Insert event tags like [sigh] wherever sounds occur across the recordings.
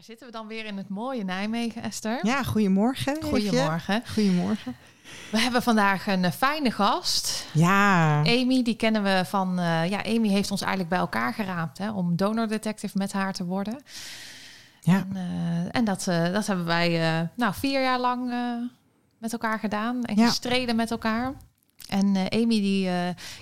Daar zitten we dan weer in het mooie Nijmegen, Esther. Ja, goedemorgen. Goedemorgen. Goedemorgen. We hebben vandaag een eh, fijne gast. Ja, Amy, die kennen we van... eh, ja, Amy heeft ons eigenlijk bij elkaar geraapt hè, om donor detective met haar te worden. ja. En, eh, en dat, dat hebben wij nou, vier jaar lang met elkaar gedaan en Ja. gestreden met elkaar. En Amy die,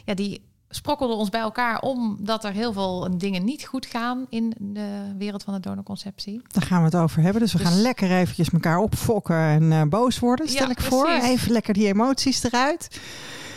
ja, die sprokkelde ons bij elkaar omdat er heel veel dingen niet goed gaan in de wereld van de donorconceptie. daar gaan we het over hebben. Dus we Dus- gaan lekker eventjes elkaar opfokken en eh, boos worden, stel Ja, ik voor. precies. Even lekker die emoties eruit.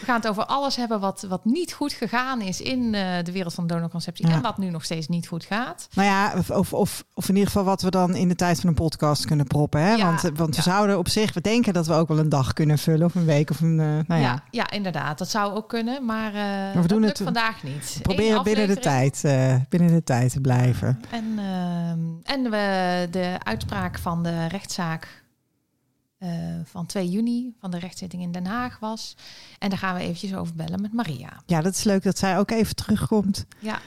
We gaan het over alles hebben wat, wat niet goed gegaan is in eh, de wereld van donorconceptie Ja. en wat nu nog steeds niet goed gaat. Nou ja, of, of, of, in ieder geval wat we dan in de tijd van een podcast kunnen proppen. Hè? Ja, want eh, want we zouden op zich, we denken dat we ook wel een dag kunnen vullen of een week of een, eh, nou ja. ja. Inderdaad. Dat zou ook kunnen, maar, dat doen het- vandaag niet. We proberen binnen de tijd, binnen de tijd te blijven. En, ehm, en we, de uitspraak van de rechtszaak van 2 juni van de rechtszitting in Den Haag was. En daar gaan we eventjes over bellen met Maria. Ja, dat is leuk dat zij ook even terugkomt. Ja,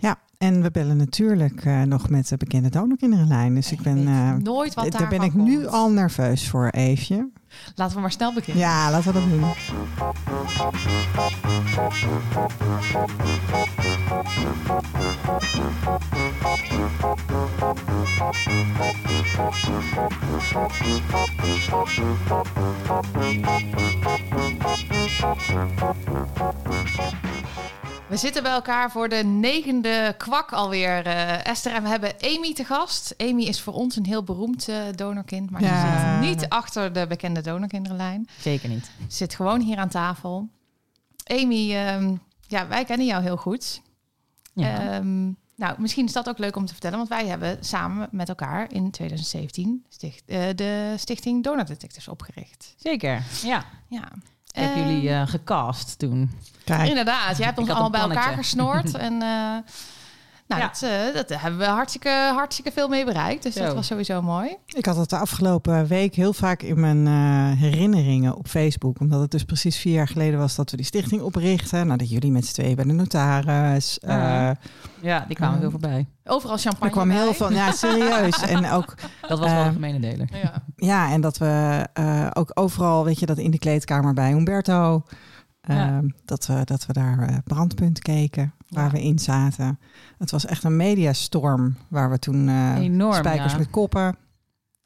Ja, en we bellen natuurlijk eh, nog met de bekende donorkinderenlijn. Dus ik ben, eh, nooit wat daar ben daarvan ik nu al nerveus voor, Eefje. Laten we maar snel beginnen. Ja, laten we dat doen. We zitten bij elkaar voor de negende kwak alweer, eh, Esther. En we hebben Amy te gast. Amy is voor ons een heel beroemd eh, donorkind. Maar Ja. ze zit niet achter de bekende donorkinderenlijn. Zeker niet. Zit gewoon hier aan tafel. Amy, ehm, ja, wij kennen jou heel goed. Ja. Ehm, nou, misschien is dat ook leuk om te vertellen, want wij hebben samen met elkaar in 2017 sticht, eh, de stichting Donor Detectives opgericht. Zeker, ja. Ja. Heb Ehm, jullie eh, gecast toen. Kijk, Inderdaad, jij hebt ons allemaal bij elkaar gesnoord. [laughs] en eh, nou, Ja. dat, eh, dat hebben we hartstikke, hartstikke veel mee bereikt. Dus dat was sowieso mooi. ik had het de afgelopen week heel vaak in mijn eh, herinneringen op Facebook. Omdat het dus precies vier jaar geleden was dat we die stichting oprichten. Nou, dat jullie met z'n tweeën bij de notaris. eh, Ja. Ja, die kwamen Ehm, veel voorbij. Overal champagne er kwam heel veel, ja, [laughs] serieus. en ook Dat was wel Eh, een gemene deler. Ja. Ja, en dat we eh, ook overal, weet je, dat in de kleedkamer bij Humberto, eh, Ja. dat, we, dat we daar eh, brandpunt keken, waar Ja. we in zaten. Het was echt een mediastorm, waar we toen eh, Enorm, spijkers ja. met koppen.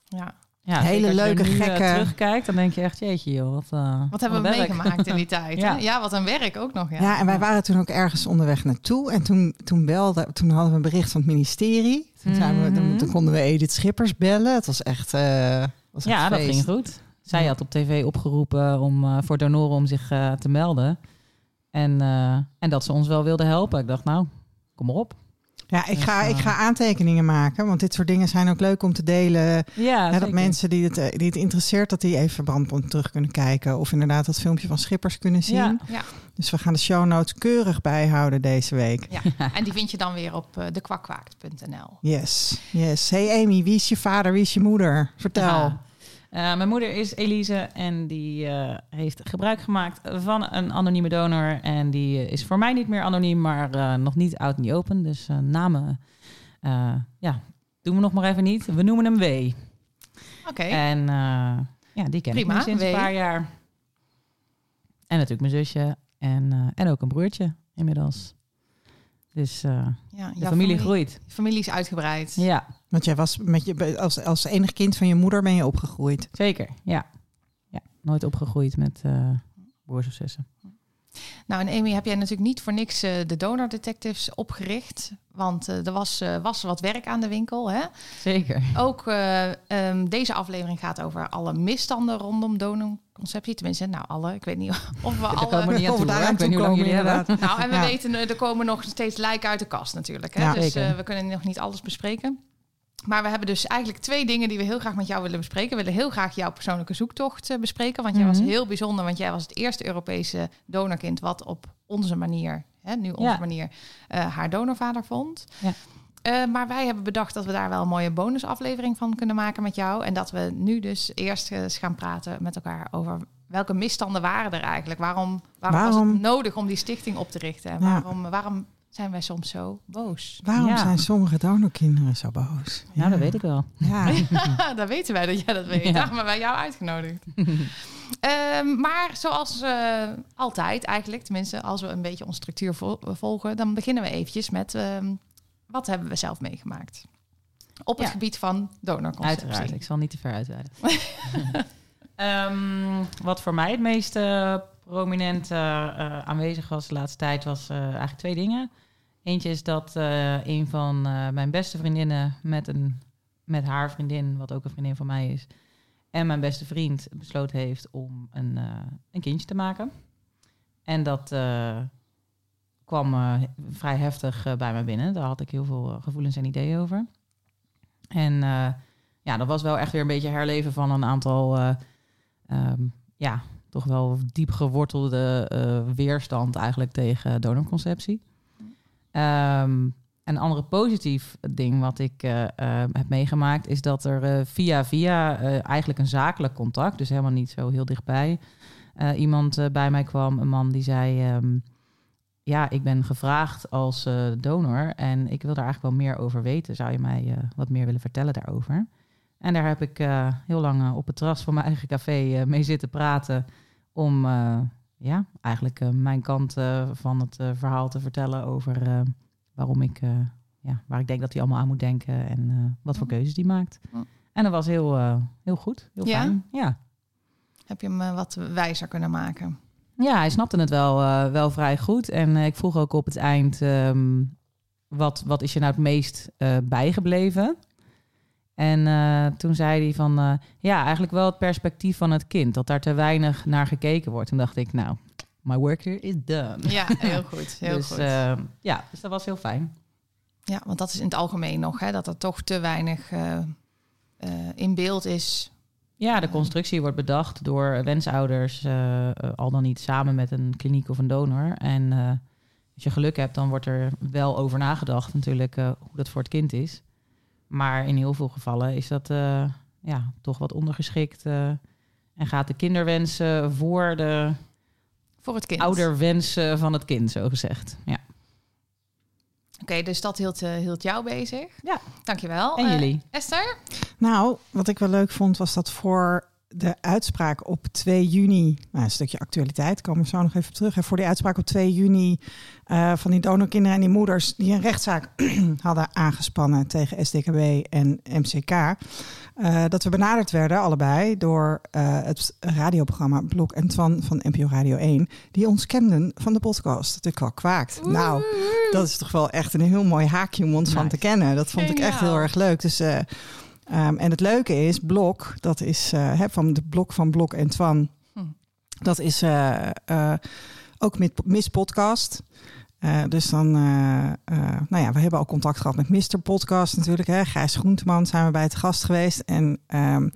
ja. Ja, hele zeker als je er leuke, nu, eh, gekke- terugkijkt, dan denk je echt, jeetje joh, wat, eh, Wat hebben we werk. meegemaakt in die [laughs] tijd? ja. Wat een werk ook nog. Ja, Ja. en wij waren toen ook ergens onderweg naartoe. En toen, toen, belde, toen hadden we een bericht van het ministerie. Toen, zijn we, toen, Mhm. toen konden we Edith Schippers bellen. Het was echt, eh was echt Ja, dat ging goed. Zij Ja. had op tv opgeroepen om, eh, voor donoren om zich eh, te melden. En, eh, en dat ze ons wel wilden helpen. Ik dacht, nou, kom maar op. Ja, ik Dus, ga, ik eh, ga aantekeningen maken. Want dit soort dingen zijn ook leuk om te delen. Ja, Ja, dat mensen die het, eh, die het interesseert, dat die even brandpunt terug kunnen kijken. Of inderdaad dat filmpje van Schippers kunnen zien. Ja. Ja. Dus we gaan de show notes keurig bijhouden deze week. Ja. [laughs] En die vind je dan weer op uh, dekwakwaakt.nl. Yes, yes. Hey Amy, wie is je vader, wie is je moeder? Vertel. Eh, mijn moeder is Elise en die eh, heeft gebruik gemaakt van een anonieme donor. En die eh, is voor mij niet meer anoniem, maar nog niet in the open. Dus namen, ja, doen we nog maar even niet. We noemen hem W. Oké. En ja, die ken Prima, ik sinds W. een paar jaar. En natuurlijk mijn zusje en, en ook een broertje inmiddels. Dus ja, de jouw familie groeit. Familie is uitgebreid. Ja, Want jij was met je, als, als enig kind van je moeder ben je opgegroeid. zeker. Ja. ja. Nooit opgegroeid met eh, broers of zussen. Nou, en Amy, heb jij natuurlijk niet voor niks eh, de Donor Detectives opgericht. Want eh, er was, eh, was wat werk aan de winkel. Hè? Zeker. Ook eh, ehm, deze aflevering gaat over alle misstanden rondom donorconceptie. Tenminste, nou alle. Ik weet niet of we [laughs] Daar alle... komen we niet aan toe. daaraan Ik weet niet hoe lang jullie hebben. Nou, en we Ja. weten, er komen nog steeds lijken uit de kast natuurlijk. Hè? Ja, dus eh, we kunnen nog niet alles bespreken. Maar we hebben dus eigenlijk twee dingen die we heel graag met jou willen bespreken. We willen heel graag jouw persoonlijke zoektocht eh, bespreken. Want jij was Mhm. heel bijzonder. Want jij was het eerste Europese donorkind wat op onze manier, hè, nu onze Ja. manier, eh, haar donorvader vond. Ja. Eh, maar wij hebben bedacht dat we daar wel een mooie bonusaflevering van kunnen maken met jou. En dat we nu dus eerst eens gaan praten met elkaar over welke misstanden waren er eigenlijk. Waarom, waarom, was het nodig om die stichting op te richten? En Ja. waarom, waarom zijn wij soms zo boos. Waarom Ja. zijn sommige donorkinderen zo boos? Nou, dat weet ik wel. Ja. [laughs] [laughs] dat weten wij dat jij dat weet. Ja. Daarom hebben wij jou uitgenodigd. [laughs] Ehm, maar zoals eh, altijd eigenlijk, tenminste als we een beetje onze structuur vol- volgen... dan beginnen we eventjes met ehm, wat hebben we zelf meegemaakt? Op het Ja. gebied van donorconceptie. Uiteraard, ik zal niet te ver uitweiden. Ehm, wat voor mij het meest prominent eh, aanwezig was de laatste tijd, was eh, eigenlijk twee dingen. Eentje is dat eh, een van eh, mijn beste vriendinnen met, een, met haar vriendin, wat ook een vriendin van mij is, en mijn beste vriend besloten heeft om een, eh, een kindje te maken. En dat kwam vrij heftig bij mij binnen. Daar had ik heel veel gevoelens en ideeën over. En ja, dat was wel echt weer een beetje herleven van een aantal, eh, ehm, ja, toch wel diep gewortelde weerstand eigenlijk tegen donorconceptie. Ehm, een andere positief ding wat ik eh, eh, heb meegemaakt is dat er eh, via via eigenlijk een zakelijk contact, dus helemaal niet zo heel dichtbij, iemand bij mij kwam, een man die zei, ehm, ja, ik ben gevraagd als donor en ik wil daar eigenlijk wel meer over weten. Zou je mij wat meer willen vertellen daarover? En daar heb ik heel lang op het terras van mijn eigen café mee zitten praten om ja, eigenlijk eh, mijn kant eh, van het eh, verhaal te vertellen over eh, waarom ik, eh, ja, waar ik denk dat hij allemaal aan moet denken en eh, wat voor keuzes die maakt. En dat was heel, eh, heel goed, heel Ja? fijn. Ja. Heb je hem wat wijzer kunnen maken? Ja, hij snapte het wel, eh, wel vrij goed. En eh, ik vroeg ook op het eind, ehm, wat, wat is je nou het meest eh, bijgebleven? En eh, toen zei hij van, eh, ja, eigenlijk wel het perspectief van het kind. Dat daar te weinig naar gekeken wordt. Toen dacht ik, nou, my work here is done. Ja, [laughs] heel goed. Heel dus goed. eh, ja, dus dat was heel fijn. Ja, want dat is in het algemeen nog, hè, dat er toch te weinig in beeld is. Ja, de constructie wordt bedacht door wensouders, al dan niet samen met een kliniek of een donor. En als je geluk hebt, dan wordt er wel over nagedacht natuurlijk hoe dat voor het kind is. Maar in heel veel gevallen is dat eh, ja, toch wat ondergeschikt. eh, en gaat de kinderwens eh, voor de Voor het kind. ouderwens eh, van het kind, zo gezegd. Ja. Oké, dus dat hield, eh, hield jou bezig. Ja. Dankjewel. En jullie? Esther? Nou, wat ik wel leuk vond, was dat voor de uitspraak op 2 juni, nou, een stukje actualiteit, komen we zo nog even op terug. Hè, voor die uitspraak op 2 juni eh, van die donorkinderen en die moeders die een rechtszaak [clears throat] hadden aangespannen tegen SDKB en MCK. eh, dat we benaderd werden, allebei, door eh, het radioprogramma Blok en Twan van NPO Radio 1, die ons kenden van de podcast De Kwak Kwaakt. Nou, dat is toch wel echt een heel mooi haakje om ons van te kennen. Dat vond ik echt heel erg leuk. Dus, eh, ehm, en het leuke is, Blok, dat is eh, van de blok van Blok en Twan. Hm. Dat is eh, eh, ook met Miss Podcast. Dus dan, nou ja, we hebben ook contact gehad met Mr. Podcast natuurlijk. Hè. Gijs Groenteman zijn we bij het gast geweest. En ehm,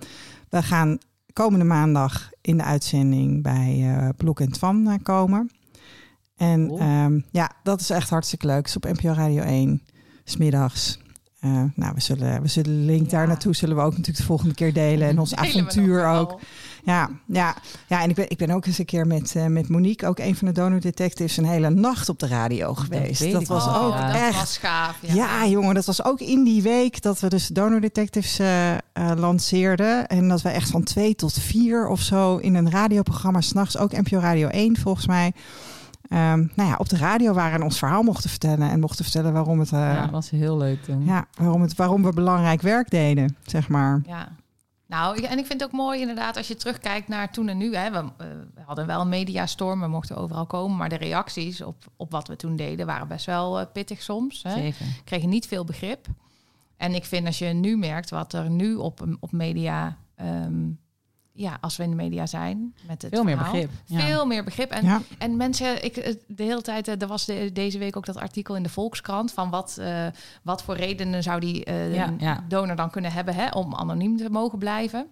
we gaan komende maandag in de uitzending bij Blok en Twan komen. En Cool. ehm, ja, dat is echt hartstikke leuk. Het is op NPO Radio 1, smiddags. Eh nou, we zullen, we zullen de link Ja. daar naartoe zullen we ook natuurlijk de volgende keer delen. En ons [laughs] Delen avontuur ook. Ja, ja, ja, en ik ben, ik ben ook eens een keer met, eh, met Monique, ook een van de donor detectives, een hele nacht op de radio geweest. Dat, was ook ja. dat echt. was gaaf. Ja. Ja. jongen, dat was ook in die week dat we dus Donor Detectives eh, lanceerden. En dat we echt van twee tot vier of zo in een radioprogramma, s'nachts ook NPO Radio 1 volgens mij. Ehm, nou ja, op de radio waren en ons verhaal mochten vertellen. En mochten vertellen waarom, het, eh, ja, ja, dat was heel leuk toen. waarom, het, waarom we belangrijk werk deden, zeg maar. Ja. Nou, ik- en ik vind het ook mooi inderdaad als je terugkijkt naar toen en nu. Hè. We, eh, we hadden wel een mediastorm, we mochten overal komen. Maar de reacties op, op wat we toen deden waren best wel eh, pittig soms. Hè. Zeker. kregen niet veel begrip. En ik vind als je nu merkt wat er nu op, op media... ehm, ja, als we in de media zijn met het Veel meer verhaal, begrip. Ja. Veel meer begrip. En, Ja. en mensen, ik, eh, de hele tijd, eh, er was de, deze week ook dat artikel in de Volkskrant van wat, eh, wat voor redenen zou die eh, Ja, ja. donor dan kunnen hebben hè, om anoniem te mogen blijven.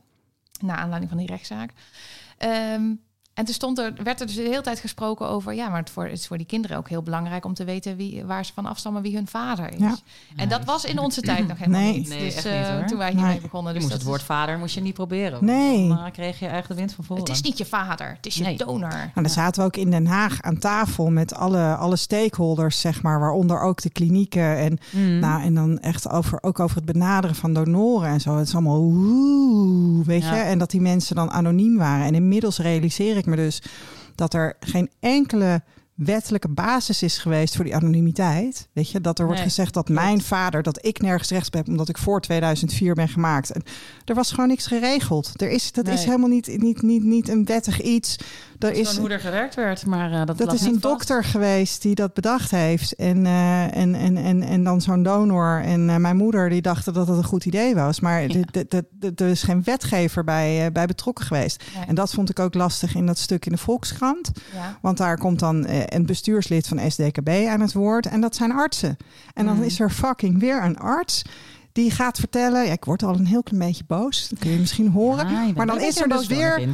Naar aanleiding van die rechtszaak. Ehm, En toen stond er, werd er dus de hele tijd gesproken over... ja, maar het, voor, het is voor die kinderen ook heel belangrijk... om te weten wie, waar ze van afstammen, wie hun vader is. Ja. En dat was in onze [clears throat] tijd nog helemaal Nee. niet. Nee, dus echt eh, niet, hoor. toen wij hiermee Nee. begonnen... Je Dus moest het woord vader moest je niet proberen. Nee. Dan kreeg je echt de wind van voren. het is niet je vader, het is je Nee. donor. Nou, dan zaten we ook in Den Haag aan tafel met alle, alle stakeholders, zeg maar, waaronder ook de klinieken. En, Mm. nou, en dan echt over, ook over het benaderen van donoren en zo. Het is allemaal woe, weet Ja. je. En dat die mensen dan anoniem waren. En inmiddels realiseer ik me dus dat er geen enkele wettelijke basis is geweest voor die anonimiteit. Weet je, dat er wordt Nee, gezegd dat klopt. mijn vader, dat ik nergens recht heb omdat ik voor 2004 ben gemaakt. En er was gewoon niks geregeld. Er is, dat is helemaal niet, niet, niet, niet een wettig iets. Er is hoe er gewerkt werd, maar eh, dat dat is een vast. dokter geweest die dat bedacht heeft. En, eh, en, en, en, en dan zo'n donor. En eh, mijn moeder die dachten dat het een goed idee was. Maar Ja. er is geen wetgever bij, bij betrokken geweest. Nee. En dat vond ik ook lastig in dat stuk in de Volkskrant. Ja. Want daar komt dan een bestuurslid van SDKB aan het woord. En dat zijn artsen. En dan Mm. is er fucking weer een arts. Die gaat vertellen. Ja, ik word al een heel klein beetje boos. Dat kun je misschien horen. Maar dan is er dus weer.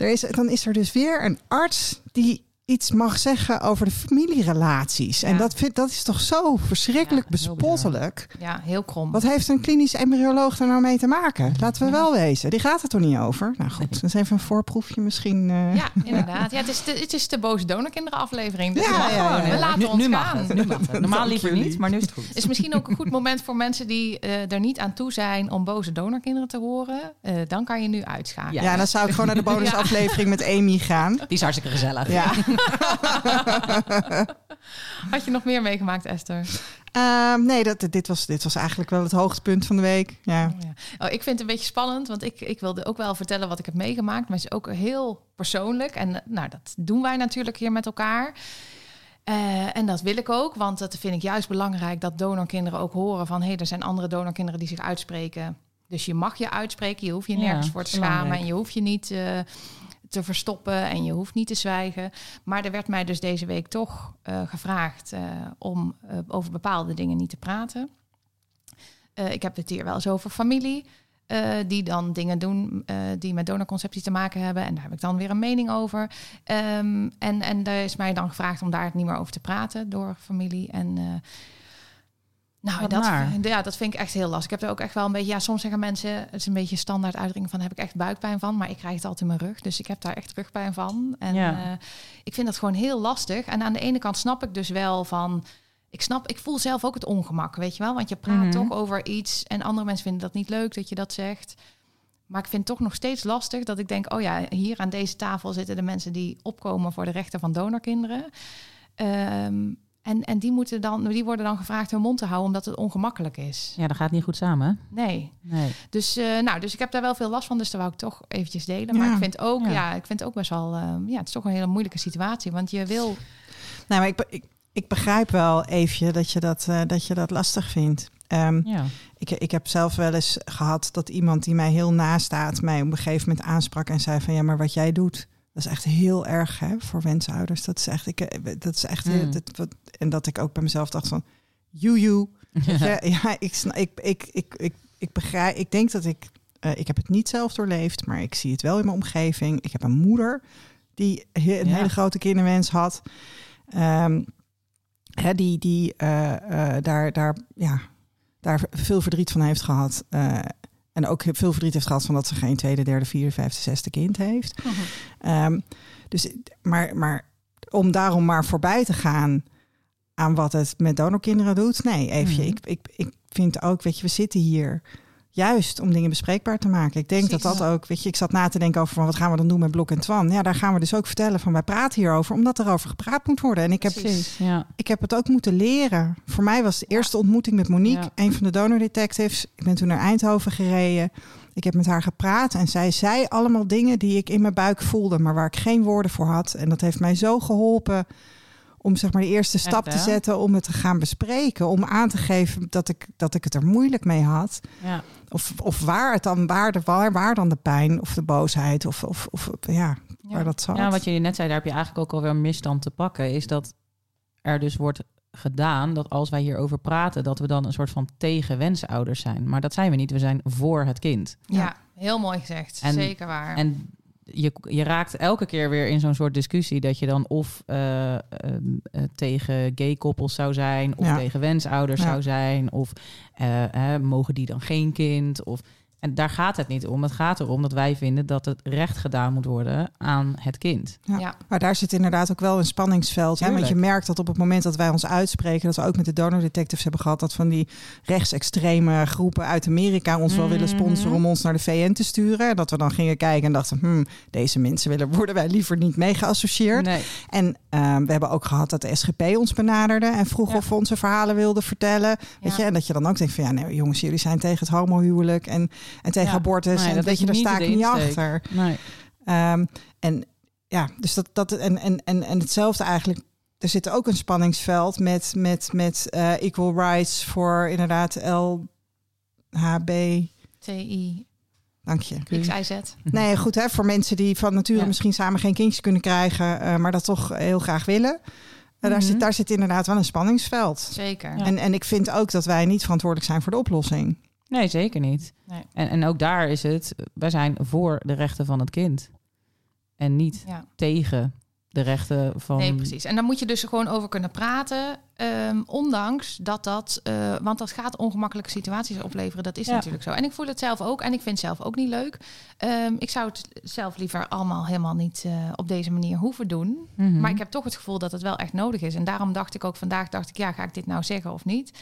Er is, dan is er dus weer een arts die iets mag zeggen over de familierelaties. En dat, vind, dat is toch zo verschrikkelijk Ja, heel bespottelijk. ja, heel krom. Wat heeft een klinisch embryoloog daar nou mee te maken? Laten we Ja. wel wezen. Die gaat het toch niet over? Nou goed, dat is even een voorproefje misschien. eh. Ja, inderdaad. Ja, het, is de, het is de boze donorkinderen aflevering. Dus Ja, ja, we laten nu, ons nu mag gaan. het. Nu mag het. Normaal liever niet, maar nu is het goed. Het is misschien ook een goed moment voor mensen die eh, er niet aan toe zijn om boze donorkinderen te horen. Eh, dan kan je nu uitschakelen. Ja, dan zou ik gewoon naar de [laughs] bonusaflevering met Amy gaan. Die is hartstikke gezellig. Ja. [laughs] [laughs] Had je nog meer meegemaakt, Esther? Ehm, nee, dat, dit, was, dit was eigenlijk wel het hoogtepunt van de week. Ja. Oh, ja. oh, ik vind het een beetje spannend, want ik, ik wilde ook wel vertellen wat ik heb meegemaakt. Maar het is ook heel persoonlijk. En eh, nou, dat doen wij natuurlijk hier met elkaar. Eh, en dat wil ik ook, want dat vind ik juist belangrijk dat donorkinderen ook horen van hé, hey, er zijn andere donorkinderen die zich uitspreken. Dus je mag je uitspreken, je hoeft je Ja, nergens voor te belangrijk. schamen en je hoeft je niet eh, te verstoppen en je hoeft niet te zwijgen. Maar er werd mij dus deze week toch eh, gevraagd eh, om eh, over bepaalde dingen niet te praten. Ik heb het hier wel eens over familie. die dan dingen doen die met donorconceptie te maken hebben. En daar heb ik dan weer een mening over. Ehm, en, en daar is mij dan gevraagd om daar niet meer over te praten door familie. En nou, dat, ja, dat vind ik echt heel lastig. Ik heb er ook echt wel een beetje... Ja, soms zeggen mensen... Het is een beetje standaard uitdrukking van... heb ik echt buikpijn van? Maar ik krijg het altijd in mijn rug. Dus ik heb daar echt rugpijn van. En Ja. eh, ik vind dat gewoon heel lastig. En aan de ene kant snap ik dus wel van... Ik snap, ik voel zelf ook het ongemak, weet je wel? Want je praat Mhm. toch over iets... en andere mensen vinden dat niet leuk dat je dat zegt. Maar ik vind het toch nog steeds lastig dat ik denk... oh ja, hier aan deze tafel zitten de mensen die opkomen... voor de rechten van donorkinderen. Ehm, en, en die, moeten dan, die worden dan gevraagd hun mond te houden... omdat het ongemakkelijk is. Ja, dat gaat niet goed samen. hè? Nee. Nee. Dus, eh, nou, dus ik heb daar wel veel last van, dus dat wou ik toch eventjes delen. Maar Ja. ik vind ook, Ja. ja. ik vind ook best wel, eh, ja, het is toch een hele moeilijke situatie. Want je wil, Nou, maar ik, ik, ik begrijp wel even dat je dat, eh, dat, je dat lastig vindt. Ehm, Ja. Ik, ik heb zelf wel eens gehad dat iemand die mij heel nastaat mij op een gegeven moment aansprak en zei van ja, maar wat jij doet, dat is echt heel erg hè, voor wensouders. Dat is echt, ik, eh, dat is echt, Mm. dat, wat, en dat ik ook bij mezelf dacht van. [laughs] Weet je, ja, ik, ik, ik, ik, ik, ik begrijp, ik denk dat ik, eh, ik heb het niet zelf doorleefd, maar ik zie het wel in mijn omgeving. Ik heb een moeder die een Ja. hele grote kinderwens had. Ehm, hè, die die daar, daar, ja, daar veel verdriet van heeft gehad. En ook veel verdriet heeft gehad van dat ze geen tweede, derde, vierde, vijfde, zesde kind heeft. Ehm, dus, maar, maar om daarom maar voorbij te gaan aan wat het met donorkinderen doet. Nee, even. Mhm. Ik, ik, ik vind ook, weet je, we zitten hier juist om dingen bespreekbaar te maken. Ik denk Precies. dat dat ook, weet je, ik zat na te denken over van wat gaan we dan doen met Blok en Twan. Ja, daar gaan we dus ook vertellen van wij praten hierover, omdat er over gepraat moet worden. En ik heb, Precies. Ja. ik heb het ook moeten leren. Voor mij was de eerste ontmoeting met Monique, Ja. een van de donor detectives. Ik ben toen naar Eindhoven gereden. Ik heb met haar gepraat en zij zei allemaal dingen die ik in mijn buik voelde, maar waar ik geen woorden voor had. En dat heeft mij zo geholpen om zeg maar de eerste stap Echt, te zetten om het te gaan bespreken, om aan te geven dat ik, dat ik het er moeilijk mee had. Ja. Of, of waar het dan, waar, de, waar, waar dan de pijn of de boosheid of, of, of ja, waar dat zat. ja, wat je net zei, daar heb je eigenlijk ook alweer een misstand te pakken. Is dat er dus wordt gedaan dat als wij hierover praten, dat we dan een soort van tegen wensouders zijn. Maar dat zijn we niet. We zijn voor het kind. ja, heel mooi gezegd. En- Zeker waar. En je, je raakt elke keer weer in zo'n soort discussie dat je dan of eh, ehm, eh, tegen gay koppels zou zijn, of Ja. tegen wensouders Ja. zou zijn, of eh, hè, mogen die dan geen kind? Of, en daar gaat het niet om. Het gaat erom dat wij vinden dat het recht gedaan moet worden aan het kind. Ja. Ja. Maar daar zit inderdaad ook wel een spanningsveld. Hè? Want je merkt dat op het moment dat wij ons uitspreken, dat we ook met de donor detectives hebben gehad, dat van die rechtsextreme groepen uit Amerika ons wel willen sponsoren Mhm. om ons naar de VN te sturen. Dat we dan gingen kijken en dachten, hmm, deze mensen willen, worden wij liever niet mee geassocieerd. Nee. En ehm, we hebben ook gehad dat de SGP ons benaderde en vroeg Ja. of we onze verhalen wilden vertellen. Weet Ja. je? En dat je dan ook denkt van ja, nee jongens, jullie zijn tegen het homohuwelijk en, en tegen Ja. abortus. Nee, en dat weet je, daar sta ik niet achter. Nee. Ehm, en ja, dus dat, dat en, en, en, en hetzelfde eigenlijk. Er zit ook een spanningsveld met, met, met eh, equal rights voor inderdaad LHB. TI, Dank je. XIZ. Nee, goed hè, voor mensen die van nature Ja. misschien samen geen kindjes kunnen krijgen, eh, maar dat toch heel graag willen. Eh, daar, Mhm. zit, daar zit inderdaad wel een spanningsveld. Zeker. Ja. En, en ik vind ook dat wij niet verantwoordelijk zijn voor de oplossing. Nee, zeker niet. Nee. En, en ook daar is het, wij zijn voor de rechten van het kind. En niet Ja. tegen de rechten van... Nee, precies. En daar moet je dus gewoon over kunnen praten. ehm, ondanks dat dat... eh, want dat gaat ongemakkelijke situaties opleveren. Dat is Ja. natuurlijk zo. En ik voel het zelf ook. En ik vind het zelf ook niet leuk. Ehm, ik zou het zelf liever allemaal helemaal niet eh, op deze manier hoeven doen. Mhm. Maar ik heb toch het gevoel dat het wel echt nodig is. En daarom dacht ik ook vandaag, dacht ik, ja, ga ik dit nou zeggen of niet?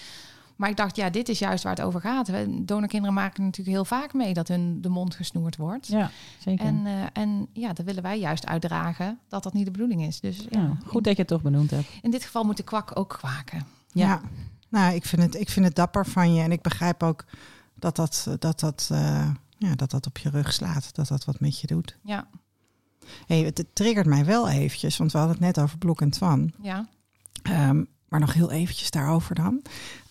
Maar ik dacht, ja, dit is juist waar het over gaat. Donorkinderen maken natuurlijk heel vaak mee dat hun de mond gesnoerd wordt. Ja, zeker. En, eh, en ja, dat willen wij juist uitdragen, dat dat niet de bedoeling is. Dus ja, ja, goed dat je het toch benoemd hebt. in dit geval moet de kwak ook kwaken. Ja. Ja. Nou, ik vind, het, ik vind het dapper van je. En ik begrijp ook dat dat, dat, dat, eh, ja, dat dat op je rug slaat. Dat dat wat met je doet. Ja, Hey, het, het triggert mij wel eventjes, want we hadden het net over Blok en Twan. ja. Ehm, maar nog heel eventjes daarover dan.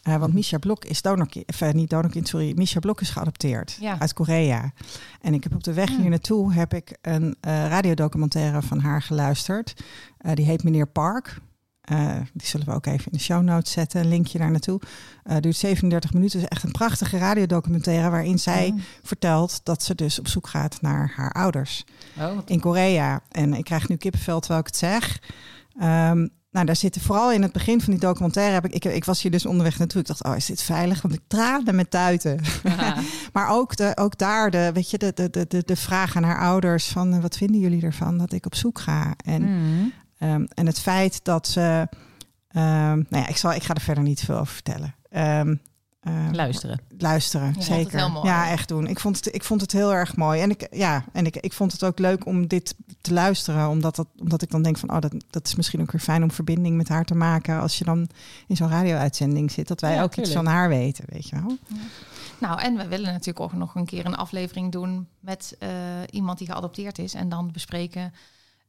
Eh, want Misha Blok is donorkind, of, eh, niet donorkind, sorry. Misha Blok is geadopteerd Ja. uit Korea. En ik heb op de weg hier naartoe heb ik een eh, radiodocumentaire van haar geluisterd. Die heet Meneer Park. Die zullen we ook even in de show notes zetten. Een linkje daar naartoe. Duurt 37 minuten. Is echt een prachtige radiodocumentaire waarin zij Mm. vertelt dat ze dus op zoek gaat naar haar ouders Oh, in Korea. En ik krijg nu kippenvel terwijl ik het zeg. Ehm, nou, daar zitten vooral in het begin van die documentaire. Heb ik, ik, ik was hier dus onderweg naartoe. Ik dacht, oh, is dit veilig? Want ik traande met tuiten. Ja. [laughs] Maar ook, de, ook daar, de, weet je, de, de, de, de, vraag aan haar ouders: van eh, wat vinden jullie ervan dat ik op zoek ga? En, Mhm. ehm, en het feit dat ze. ehm, nou ja, ik, zal, ik ga er verder niet veel over vertellen. Ehm, ehm, Luisteren. luisteren, zeker. heel mooi. Ja, echt doen. Ik vond het, ik vond het heel erg mooi. En ik, ja, en ik, ik vond het ook leuk om dit te luisteren, omdat, dat, omdat ik dan denk van, oh, dat, dat is misschien ook weer fijn om verbinding met haar te maken als je dan in zo'n radio-uitzending zit, dat wij Ja, ook iets van haar weten, weet je wel. Nou, en we willen natuurlijk ook nog een keer een aflevering doen met eh, iemand die geadopteerd is. En dan bespreken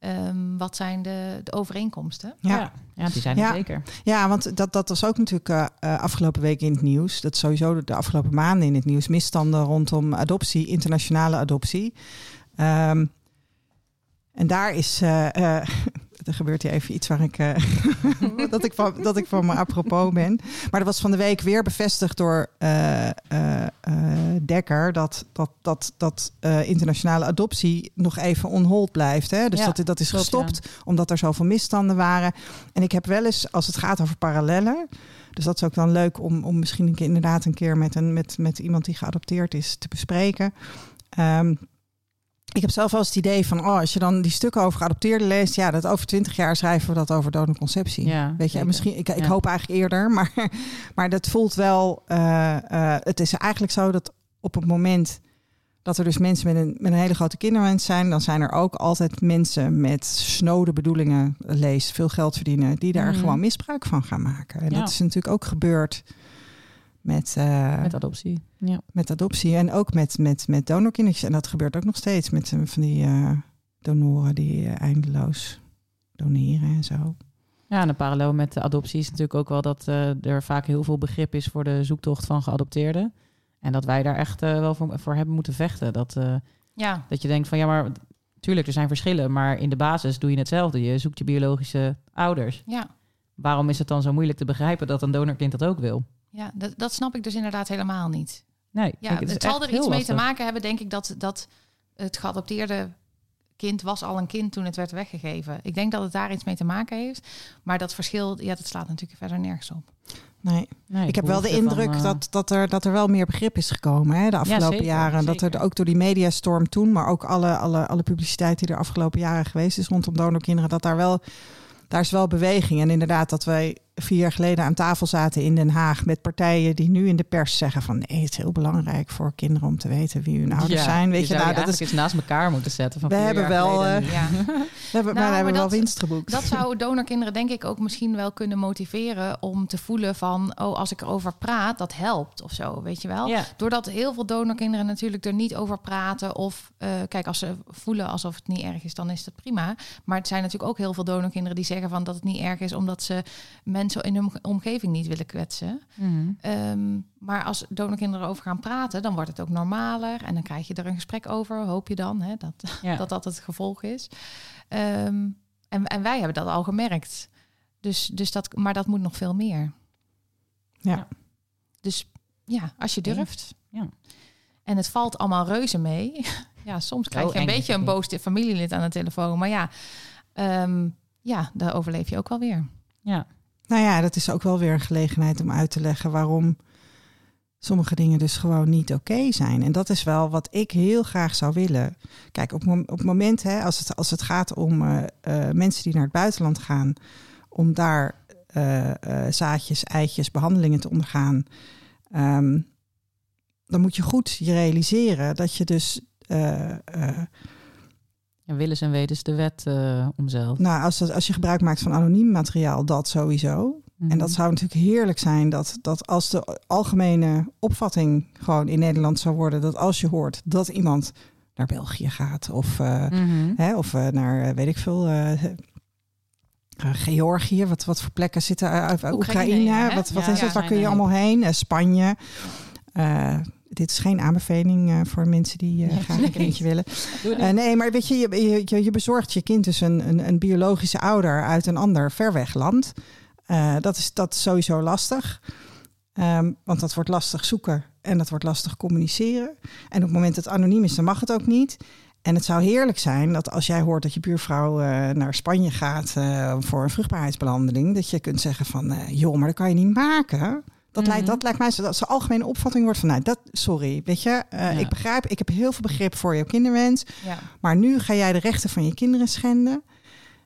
ehm, wat zijn de, de overeenkomsten. Ja. Ja. die zijn er Ja. zeker. Ja, want dat, dat was ook natuurlijk eh, eh, afgelopen week in het nieuws. Dat is sowieso de, de afgelopen maanden in het nieuws. Misstanden rondom adoptie, internationale adoptie. Ehm, en daar is. eh, eh, er gebeurt hier even iets waar ik, eh, [laughs] dat, ik van, dat ik van me apropos ben. Maar dat was van de week weer bevestigd door eh, Dekker. Dat, dat, dat, dat internationale adoptie nog even on hold blijft. Hè? Dus Ja, dat, dat is klopt, gestopt omdat er zoveel misstanden waren. En ik heb wel eens, als het gaat over parallellen. Dus dat is ook dan leuk om, om misschien een keer, inderdaad een keer met, een, met, met iemand die geadopteerd is te bespreken. Ehm, ik heb zelf wel eens het idee van, oh, als je dan die stukken over geadopteerden leest, ja, dat over twintig jaar schrijven we dat over donorconceptie. Ja, Weet je, zeker. en misschien, ik, ik Ja. hoop eigenlijk eerder, maar, [laughs] maar dat voelt wel. eh, eh, het is eigenlijk zo dat op het moment dat er dus mensen met een, met een hele grote kinderwens zijn, dan zijn er ook altijd mensen met snode bedoelingen, lees, veel geld verdienen, die daar Mhm. gewoon misbruik van gaan maken. En Ja. dat is natuurlijk ook gebeurd met, eh, Met adoptie. Ja. met adoptie en ook met, met, met donorkindertjes. En dat gebeurt ook nog steeds met van die eh, donoren die eh, eindeloos doneren en zo. Ja, en een parallel met de adoptie is natuurlijk ook wel dat eh, er vaak heel veel begrip is voor de zoektocht van geadopteerden. En dat wij daar echt wel voor, voor hebben moeten vechten. Dat, eh, Ja, dat je denkt van ja, maar tuurlijk, er zijn verschillen, maar in de basis doe je hetzelfde. Je zoekt je biologische ouders. ja. Waarom is het dan zo moeilijk te begrijpen dat een donorkind dat ook wil? Ja dat, dat snap ik dus inderdaad helemaal niet. Nee, Ja, het, zal er iets mee te maken hebben, denk ik, dat, dat het geadopteerde kind was al een kind toen het werd weggegeven. Ik denk dat het daar iets mee te maken heeft. Maar dat verschil, ja, dat slaat natuurlijk verder nergens op. Nee. Nee, Ik heb wel de van, indruk eh, dat, dat, er, dat er wel meer begrip is gekomen hè, de afgelopen zeker, jaren. Dat er ook door die mediastorm toen, maar ook alle, alle, alle publiciteit die er afgelopen jaren geweest is rondom donorkinderen, dat daar wel, daar is wel beweging. En inderdaad, dat wij vier jaar geleden aan tafel zaten in Den Haag met partijen die nu in de pers zeggen van nee, het is heel belangrijk voor kinderen om te weten wie hun ouders ja, zijn. Weet je, zou nou, dat is, eens naast elkaar moeten zetten. Van We hebben wel, eh, nu. Ja. [laughs] [laughs] we hebben, maar Nou, we hebben maar wel dat- winst geboekt. Dat zou [laughs] donorkinderen denk ik ook misschien wel kunnen motiveren om te voelen van, oh, als ik erover praat, dat helpt of zo, weet je wel. Ja. Doordat heel veel donorkinderen natuurlijk er niet over praten of, eh, kijk, als ze voelen alsof het niet erg is, dan is dat prima. Maar het zijn natuurlijk ook heel veel donorkinderen die zeggen van dat het niet erg is omdat ze mensen in hun omgeving niet willen kwetsen. Mhm. Ehm, maar als donorkinderen over gaan praten, dan wordt het ook normaler. En dan krijg je er een gesprek over, hoop je dan, hè, dat, Ja. [laughs] dat dat het gevolg is. Ehm, en, en wij hebben dat al gemerkt. Dus, dus dat, maar dat moet nog veel meer. Ja. Dus ja, als je durft. Ja. En het valt allemaal reuze mee. [laughs] ja, soms krijg Zo je een beetje een boos familielid aan de telefoon. Maar ja, ehm, ja, daar overleef je ook wel weer. ja. Nou ja, dat is ook wel weer een gelegenheid om uit te leggen waarom sommige dingen dus gewoon niet oké zijn. En dat is wel wat ik heel graag zou willen. Kijk, op, op het moment, hè, als, het, als het gaat om eh, eh, mensen die naar het buitenland gaan, om daar eh, zaadjes, eitjes, behandelingen te ondergaan, ehm, dan moet je goed je realiseren dat je dus. En willens en wetens de wet eh omzeilt. nou, als, dat- als je gebruik maakt van anoniem materiaal, dat sowieso. En Mhm. dat zou natuurlijk heerlijk zijn dat, dat als de algemene opvatting gewoon in Nederland zou worden, dat als je hoort dat iemand naar België gaat of, eh, Mhm. hè, of eh, naar weet ik veel. Georgië, wat, wat voor plekken zitten Oekraïne? Oekraïne, wat wat Ja, is ja, het? Waar kun je allemaal heen? Spanje. Dit is geen aanbeveling eh, voor mensen die Nee, graag een kindje willen. Eh, nee, maar weet je, je, je, bezorgt je kind dus een, een, een biologische ouder uit een ander ver weg land. Dat, is, dat is sowieso lastig. Ehm, want dat wordt lastig zoeken en dat wordt lastig communiceren. En op het moment dat het anoniem is, dan mag het ook niet. En het zou heerlijk zijn dat als jij hoort dat je buurvrouw naar Spanje gaat voor een vruchtbaarheidsbehandeling, dat je kunt zeggen van, joh, maar dat kan je niet maken. Dat, Mhm. lijkt, dat lijkt mij zo dat zijn algemene opvatting wordt van, nou, dat, sorry, weet je, eh, Ja. ik begrijp, ik heb heel veel begrip voor jouw kinderwens, Ja. maar nu ga jij de rechten van je kinderen schenden.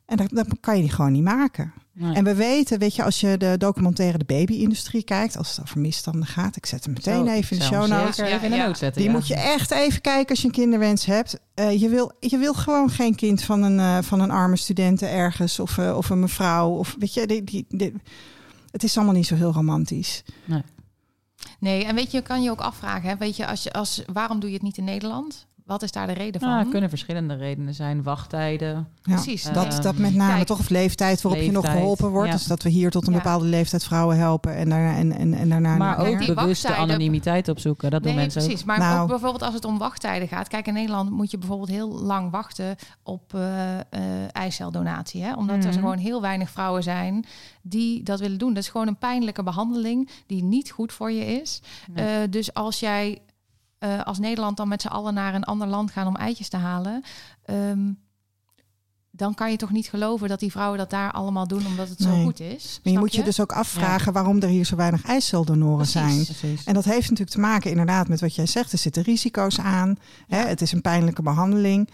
En dat, dat kan je die gewoon niet maken. Nee. En we weten, weet je, als je de documentaire De Baby-industrie kijkt, als het over misstanden gaat, ik zet hem meteen Zo, even in de show notes. Ja, even in de ja. zetten. Die ja. moet je echt even kijken als je een kinderwens hebt. Eh, je, wil, je wil gewoon geen kind van een, eh, van een arme student ergens of, of een mevrouw. Of, weet je, die, die, die- het is allemaal niet zo heel romantisch. Nee, en weet je, je kan je ook afvragen, hè, weet je, als je, als, waarom doe je het niet in Nederland? Wat is daar de reden van? Nou, er kunnen verschillende redenen zijn. Wachttijden. Ja, Precies. Dat, Ehm, dat met name kijk, toch of leeftijd waarop je nog geholpen wordt. ja. Dus dat we hier tot een bepaalde leeftijd vrouwen helpen en daarna, en, en, en daarna maar niet ook die bewuste wachttijden- anonimiteit opzoeken. Dat doen nee, mensen precies. Maar Nou. ook bijvoorbeeld als het om wachttijden gaat. Kijk, in Nederland moet je bijvoorbeeld heel lang wachten op eh, eh, eiceldonatie. Hè? Omdat er Mhm. gewoon heel weinig vrouwen zijn die dat willen doen. Dat is gewoon een pijnlijke behandeling die niet goed voor je is. Nee. Eh, dus als jij eh, als Nederland dan met z'n allen naar een ander land gaan om eitjes te halen... ehm, dan kan je toch niet geloven dat die vrouwen dat daar allemaal doen omdat het zo goed is. Maar je moet je dus ook afvragen waarom er hier zo weinig eiceldonoren Precies. zijn. Precies. En dat heeft natuurlijk te maken inderdaad met wat jij zegt. Er zitten risico's aan. Hè? Het is een pijnlijke behandeling.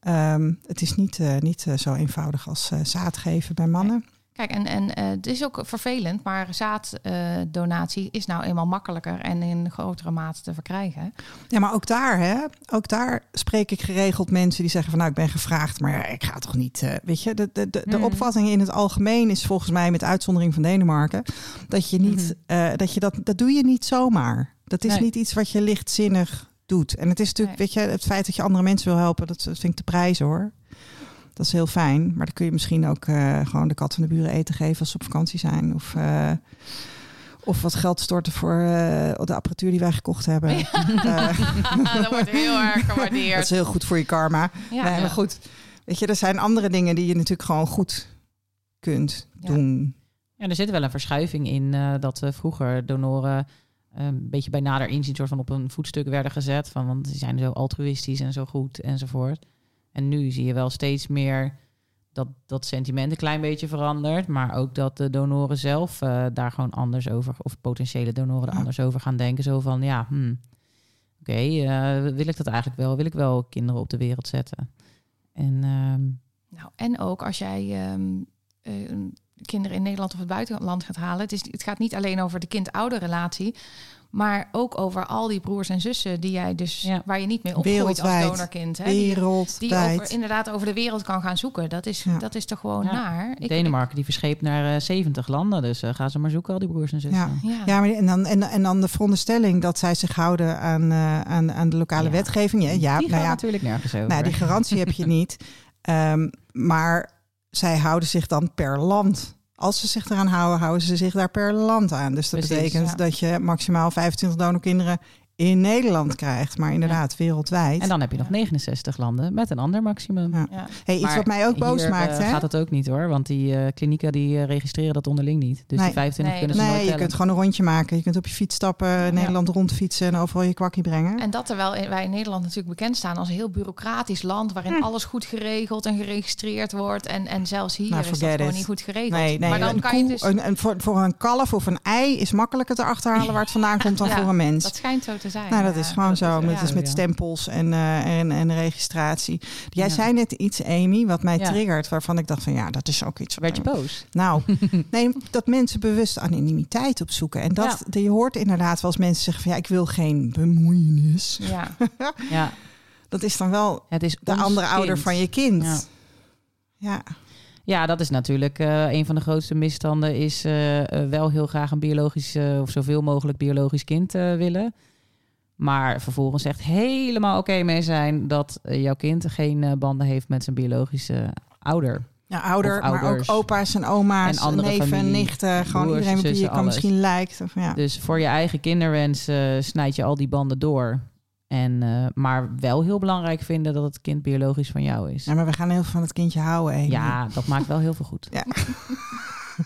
Ehm, het is niet, eh, niet eh, zo eenvoudig als eh, zaad geven bij mannen. Kijk, en, en eh, het is ook vervelend, maar zaaddonatie is nou eenmaal makkelijker en in grotere mate te verkrijgen. Ja, maar ook daar, hè, ook daar spreek ik geregeld mensen die zeggen van nou, ik ben gevraagd, maar ja, ik ga toch niet. eh, weet je, de, de, de, de Mhm. opvatting in het algemeen is volgens mij, met uitzondering van Denemarken, dat je niet, eh, dat je dat, dat doe je niet zomaar. Dat is Nee. niet iets wat je lichtzinnig doet. En het is natuurlijk, Nee. weet je, het feit dat je andere mensen wil helpen, dat, dat vind ik te prijzen hoor. Dat is heel fijn. Maar dan kun je misschien ook eh, gewoon de kat van de buren eten geven als ze op vakantie zijn. Of, eh, of wat geld storten voor eh, de apparatuur die wij gekocht hebben. [laughs] Eh, [laughs] dat wordt heel erg [laughs] dat gewaardeerd. is heel goed voor je karma. Ja, nee, ja. maar goed. Weet je, er zijn andere dingen die je natuurlijk gewoon goed kunt Ja. doen. Ja, er zit wel een verschuiving in eh, dat eh, vroeger donoren een beetje bij nader inzien soort van op een voetstuk werden gezet. Van, want die zijn zo altruïstisch en zo goed enzovoort. En nu zie je wel steeds meer dat dat sentiment een klein beetje verandert. Maar ook dat de donoren zelf eh, daar gewoon anders over, of potentiële donoren er Ja. anders over gaan denken. Zo van, ja, hmm, oké, eh, wil ik dat eigenlijk wel? Wil ik wel kinderen op de wereld zetten? En ehm, Nou, en ook als jij ehm, eh, kinderen in Nederland of het buitenland gaat halen. Het, is, het gaat niet alleen over de kind-ouder relatie. Maar ook over al die broers en zussen die jij dus Ja. waar je niet mee opgroeit als donorkind. Hè? Die, over, inderdaad over de wereld kan gaan zoeken. Dat is, Ja. dat is toch gewoon Ja. naar. Ik- Denemarken die verscheept naar eh, 70 landen. Dus eh, gaan ze maar zoeken, al die broers en zussen. Ja. Ja. Ja, maar en dan, en, en dan de veronderstelling dat zij zich houden aan, eh, aan, aan de lokale Ja. wetgeving. Ja, ja, die nou gaan ja, natuurlijk nergens over. nou, die garantie heb je niet. [laughs] Ehm, maar zij houden zich dan per land. Als ze zich eraan houden, houden ze zich daar per land aan. Dus dat Precies, betekent ja. dat je maximaal 25 donorkinderen in Nederland krijgt. Maar inderdaad, wereldwijd. En dan heb je nog 69 landen met een ander maximum. Ja. Ja. hey, iets Maar wat mij ook boos Hier, maakt. eh, hè? gaat het ook niet hoor, want die eh, klinieken die eh, registreren dat onderling niet. Dus Nee. die 25 Nee, kunnen ze Nee, nooit je tellen. kunt gewoon een rondje maken. Je kunt op je fiets stappen, Nederland rondfietsen en overal je kwakkie brengen. En dat terwijl wij in Nederland natuurlijk bekend staan als een heel bureaucratisch land waarin Hm. alles goed geregeld en geregistreerd wordt. En, en zelfs hier Nou, is dat gewoon niet goed geregeld. Nee, nee maar dan een kan je dus. een, een- voor, voor een kalf of een ei is makkelijker te achterhalen waar het vandaan komt dan Ja, voor een mens. Dat schijnt zo te zijn. nou, dat ja. is gewoon dat zo. is- Het ja, is met stempels en, eh, en, en registratie. Jij Ja. zei net iets, Amy, wat mij Ja. triggert, waarvan ik dacht van ja, dat is ook iets. Werd je boos? Nou, [laughs] nee, dat mensen bewust anonimiteit opzoeken. En dat, je hoort inderdaad wel eens mensen zeggen van ja, ik wil geen bemoeienis. Ja. [laughs] Ja, Dat is dan wel het is de andere ouder van je kind. Ja. Ja. Ja, dat is natuurlijk eh, een van de grootste misstanden. Is eh, wel heel graag een biologisch of zoveel mogelijk biologisch kind eh, willen. Maar vervolgens echt helemaal oké mee zijn dat eh, jouw kind geen eh, banden heeft met zijn biologische ouder. Ja, ouder, maar ook opa's en oma's, En andere neven, familie, nichten. Gewoon broers, iedereen wie je kan misschien lijkt. Of, ja. Dus voor je eigen kinderwens eh, snijd je al die banden door. En, maar wel heel belangrijk vinden dat het kind biologisch van jou is. ja, maar we gaan heel veel van het kindje houden. Amy. Ja, dat maakt wel heel veel goed. Ja. [laughs]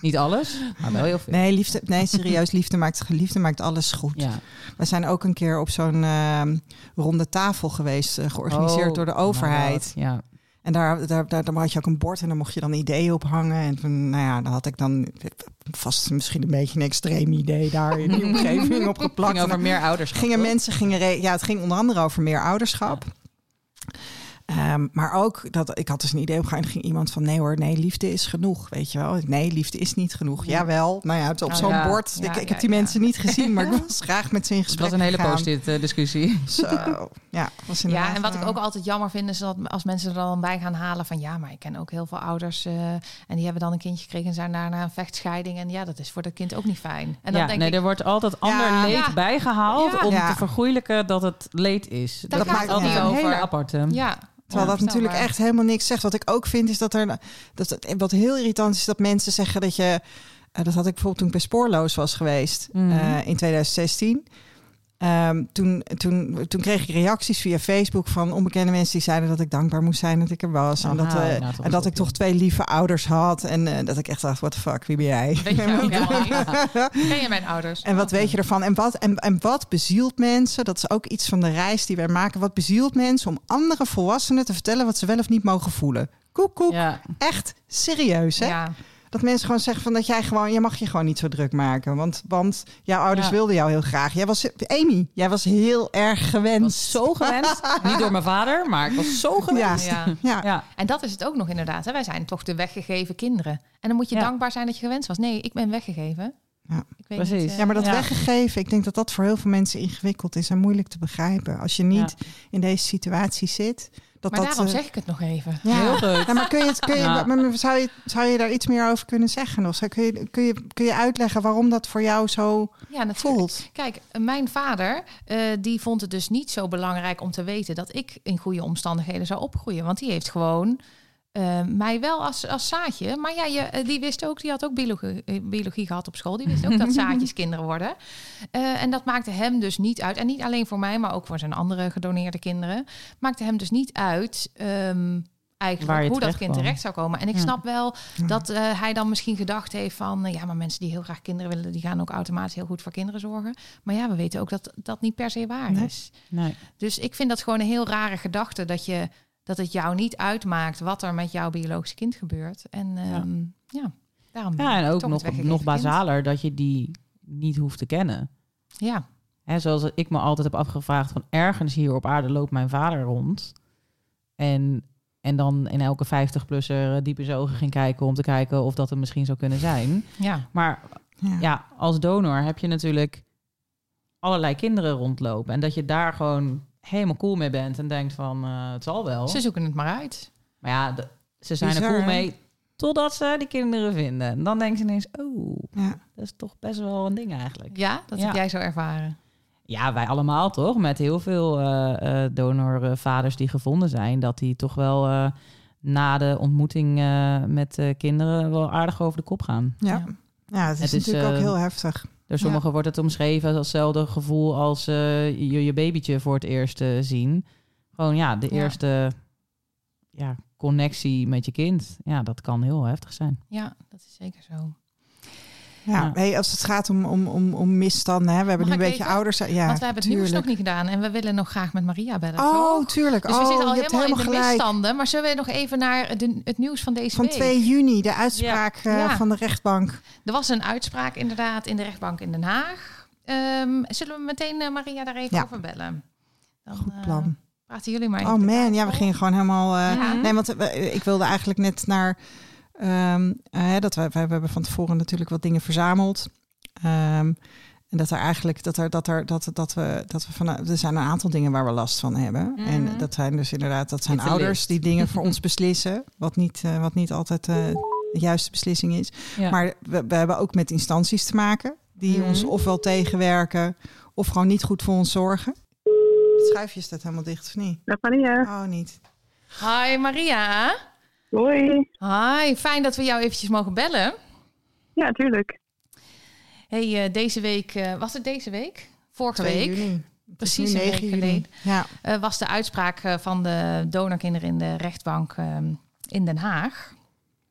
Niet alles, maar wel heel veel. Nee, liefde, nee, serieus, liefde maakt, liefde maakt alles goed. Ja. We zijn ook een keer op zo'n ehm, ronde tafel geweest, eh, georganiseerd Oh, door de overheid. Ja. En daar, daar, daar, daar had je ook een bord en daar mocht je dan ideeën op hangen. En toen, nou ja, dan had ik dan vast misschien een beetje een extreem idee daar in die omgeving opgeplakt. Ging over meer ouderschap. gingen toch? mensen gingen ja het ging onder andere over meer ouderschap Ehm, maar ook dat ik had dus een idee op ging iemand van nee hoor nee liefde is genoeg weet je wel nee liefde is niet genoeg Ja. jawel nou ja het op Oh, zo'n ja. bord Ja, ik, ik ja, heb die ja. mensen niet gezien maar ik [laughs] was graag met ze in gesprek was een hele post-it eh, discussie. Zo, ja, [laughs] was Ja, en wat ik eh, ook altijd jammer vind, is dat als mensen er dan bij gaan halen van ja, maar ik ken ook heel veel ouders eh, en die hebben dan een kindje gekregen en zijn daarna een vechtscheiding. En ja, dat is voor dat kind ook niet fijn. En dan ja, denk nee, ik, er wordt altijd ander Ja. leed Ja. bijgehaald Ja. om Ja. te vergoeilijken dat het leed is. Dat gaat maakt het altijd niet een over. hele aparte. ja. Terwijl dat natuurlijk echt helemaal niks zegt. Wat ik ook vind is dat er. Dat, wat heel irritant is, dat mensen zeggen dat je. eh, dat had ik bijvoorbeeld toen ik bij Spoorloos was geweest Mhm. eh, in 2016. Ehm, toen, toen, toen kreeg ik reacties via Facebook van onbekende mensen die zeiden dat ik dankbaar moest zijn dat ik er was. Oh, en dat, eh, nou en dat ik toch twee lieve ouders had. En eh, dat ik echt dacht, what the fuck, wie ben jij? Weet je. [laughs] Ken je mijn ouders? En wat weet je ervan? En wat, en, en wat bezielt mensen? Dat is ook iets van de reis die wij maken. Wat bezielt mensen om andere volwassenen te vertellen wat ze wel of niet mogen voelen? Koek, koek. Ja, Echt serieus, hè? Ja. Dat mensen gewoon zeggen van dat jij gewoon, je mag je gewoon niet zo druk maken. Want, want jouw ouders Ja. wilden jou heel graag. Jij was, Amy, jij was heel erg was zo gewenst. [laughs] Niet door mijn vader, maar ik was zo gewenst. Ja. Ja. Ja. Ja. En dat is het ook nog inderdaad. Hè? Wij zijn toch de weggegeven kinderen. En dan moet je Ja. dankbaar zijn dat je gewenst was. Nee, ik ben weggegeven. Ja. Ik weet Precies. Niet, eh, Ja, maar dat Ja. weggegeven, ik denk dat dat voor heel veel mensen ingewikkeld is en moeilijk te begrijpen. Als je niet in deze situatie zit. Dat maar dat, daarom eh, zeg ik het nog even. Ja. Heel goed. Ja, maar kun je het, kun je, Ja. maar- maar zou, je, zou je daar iets meer over kunnen zeggen? Nog? Zou- Kun, je, kun, je, kun je uitleggen waarom dat voor jou zo Ja, natuurlijk. voelt? Kijk, mijn vader eh, die vond het dus niet zo belangrijk om te weten dat ik in goede omstandigheden zou opgroeien. Want die heeft gewoon eh, mij wel als, als zaadje. Maar ja, je, eh, die wist ook, die had ook biologie, eh, biologie gehad op school. Die wist ook dat [laughs] zaadjes kinderen worden. Eh, en dat maakte hem dus niet uit. En niet alleen voor mij, maar ook voor zijn andere gedoneerde kinderen. Maakte hem dus niet uit. ehm, Eigenlijk hoe dat kind kwam. terecht zou komen. En ik Ja. snap wel dat hij dan misschien gedacht heeft van... ja, maar mensen die heel graag kinderen willen... die gaan ook automatisch heel goed voor kinderen zorgen. Maar ja, we weten ook dat dat niet per se waar Nee. is. Nee. Dus ik vind dat gewoon een heel rare gedachte... dat je Dat het jou niet uitmaakt wat er met jouw biologische kind gebeurt. En ehm, ja. daarom. Ja, en ook nog, nog kind. basaler dat je die niet hoeft te kennen. Ja, Hè, zoals ik me altijd heb afgevraagd van ergens hier op aarde loopt mijn vader rond. En, en dan in elke 50-plusser diep in zijn ogen ging kijken om te kijken of dat er misschien zou kunnen zijn. ja. Maar Ja. ja, als donor heb je natuurlijk allerlei kinderen rondlopen. En dat je daar gewoon helemaal cool mee bent en denkt van eh, het zal wel. Ze zoeken het maar uit. Maar ja, de- ze zijn er cool mee totdat ze die kinderen vinden. En dan denken ze ineens, oh, Ja. dat is toch best wel een ding eigenlijk. Ja, dat Ja. heb jij zo ervaren. Ja, wij allemaal toch? Met heel veel eh, donorvaders die gevonden zijn. Dat die toch wel na de ontmoeting met kinderen wel aardig over de kop gaan. Ja. Ja. het is Het is, natuurlijk ook heel heftig. Door sommigen wordt het omschreven als hetzelfde gevoel als eh, je, je babytje voor het eerst eh, zien. Gewoon ja, de Ja. eerste ja, connectie met je kind. Ja, dat kan heel heftig zijn. Ja, dat is zeker zo. Ja. Hey, als het gaat om, om, om, om misstanden, hè, we hebben Mag nu een beetje ouders. Ja, Want we hebben het nieuws nog niet gedaan. En we willen nog graag met Maria bellen. Oh, toch? tuurlijk. Dus we oh, zitten al helemaal, in de gelijk. misstanden. Maar zullen we nog even naar de, het nieuws van deze Van week? 2 juni, de uitspraak eh, van de rechtbank. Er was een uitspraak inderdaad in de rechtbank in Den Haag. Ehm, zullen we meteen eh, Maria daar even over bellen? Dan, Goed eh, plan. praten jullie maar Oh man, ja, we gingen gewoon helemaal. Ja. Nee, want ik wilde eigenlijk net naar. Ehm, eh, dat we, we hebben van tevoren natuurlijk wat dingen verzameld. Ehm, en dat er eigenlijk dat er dat er dat, dat we dat we van er zijn een aantal dingen waar we last van hebben. Mhm. En dat zijn dus inderdaad dat zijn ouders list. die dingen voor [laughs] ons beslissen, wat niet eh, wat niet altijd eh, de juiste beslissing is. Ja. Maar we, we hebben ook met instanties te maken die Mhm. ons ofwel tegenwerken of gewoon niet goed voor ons zorgen. Het schuifje staat helemaal dicht of niet? Dag Maria. Oh, niet. Hi Maria. Hoi. Hi, fijn dat we jou eventjes mogen bellen. Ja, tuurlijk. Hey, eh, deze week, eh, was het deze week? Vorige 2 week juni. Precies een 9 week geleden. Ja. eh, was de uitspraak eh, van de donorkinderen in de rechtbank ehm, in Den Haag.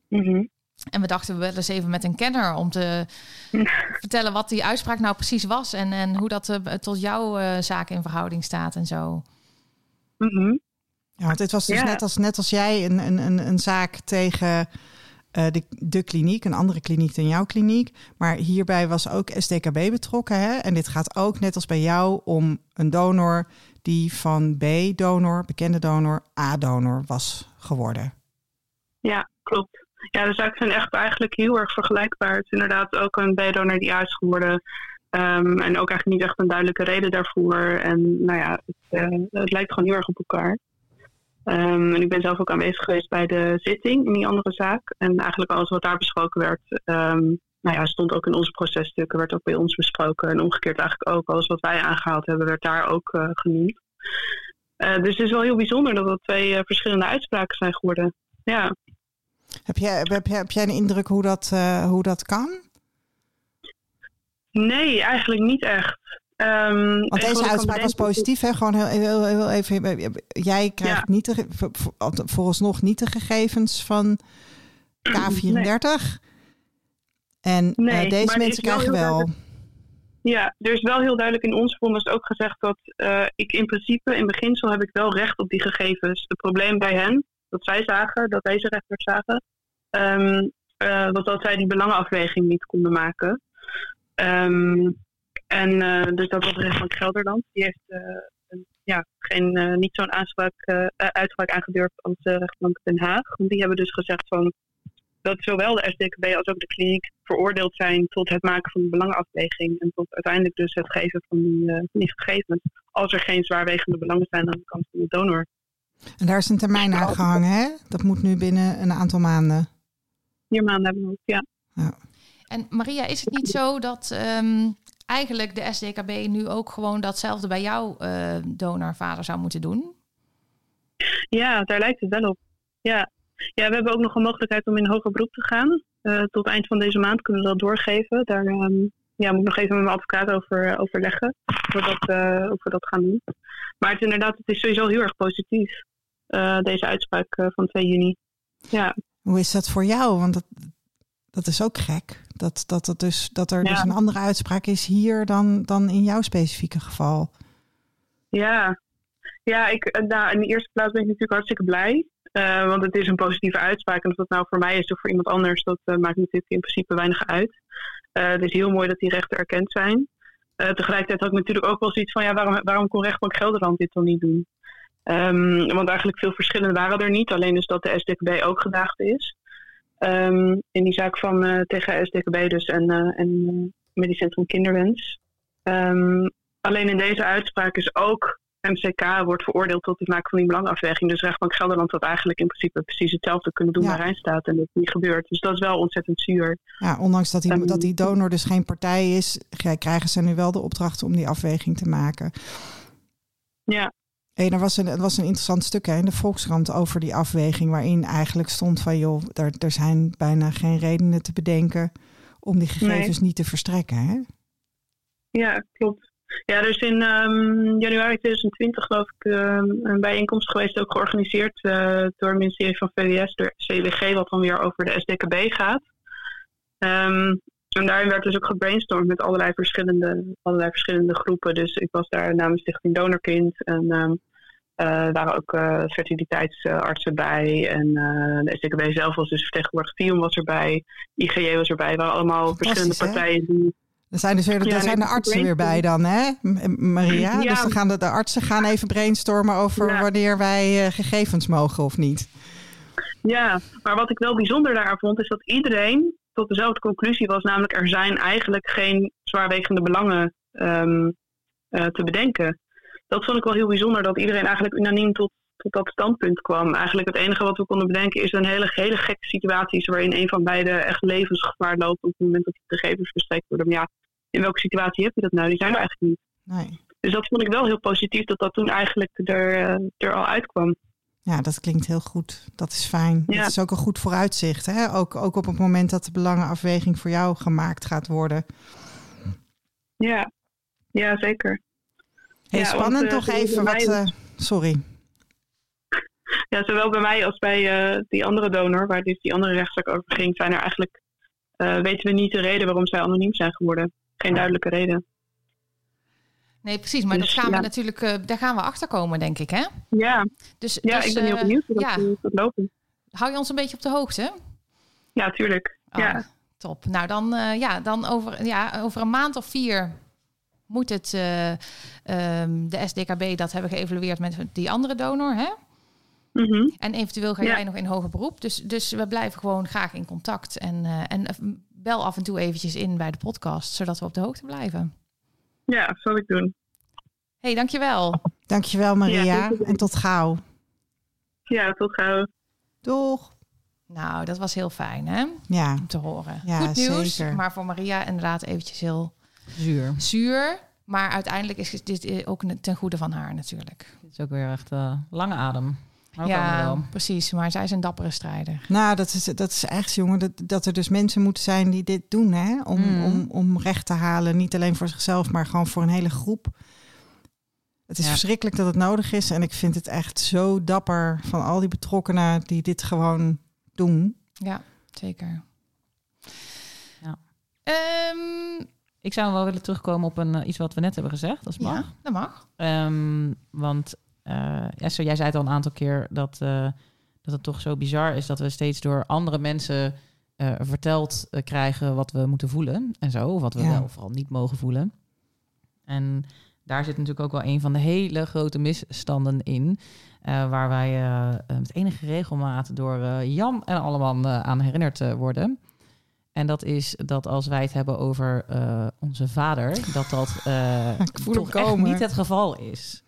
Mhm. En we dachten we bellen eens even met een kenner om te [laughs] vertellen wat die uitspraak nou precies was en, en hoe dat tot jouw eh, zaak in verhouding staat en zo. Mhm. Ja, want dit was dus Ja. net, als, net als jij een, een, een, een zaak tegen eh, de, de kliniek, een andere kliniek dan jouw kliniek. Maar hierbij was ook SDKB betrokken. Hè? En dit gaat ook net als bij jou om een donor die van B-donor, bekende donor, A-donor was geworden. Ja, klopt. Ja, de zaken zijn echt eigenlijk heel erg vergelijkbaar. Het is inderdaad ook een B-donor die uit is geworden. Ehm, en ook eigenlijk niet echt een duidelijke reden daarvoor. En nou ja, het, eh, het lijkt gewoon heel erg op elkaar. Ehm, en ik ben zelf ook aanwezig geweest bij de zitting in die andere zaak. En eigenlijk alles wat daar besproken werd, ehm, nou ja, stond ook in onze processtukken, werd ook bij ons besproken. En omgekeerd eigenlijk ook, alles wat wij aangehaald hebben, werd daar ook eh, genoemd. Eh, dus het is wel heel bijzonder dat er twee eh, verschillende uitspraken zijn geworden. Ja. Heb jij, heb, heb jij een indruk hoe dat, hoe dat kan? Nee, eigenlijk niet echt. Ehm, Want deze uitspraak was positief, hè? Gewoon heel, heel, heel even. Jij krijgt Ja. niet de, vooralsnog niet de gegevens van [clears throat] K34. En eh, deze mensen wel krijgen wel. Ja, er is wel heel duidelijk in ons vonnis ook gezegd dat eh, ik in principe, in beginsel heb ik wel recht op die gegevens. Het probleem bij hen, dat zij zagen, dat deze rechters zagen, ehm, eh, was dat zij die belangenafweging niet konden maken. Ehm, en eh, dus dat was de recht van Gelderland. Die heeft eh, een- ja, geen, eh, niet zo'n aanspraak, uitspraak aangedurfd als de rechtbank Den Haag. Want die hebben dus gezegd van dat zowel de SDKB als ook de kliniek veroordeeld zijn tot het maken van de belangenafweging en tot uiteindelijk dus het geven van die, eh, van die gegevens. Als er geen zwaarwegende belangen zijn aan de kant van de donor. En daar is een termijn aan gehangen, hè? Dat moet nu binnen een aantal maanden. Vier maanden hebben we ook, ja. En Maria, is het niet zo dat ehm, eigenlijk de SDKB nu ook gewoon datzelfde bij jouw eh, donorvader zou moeten doen? Ja, daar lijkt het wel op. Ja. ja, we hebben ook nog een mogelijkheid om in hoger beroep te gaan. Eh, tot eind van deze maand kunnen we dat doorgeven. Daar ehm, ja, moet ik nog even met mijn advocaat over eh, overleggen of we, dat, eh, of we dat gaan doen. Maar het, is inderdaad, het is sowieso heel erg positief, eh, deze uitspraak eh, van 2 juni. Ja, Hoe is dat voor jou? Want dat, dat is ook gek. Dat, dat, dat, dus, dat er Ja. dus een andere uitspraak is hier dan, dan in jouw specifieke geval. Ja. Ja, ik, eh, nou, in de eerste plaats ben ik natuurlijk hartstikke blij. Uh, want het is een positieve uitspraak. En of dat nou voor mij is of voor iemand anders, dat uh, maakt natuurlijk in principe weinig uit. Uh, het is heel mooi dat die rechten erkend zijn. tegelijkertijd had ik natuurlijk ook wel zoiets van, ja, waarom, waarom kon rechtbank Gelderland dit dan niet doen? Um, want eigenlijk veel verschillen waren er niet. Alleen dus dat de SDKB ook gedaagd is. Um, in die zaak van tegen SDKB dus en, en Medisch Centrum Kinderwens. Um, alleen in deze uitspraak is ook MCK wordt veroordeeld tot het maken van die belangafweging. Dus rechtbank Gelderland had eigenlijk in principe precies hetzelfde kunnen doen ja. waar Rijnstaat. En dat niet gebeurt. Dus dat is wel ontzettend zuur. Ja, ondanks dat die, um, dat die donor dus geen partij is, krijgen ze nu wel de opdracht om die afweging te maken. Ja. Hey, er, was een, er was een interessant stuk hè, in de Volkskrant over die afweging, waarin eigenlijk stond van joh, er, er zijn bijna geen redenen te bedenken om die gegevens nee. niet te verstrekken. Hè? Ja, klopt. Ja, er is in um, januari 2020 geloof ik um, een bijeenkomst geweest, ook georganiseerd uh, door het ministerie van VWS, door CWG, wat dan weer over de SDKB gaat. Um, en daarin werd dus ook gebrainstormd met allerlei verschillende, allerlei verschillende groepen. Dus ik was daar namens Stichting Donorkind en um, uh, waren ook uh, fertiliteitsartsen bij. En uh, de SDKB zelf was dus vertegenwoordigd. FIOM was erbij, IGJ was erbij. waren allemaal verschillende partijen die er zijn, dus weer, er zijn de artsen weer bij dan, hè, Maria? Ja. Dus dan gaan de, de, artsen gaan even brainstormen over ja. wanneer wij gegevens mogen of niet. Ja, maar wat ik wel bijzonder daaraan vond, is dat iedereen tot dezelfde conclusie was. Namelijk, er zijn eigenlijk geen zwaarwegende belangen um, uh, te bedenken. Dat vond ik wel heel bijzonder, dat iedereen eigenlijk unaniem tot, tot dat standpunt kwam. Eigenlijk het enige wat we konden bedenken is een hele, hele gekke situatie waarin een van beiden echt levensgevaar loopt op het moment dat die gegevens verstrekt worden. Maar ja, in welke situatie heb je dat nou? Die zijn er eigenlijk niet. Nee. Dus dat vond ik wel heel positief dat dat toen eigenlijk er, uh, er al uitkwam. Ja, dat klinkt heel goed. Dat is fijn. Ja. Dat is ook een goed vooruitzicht. Hè? Ook, ook op het moment dat de belangenafweging voor jou gemaakt gaat worden. Ja, ja zeker. Ja, spannend want, uh, toch even wat... Uh, sorry. [laughs] Ja, zowel bij mij als bij uh, die andere donor, waar dus die andere rechtszaak over ging, zijn er eigenlijk, weten we niet de reden waarom zij anoniem zijn geworden geen duidelijke reden. Nee, precies. Maar dus, dat gaan we natuurlijk, uh, daar gaan we achter komen, denk ik, hè? Ja. Dus, ja, dus, ik ben heel benieuwd hoe ja. dat gaat lopen. Hou je ons een beetje op de hoogte? Ja, tuurlijk. Oh, ja. Top. Nou, dan, ja, dan over, ja, over een maand of vier moet het um, de SDKB dat hebben geëvalueerd met die andere donor, hè? Mm -hmm. En eventueel ga Ja. jij nog in hoger beroep. Dus, dus we blijven gewoon graag in contact. En, uh, en bel af en toe eventjes in bij de podcast, zodat we op de hoogte blijven. Ja, zal ik doen. hey, dankjewel. Dankjewel Maria Ja, en tot gauw. Ja, tot gauw. Doeg. Nou, dat was heel fijn, hè? Ja, Om te horen. Ja, Goed nieuws, zeker. maar voor Maria inderdaad eventjes heel Zuur. zuur. Maar uiteindelijk is dit ook ten goede van haar natuurlijk. Het is ook weer echt uh, lange adem. Ook ja, precies. Maar zij is een dappere strijder. nou dat is, dat is echt jongen, dat, dat er dus mensen moeten zijn die dit doen hè? Om, Mm. om, om recht te halen. Niet alleen voor zichzelf, maar gewoon voor een hele groep. Het is Ja. verschrikkelijk dat het nodig is. En ik vind het echt zo dapper van al die betrokkenen die dit gewoon doen. Ja, zeker. Ja. Ehm, Ik zou wel willen terugkomen op een, eh, iets wat we net hebben gezegd, als mag. ja, dat mag. Ehm, want eh Esther, jij zei het al een aantal keer dat, eh, dat het toch zo bizar is dat we steeds door andere mensen eh, verteld krijgen wat we moeten voelen en zo, wat we Ja. wel vooral niet mogen voelen. En daar zit natuurlijk ook wel een van de hele grote misstanden in, waar wij eh, met enige regelmaat door Jan en Alleman aan herinnerd worden. En dat is dat als wij het hebben over onze vader, dat dat [laughs] toch echt niet het geval is.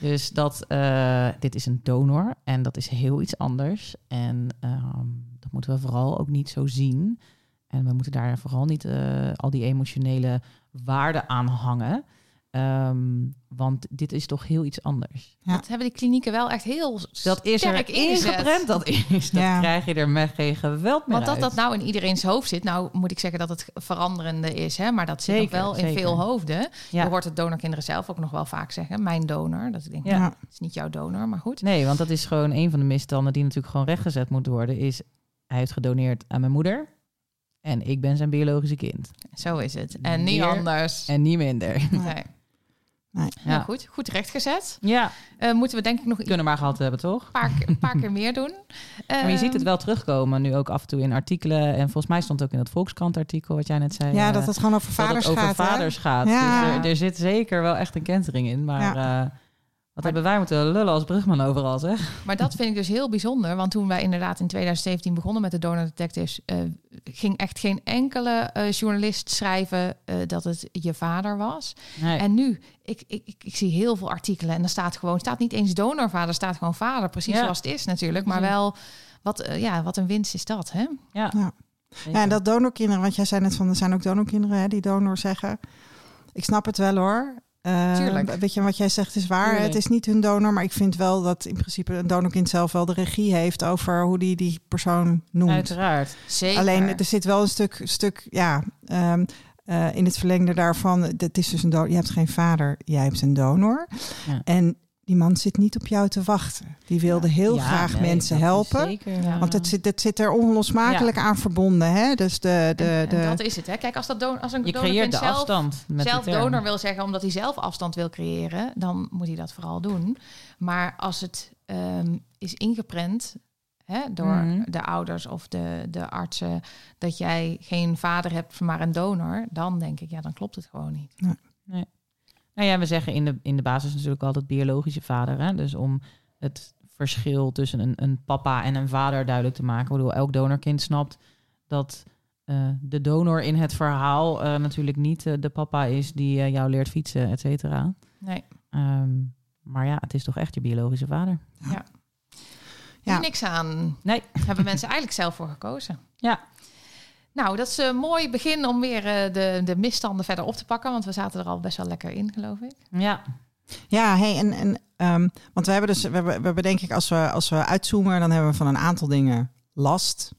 Dus dat eh, dit is een donor en dat is heel iets anders. En ehm, dat moeten we vooral ook niet zo zien. En we moeten daar vooral niet eh, al die emotionele waarden aan hangen. Ehm, want dit is toch heel iets anders. Ja. Dat hebben die klinieken wel echt heel Dat is sterk er ingeprent, dat is. Dat Ja. krijg je er met geen geweld meer Want dat uit. dat nou in iedereen's hoofd zit, nou moet ik zeggen dat het veranderende is, hè? maar dat zit Zeker, nog wel in zeker. veel hoofden. Ja. Je hoort het donorkinderen zelf ook nog wel vaak zeggen, mijn donor. Dat ik denk, Ja. nou, het is niet jouw donor, maar goed. Nee, want dat is gewoon een van de misstanden die natuurlijk gewoon rechtgezet moet worden. Is hij heeft gedoneerd aan mijn moeder en ik ben zijn biologische kind. Zo is het. En niet Meer- anders. En niet minder. Nee. [laughs] Nee. Ja. Ja. goed, goed rechtgezet. Ja, Eh, moeten we denk ik nog een kunnen maar gehad hebben, toch? paar, keer- een paar keer meer doen. [laughs] Maar je ziet het Ehm, wel terugkomen nu ook af en toe in artikelen. En volgens mij stond het ook in dat Volkskrant-artikel wat jij net zei. Ja, eh, dat het gewoon over dat vaders het over gaat. hè? vaders gaat. Ja. Dus er, er zit zeker wel echt een kentering in. Maar eh, wat hebben wij moeten lullen als brugman overal, zeg? Maar dat vind ik dus heel bijzonder. Want toen wij inderdaad in 2017 begonnen met de Donor Detectives... eh, ging echt geen enkele eh, journalist schrijven eh, dat het je vader was. Nee. En nu, ik, ik, ik, ik zie heel veel artikelen en er staat gewoon... staat niet eens donorvader, staat gewoon vader. Precies Ja. zoals het is natuurlijk. Maar wel, wat, ja, wat een winst is dat, hè? ja. Ja. Ja, en dat donorkinderen, want jij zei net van er zijn ook donorkinderen hè, die donor zeggen. Ik snap het wel hoor. Eh, Tuurlijk. Weet je, wat jij zegt is waar. Tuurlijk. Het is niet hun donor, maar ik vind wel dat in principe een donorkind zelf wel de regie heeft over hoe die die persoon noemt. Uiteraard. Zeker. Alleen er zit wel een stuk, stuk ja, ehm, eh, in het verlengde daarvan. Het is dus een donor. Je hebt geen vader, jij hebt een donor. Ja. En die man zit niet op jou te wachten. Die wilde heel Ja, graag nee, mensen helpen. Zeker, Ja. Want het zit, het zit er onlosmakelijk aan verbonden. Hè? Dus de, de, En, de, en dat is het, hè? Kijk, als, dat don als een je donorkind creëert de zelf, afstand met zelf die term. donor wil zeggen omdat hij zelf afstand wil creëren, dan moet hij dat vooral doen. Maar als het ehm, is ingeprent hè, door Mhm. de ouders of de, de artsen dat jij geen vader hebt, maar een donor, dan denk ik, ja, dan klopt het gewoon niet. Nou ja, we zeggen in de, in de basis natuurlijk altijd biologische vader. Hè? Dus om het verschil tussen een, een papa en een vader duidelijk te maken. Waardoor elk donorkind snapt dat eh, de donor in het verhaal eh, natuurlijk niet eh, de papa is die eh, jou leert fietsen, et cetera. Nee, Ehm, maar ja, het is toch echt je biologische vader. Ja. Hier niks aan. Nee. Hebben mensen eigenlijk zelf voor gekozen. Ja. Nou, dat is een mooi begin om weer eh, de, de misstanden verder op te pakken. Want we zaten er al best wel lekker in, geloof ik. Ja, Ja, hey, en, en ehm, want we hebben dus, we hebben, we hebben denk ik, als we, als we uitzoomen, dan hebben we van een aantal dingen last.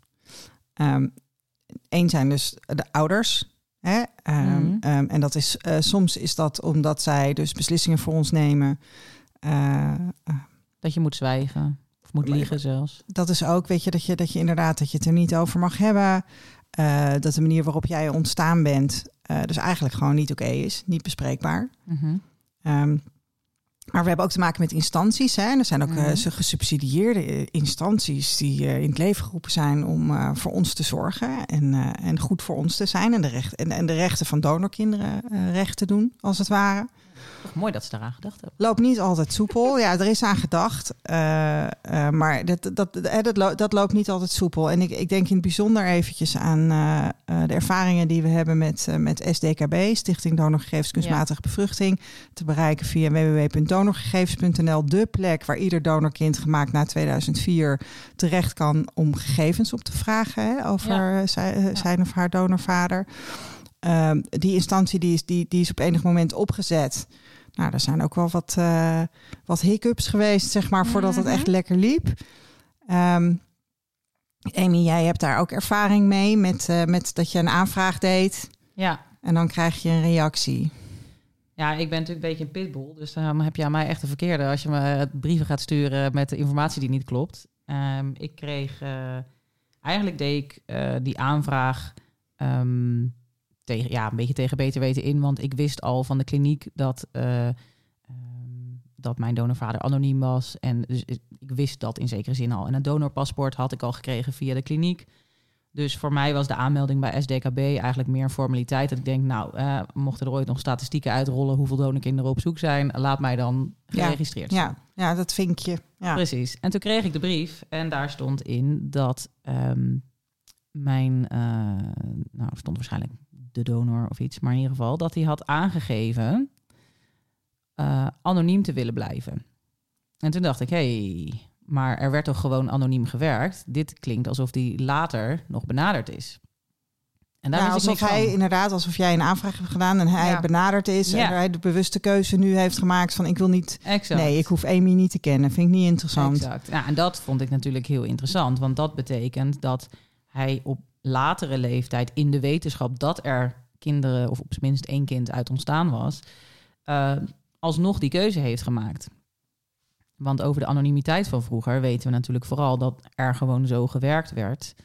Eén zijn dus de ouders. Hè? Ehm, Mhm. ehm, en dat is, eh, soms is dat omdat zij dus beslissingen voor ons nemen. Eh, eh, dat je moet zwijgen. Of moet liegen zelfs. dat is ook, weet je, dat je, dat je inderdaad dat je het er niet over mag hebben. Eh, dat de manier waarop jij ontstaan bent, eh, dus eigenlijk gewoon niet oké is, niet bespreekbaar. Mhm. Ehm, maar we hebben ook te maken met instanties. Hè? En er zijn ook zo gesubsidieerde instanties die in het leven geroepen zijn om voor ons te zorgen en, en goed voor ons te zijn. En de, recht, en, en de rechten van donorkinderen recht te doen, als het ware. Toch mooi dat ze daaraan gedacht hebben. Loopt niet altijd soepel. Ja, er is aan gedacht. Eh, eh, maar dat, dat, dat, lo- dat loopt niet altijd soepel. En ik, ik denk in het bijzonder eventjes aan eh, de ervaringen die we hebben met, met SDKB, Stichting Donorgegevens Kunstmatige Bevruchting. Te bereiken via www.donorgegevens.nl. De plek waar ieder donorkind gemaakt na 2004 terecht kan om gegevens op te vragen hè, over zij- eh, zijn of haar donorvader. Ehm, die instantie die is, die, die is op enig moment opgezet. Nou, er zijn ook wel wat, eh, wat hiccups geweest, zeg maar, voordat het Mhm. echt lekker liep. Ehm Amy, jij hebt daar ook ervaring mee met, eh, met dat je een aanvraag deed Ja. en dan krijg je een reactie. Ja, ik ben natuurlijk een beetje een pitbull. Dus dan heb je aan mij echt de verkeerde als je me brieven gaat sturen met de informatie die niet klopt. Ehm, ik kreeg... eh, eigenlijk deed ik eh, die aanvraag tegen, ja, een beetje tegen beter weten in. Want ik wist al van de kliniek dat, eh, ehm, dat mijn donorvader anoniem was. En dus ik wist dat in zekere zin al. En een donorpaspoort had ik al gekregen via de kliniek. Dus voor mij was de aanmelding bij SDKB eigenlijk meer een formaliteit. Dat ik denk, nou, eh, mochten er ooit nog statistieken uitrollen hoeveel donorkinderen op zoek zijn, laat mij dan Ja, geregistreerd staan. Ja, ja dat vinkje. Ja. Precies. En toen kreeg ik de brief en daar stond in dat ehm, mijn, eh, nou, stond waarschijnlijk de donor of iets, maar in ieder geval dat hij had aangegeven eh, anoniem te willen blijven. En toen dacht ik, hey, maar er werd toch gewoon anoniem gewerkt? Dit klinkt alsof die later nog benaderd is. En daar Ja, alsof hij van. inderdaad, alsof jij een aanvraag hebt gedaan en hij Ja. benaderd is Ja. en hij de bewuste keuze nu heeft gemaakt van ik wil niet, Exact. nee, ik hoef Amy niet te kennen, vind ik niet interessant. Exact. Ja, en dat vond ik natuurlijk heel interessant. Want dat betekent dat hij op latere leeftijd in de wetenschap dat er kinderen, of op zijn minst één kind uit ontstaan was, eh, alsnog die keuze heeft gemaakt. Want over de anonimiteit van vroeger weten we natuurlijk vooral dat er gewoon zo gewerkt werd.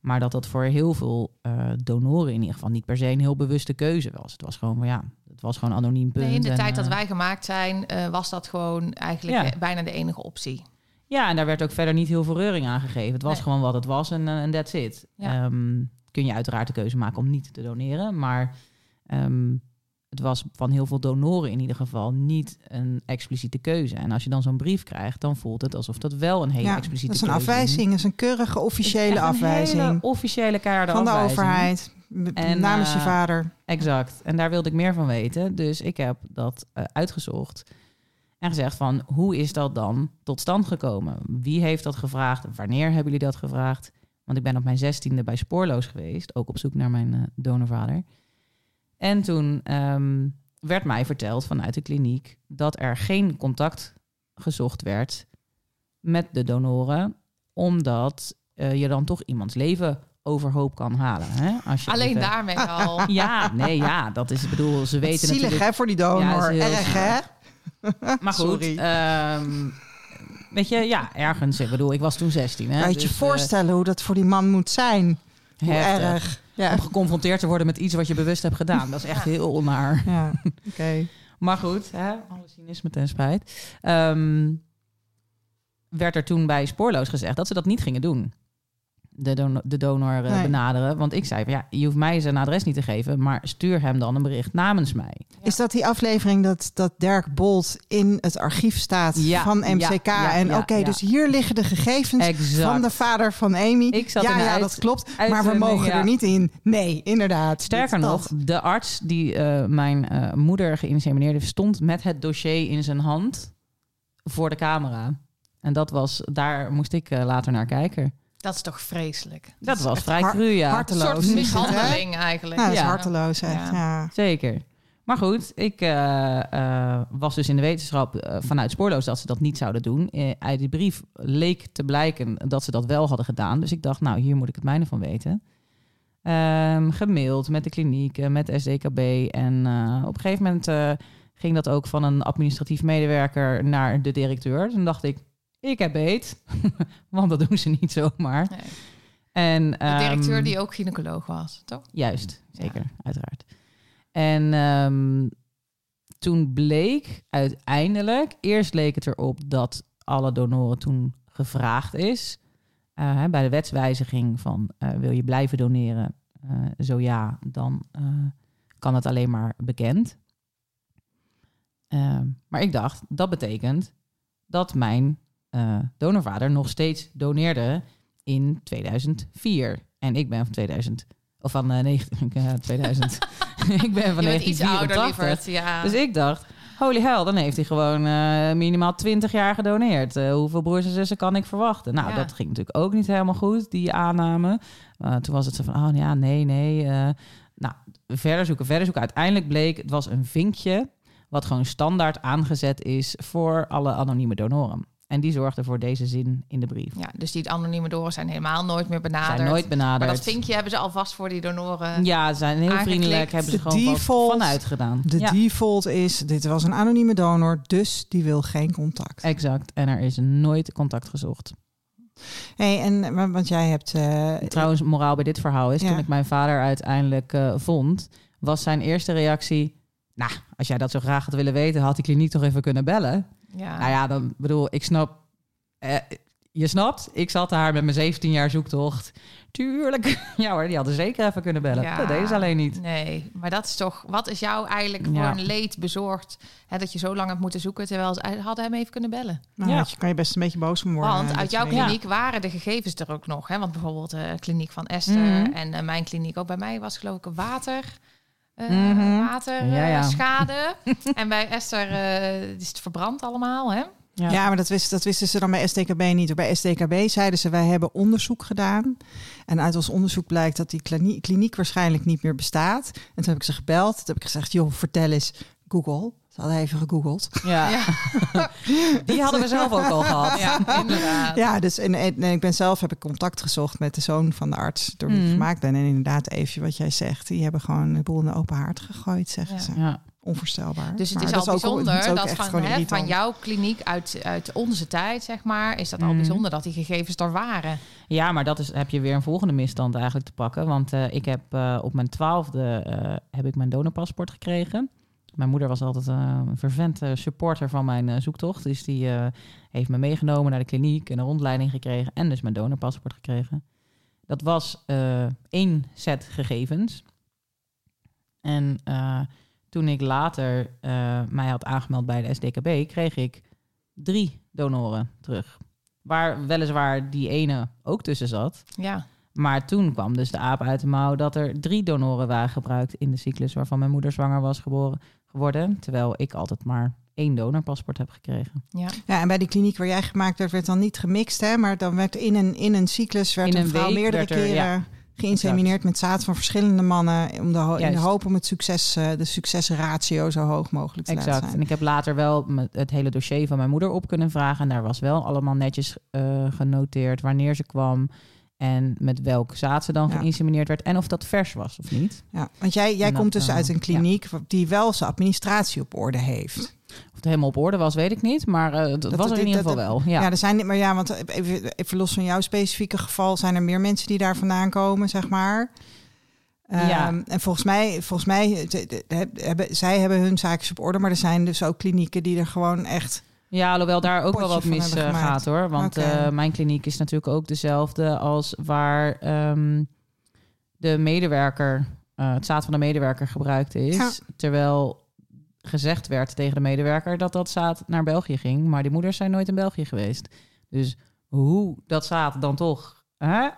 Maar dat dat voor heel veel eh, donoren in ieder geval niet per se een heel bewuste keuze was. Het was gewoon ja, het was gewoon anoniem punt. Nee, in de En, tijd dat eh, wij gemaakt zijn, was dat gewoon eigenlijk Ja. bijna de enige optie. Ja, en daar werd ook verder niet heel veel reuring aan gegeven. Het was Nee. gewoon wat het was en en that's it. Ja. Ehm, kun je uiteraard de keuze maken om niet te doneren. Maar ehm, het was van heel veel donoren in ieder geval niet een expliciete keuze. En als je dan zo'n brief krijgt, dan voelt het alsof dat wel een hele Ja, expliciete dat is een keuze afwijzing, dat is een keurige is officiële een afwijzing hele officiële keiharde van de afwijzing. overheid En, namens je eh, vader. Exact. En daar wilde ik meer van weten. Dus ik heb dat eh, uitgezocht. En gezegd van, hoe is dat dan tot stand gekomen? Wie heeft dat gevraagd? Wanneer hebben jullie dat gevraagd? Want ik ben op mijn zestiende bij Spoorloos geweest. Ook op zoek naar mijn eh, donorvader. En toen ehm, werd mij verteld vanuit de kliniek... dat er geen contact gezocht werd met de donoren... omdat eh, je dan toch iemands leven overhoop kan halen. Hè? Als je Alleen even- daarmee al. [laughs] ja, nee, ja, dat is, ik bedoel, ze weten zielig natuurlijk... hè, voor die donor. Ja, is heel Erg hè? Maar goed, Sorry. ehm, weet je, ja, ergens, ik bedoel, ik was toen 16. Hè, je je dus, eh, voorstellen hoe dat voor die man moet zijn? Hoe heftig. erg. Ja, Om geconfronteerd te worden met iets wat je bewust hebt gedaan. Dat is echt heel onaar. ja. [laughs] oké. Maar goed, hè, alle cynisme ten spijt. Ehm, werd er toen bij Spoorloos gezegd dat ze dat niet gingen doen. De, don- de donor eh, Nee. benaderen. Want ik zei, van, ja, je hoeft mij zijn adres niet te geven, maar stuur hem dan een bericht namens mij. Is dat die aflevering dat, dat Dirk Bolt in het archief staat Ja, van MCK? ja, ja, en oké, dus hier liggen de gegevens Exact. van de vader van Amy. Ik zat ja, ja, dat klopt. Maar we mogen er niet in. Nee, inderdaad. Sterker nog, de arts die eh, mijn eh, moeder geïnsemineerde, stond met het dossier in zijn hand voor de camera. En dat was, daar moest ik later naar kijken. Dat is toch vreselijk. Dat was vrij cru, ja. Een harteloos. soort het, hè? mishandeling eigenlijk. Ja, dat is Ja. harteloos echt. Ja. Ja. Zeker. Maar goed, ik eh, eh, was dus in de wetenschap eh, vanuit spoorloos dat ze dat niet zouden doen. Eh, uit die brief leek te blijken dat ze dat wel hadden gedaan. Dus ik dacht, nou, hier moet ik het mijne van weten. Ehm, gemaild met de kliniek, met SDKB. En eh, op een gegeven moment eh, ging dat ook van een administratief medewerker naar de directeur. Toen dacht ik, ik heb beet. [laughs] Want dat doen ze niet zomaar. Nee. En, De ehm, directeur die ook gynaecoloog was, toch? Juist, zeker, uiteraard. En ehm, toen bleek uiteindelijk, eerst leek het erop dat alle donoren toen gevraagd is. eh, bij de wetswijziging van eh, wil je blijven doneren? Eh, zo ja, dan kan het alleen maar bekend. Ehm, maar ik dacht, dat betekent dat mijn eh, donorvader nog steeds doneerde in 2004. En ik ben van 2000, of van eh 19, [laughs] eh, 2000. [laughs] ik ben van je bent iets ouder, 1984. lieverd. Ja. Dus ik dacht, holy hell, dan heeft hij gewoon eh, minimaal 20 jaar gedoneerd. Eh, hoeveel broers en zussen kan ik verwachten? Nou, Ja. dat ging natuurlijk ook niet helemaal goed, die aanname. Eh, toen was het zo van, oh ja, nee, nee. nou, verder zoeken, verder zoeken. Uiteindelijk bleek, het was een vinkje... wat gewoon standaard aangezet is voor alle anonieme donoren. En die zorgde voor deze zin in de brief. ja, dus die anonieme donoren zijn helemaal nooit meer benaderd. Zijn nooit benaderd. Maar dat vinkje hebben ze alvast voor die donoren. Ja, ze zijn heel Aangeklikt. vriendelijk. Hebben ze De gewoon default- vanuit gedaan. De ja, default is, dit was een anonieme donor, dus die wil geen contact. exact. En er is nooit contact gezocht. Hey, en wa- want jij hebt... eh, Trouwens, moraal bij dit verhaal is... Ja. toen ik mijn vader uiteindelijk eh, vond... was zijn eerste reactie... Nou, als jij dat zo graag had willen weten... had die kliniek toch even kunnen bellen. Ja. Nou ja, dan bedoel, ik snap... eh, je snapt, ik zat daar met mijn 17 jaar zoektocht. Tuurlijk. [laughs] Ja hoor, die hadden zeker even kunnen bellen. Ja. Dat deden ze alleen niet. Nee, maar dat is toch... Wat is jou eigenlijk voor Ja. een leed bezorgd... Hè, dat je zo lang hebt moeten zoeken... terwijl ze hadden hem even kunnen bellen. nou, Ja. je kan je best een beetje boos om worden. Want uit jouw kliniek waren de gegevens er ook nog. Hè? Want bijvoorbeeld de kliniek van Esther Mhm. en eh, mijn kliniek ook bij mij was geloof ik een water. eh water Ja, ja. eh, schade. [laughs] en bij Esther eh, is het verbrand allemaal. Hè? Ja, maar dat, wist, dat wisten ze dan bij STKB niet. Bij STKB zeiden ze, wij hebben onderzoek gedaan. En uit ons onderzoek blijkt dat die kliniek, kliniek waarschijnlijk niet meer bestaat. En toen heb ik ze gebeld. Toen heb ik gezegd, joh, vertel eens, Google. Ze hadden even gegoogeld. Ja. Ja. [laughs] Die hadden we zelf ook al gehad. Ja, inderdaad. Ja, dus en, en, en ik ben zelf heb ik contact gezocht met de zoon van de arts door wie ik Mhm. gemaakt ben. En inderdaad, even wat jij zegt, die hebben gewoon de boel in de open haard gegooid, zeggen Ja. ze. Ja. Onvoorstelbaar. Dus het Maar is dat al ook- het bijzonder is ook dat echt van, hè, van jouw kliniek uit, uit onze tijd, zeg maar, is dat al Mhm. bijzonder dat die gegevens er waren. Ja, maar dat is, heb je weer een volgende misstand eigenlijk te pakken. Want eh, ik heb eh, op mijn twaalfde eh, heb ik mijn donorpaspoort gekregen. Mijn moeder was altijd eh, een vervente supporter van mijn eh, zoektocht. Dus die eh, heeft me meegenomen naar de kliniek en een rondleiding gekregen. En dus mijn donorpaspoort gekregen. Dat was één set gegevens. En toen ik later mij had aangemeld bij de SDKB, kreeg ik drie donoren terug. Waar weliswaar die ene ook tussen zat. Ja, Maar toen kwam dus de aap uit de mouw dat er drie donoren waren gebruikt in de cyclus waarvan mijn moeder zwanger was geboren, geworden. Terwijl ik altijd maar één donorpaspoort heb gekregen. ja. Ja, en bij die kliniek waar jij gemaakt werd, werd dan niet gemixt, hè? Maar dan werd in een, in een cyclus werd In een, een vrouw meerdere er, keren ja. geïnsemineerd met zaad van verschillende mannen. Om de, ho- in de hoop om het succes, eh, de succesratio zo hoog mogelijk te laten Exact. En zijn. ik heb later wel het hele dossier van mijn moeder op kunnen vragen. En daar was wel allemaal netjes eh, genoteerd wanneer ze kwam. En met welk zaad ze dan Ja. geïnsemineerd werd. En of dat vers was of niet. Ja, want jij, jij dat, komt dus uit een kliniek die wel zijn administratie op orde heeft. Of het helemaal op orde was, weet ik niet. Maar het Dat- was er in ieder geval wel. Ja. Ja. er zijn maar ja, want even, even los van jouw specifieke geval, zijn er meer mensen die daar vandaan komen, zeg maar. Ja. Ehm, en volgens mij, volgens mij de- de- de- hebben, zij hebben hun zaakjes op orde, maar er zijn dus ook klinieken die er gewoon echt. Ja, alhoewel daar ook wel wat mis eh, gaat hoor. Want eh, mijn kliniek is natuurlijk ook dezelfde als waar ehm, de medewerker, eh, het zaad van de medewerker gebruikt is. Ja. Terwijl gezegd werd tegen de medewerker dat dat zaad naar België ging. Maar die moeders zijn nooit in België geweest. Dus hoe dat zaad dan toch hè,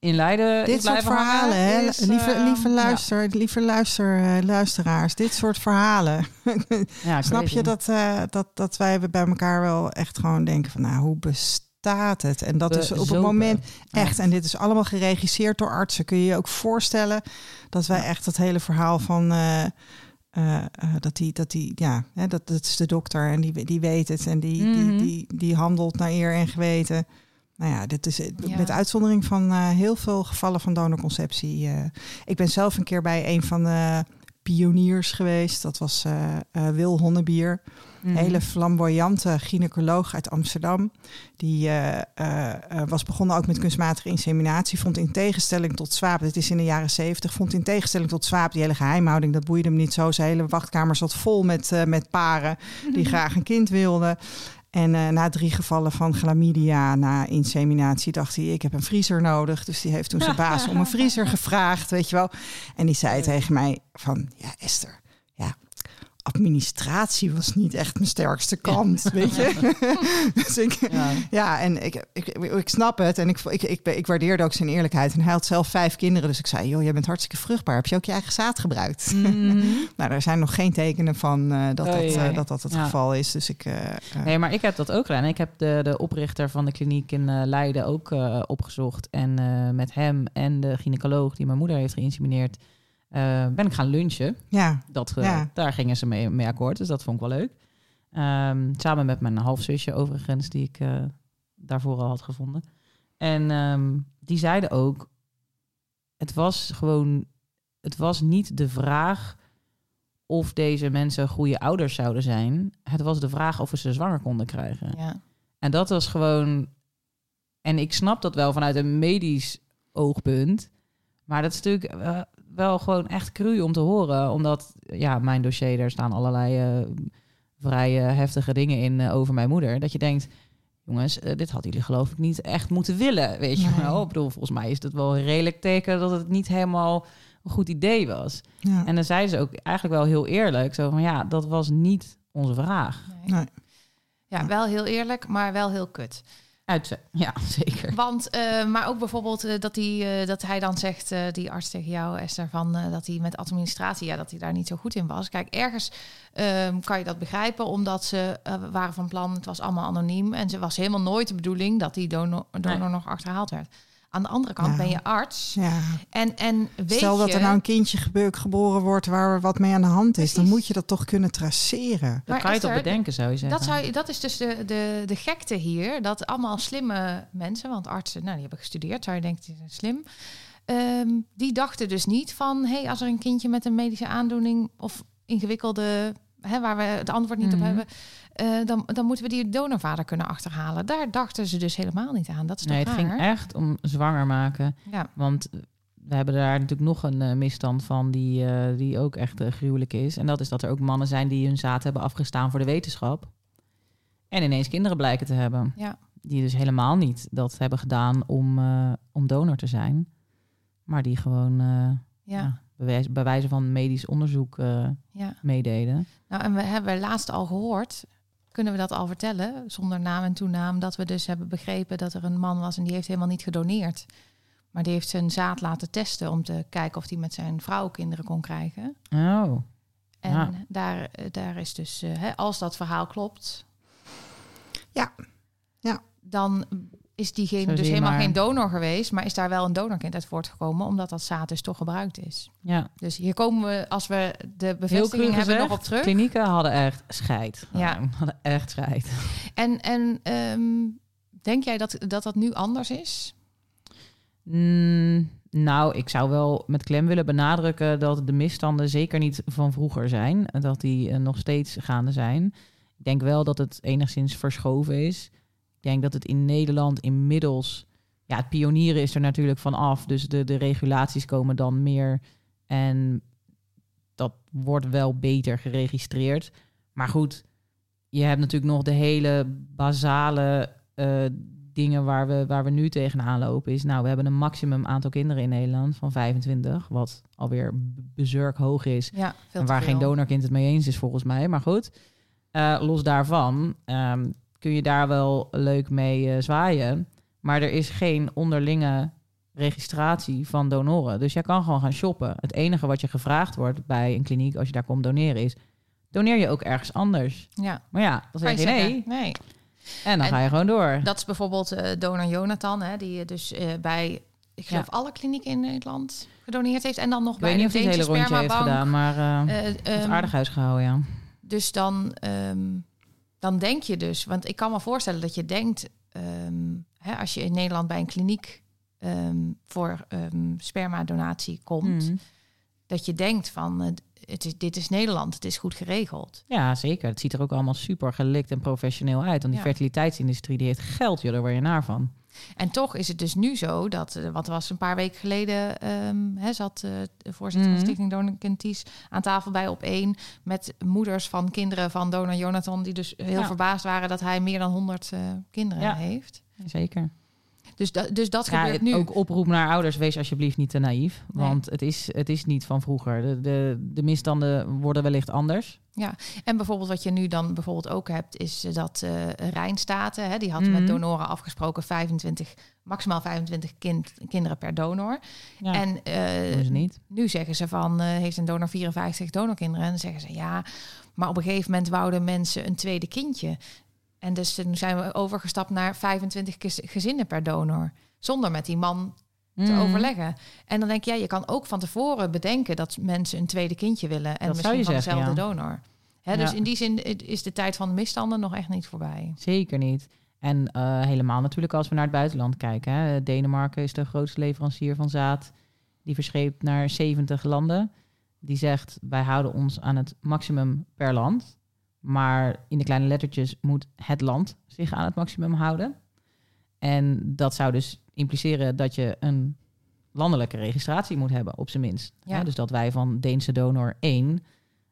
in Leiden Dit soort verhalen, hè? is, lieve, eh, lieve ja. luister, lieve luister, luisteraars, dit soort verhalen. [laughs] Ja, Snap je dat, eh, dat, dat wij bij elkaar wel echt gewoon denken van, nou, hoe bestaat het? En dat is op het moment Ja. Echt, en dit is allemaal geregisseerd door artsen. Kun je je ook voorstellen dat wij echt dat hele verhaal van. eh, dat die, dat die, ja, hè, dat, dat is de dokter en die, die weet het en die, die, Mhm. die, die handelt naar eer en geweten. Nou ja, dit is Ja. met uitzondering van eh, heel veel gevallen van donorconceptie. eh. ik ben zelf een keer bij een van de pioniers geweest. Dat was eh, eh, Wil Honnebier. Mhm. Hele flamboyante gynaecoloog uit Amsterdam. Die eh, eh, eh, was begonnen ook met kunstmatige inseminatie. Vond in tegenstelling tot Zwaap, dit is in de jaren zeventig, vond in tegenstelling tot Zwaap die hele geheimhouding, dat boeide hem niet zo. Zijn hele wachtkamer zat vol met, eh, met paren die [laughs] graag een kind wilden. En eh, na drie gevallen van chlamydia na inseminatie dacht hij, ik heb een vriezer nodig. Dus die heeft toen zijn baas om een vriezer gevraagd, weet je wel. En die zei tegen mij van, ja Esther, administratie was niet echt mijn sterkste kant, weet je. [laughs] dus ik, Ja. ja, en ik, ik, ik snap het. En ik, ik, ik, ik waardeerde ook zijn eerlijkheid. En hij had zelf vijf kinderen. Dus ik zei, joh, jij bent hartstikke vruchtbaar. Heb je ook je eigen zaad gebruikt? Mhm. [laughs] nou, er zijn nog geen tekenen van eh, dat, dat, Oei, eh, dat dat het Ja. geval is. Dus ik... eh, Nee, maar ik heb dat ook gedaan. Ik heb de, de oprichter van de kliniek in Leiden ook opgezocht. En met hem en de gynaecoloog die mijn moeder heeft geïnsemineerd, eh, ben ik gaan lunchen. ja, Dat, eh, Ja. Daar gingen ze mee, mee akkoord, dus dat vond ik wel leuk. Ehm, samen met mijn halfzusje overigens, die ik eh, daarvoor al had gevonden. En ehm, die zeiden ook, het was gewoon, het was niet de vraag of deze mensen goede ouders zouden zijn. Het was de vraag of we ze zwanger konden krijgen. ja. En dat was gewoon. En ik snap dat wel vanuit een medisch oogpunt. Maar dat is natuurlijk wel gewoon echt cru om te horen. Omdat, ja, mijn dossier, daar staan allerlei eh, vrij eh, heftige dingen in eh, over mijn moeder. Dat je denkt, jongens, dit hadden jullie geloof ik niet echt moeten willen. Weet je Nee. wel? Ik bedoel, volgens mij is het wel een redelijk teken dat het niet helemaal een goed idee was. ja. En dan zei ze ook eigenlijk wel heel eerlijk. Zo van, ja, dat was niet onze vraag. Nee. Nee. Ja, wel heel eerlijk, maar wel heel kut. Uit, [laughs] ja, zeker. Want, eh, maar ook bijvoorbeeld eh, dat, hij, eh, dat hij dan zegt, eh, die arts tegen jou, Esther, van eh, dat hij met administratie, ja, dat hij daar niet zo goed in was. Kijk, ergens ehm, kan je dat begrijpen, omdat ze eh, waren van plan, het was allemaal anoniem en ze was helemaal nooit de bedoeling dat die donor, donor Nee. nog achterhaald werd. Aan de andere kant Nou. ben je arts ja. en, en weet Stel dat er nou een kindje geboren wordt waar wat mee aan de hand is, dan moet je dat toch kunnen traceren. Dat Maar kan je toch bedenken, zou je zeggen. Dat, zou, je- dat is dus de, de, de gekte hier. Dat allemaal slimme mensen, want artsen, nou, die hebben gestudeerd, zou je denken, die zijn slim. Ehm, die dachten dus niet van, hey, als er een kindje met een medische aandoening of ingewikkelde, hè, waar we het antwoord niet Mhm. op hebben, eh, dan, dan moeten we die donorvader kunnen achterhalen. Daar dachten ze dus helemaal niet aan. Dat is Nee, het raar? ging echt om zwanger maken. Ja, Want we hebben daar natuurlijk nog een eh, misstand van die, eh, die ook echt gruwelijk is. En dat is dat er ook mannen zijn die hun zaad hebben afgestaan voor de wetenschap. En ineens kinderen blijken te hebben. Ja. Die dus helemaal niet dat hebben gedaan om, om donor te zijn. Maar die gewoon Ja, ja, bij, wijze, van medisch onderzoek ja. meededen. Nou, en we hebben laatst al gehoord, kunnen we dat al vertellen, zonder naam en toenaam, dat we dus hebben begrepen dat er een man was en die heeft helemaal niet gedoneerd. Maar die heeft zijn zaad laten testen om te kijken of hij met zijn vrouw kinderen kon krijgen. Oh, En Ja. daar, daar is dus, eh, hè, als dat verhaal klopt, Ja. Ja. dan is diegene dus helemaal maar. geen donor geweest, maar is daar wel een donorkind uit voortgekomen, omdat dat zaad dus toch gebruikt is. ja. Dus hier komen we, als we de bevestiging hebben, gezegd, nog op terug. klinieken hadden echt scheid. Ja. Hadden echt scheid. En, en ehm, denk jij dat, dat dat nu anders is? Mm, nou, ik zou wel met klem willen benadrukken dat de misstanden zeker niet van vroeger zijn. En dat die eh, nog steeds gaande zijn. Ik denk wel dat het enigszins verschoven is. Ik denk dat het in Nederland inmiddels... Ja, het pionieren is er natuurlijk van af. Dus de, de regulaties komen dan meer. En dat wordt wel beter geregistreerd. Maar goed, je hebt natuurlijk nog de hele basale eh, dingen waar we, waar we nu tegenaan lopen. Is nou, we hebben een maximum aantal kinderen in Nederland van 25. Wat alweer bezurk hoog is. Ja, En waar geen donorkind het mee eens is, volgens mij. Maar goed, eh, los daarvan ehm, kun je daar wel leuk mee eh, zwaaien. Maar er is geen onderlinge registratie van donoren. Dus jij kan gewoon gaan shoppen. Het enige wat je gevraagd wordt bij een kliniek als je daar komt doneren is... doneer je ook ergens anders. Ja, Maar ja, dan kan zeg je je nee. Nee. En dan En ga je gewoon door. Dat is bijvoorbeeld eh, donor Jonathan, hè, die dus eh, bij, ik geloof, alle klinieken in Nederland gedoneerd heeft. En dan nog Ik bij weet niet of de hij het hele rondje heeft gedaan, maar Eh, het ehm, aardig huisgehouden, ja. Dus dan, ehm, dan denk je dus, want ik kan me voorstellen dat je denkt, ehm, hè, als je in Nederland bij een kliniek ehm, voor ehm spermadonatie komt, Mm. dat je denkt van, eh, het is, dit is Nederland, het is goed geregeld. Ja, zeker. Het ziet er ook allemaal super gelikt en professioneel uit. Want die Ja. fertiliteitsindustrie die heeft geld, joh, daar word je naar van. En toch is het dus nu zo dat, eh, wat was een paar weken geleden, ehm hè, zat eh, de voorzitter Mhm. van Stichting Donorkinties aan tafel bij op één met moeders van kinderen van donor Jonathan, die dus heel Ja. verbaasd waren dat hij meer dan 100 eh, kinderen Ja. heeft. Zeker. Dus, da, dus dat Ja, gebeurt het- nu. ook oproep naar ouders, wees alsjeblieft niet te naïef. Nee. Want het is, het is niet van vroeger. De, de, de misstanden worden wellicht anders. En bijvoorbeeld wat je nu dan bijvoorbeeld ook hebt, is eh, dat eh Rijnstaten, hè, die had Mhm. met donoren afgesproken 25, maximaal 25 kind, kinderen per donor. Ja, En ze niet. nu zeggen ze van, heeft een donor 54 donorkinderen? En dan zeggen ze ja, maar op een gegeven moment wouden mensen een tweede kindje. En dus toen zijn we overgestapt naar 25 gez- gezinnen per donor. Zonder met die man te Mm. overleggen. En dan denk je, ja, je kan ook van tevoren bedenken dat mensen een tweede kindje willen. En Dat misschien van zeggen, dezelfde ja. donor. Hè, dus in die zin is de tijd van de misstanden nog echt niet voorbij. Zeker niet. En eh, helemaal natuurlijk als we naar het buitenland kijken. Hè. Denemarken is de grootste leverancier van zaad. Die verscheept naar 70 landen. Die zegt, wij houden ons aan het maximum per land. Maar in de kleine lettertjes moet het land zich aan het maximum houden. En dat zou dus impliceren dat je een landelijke registratie moet hebben, op zijn minst. Ja. Dus dat wij van Deense donor 1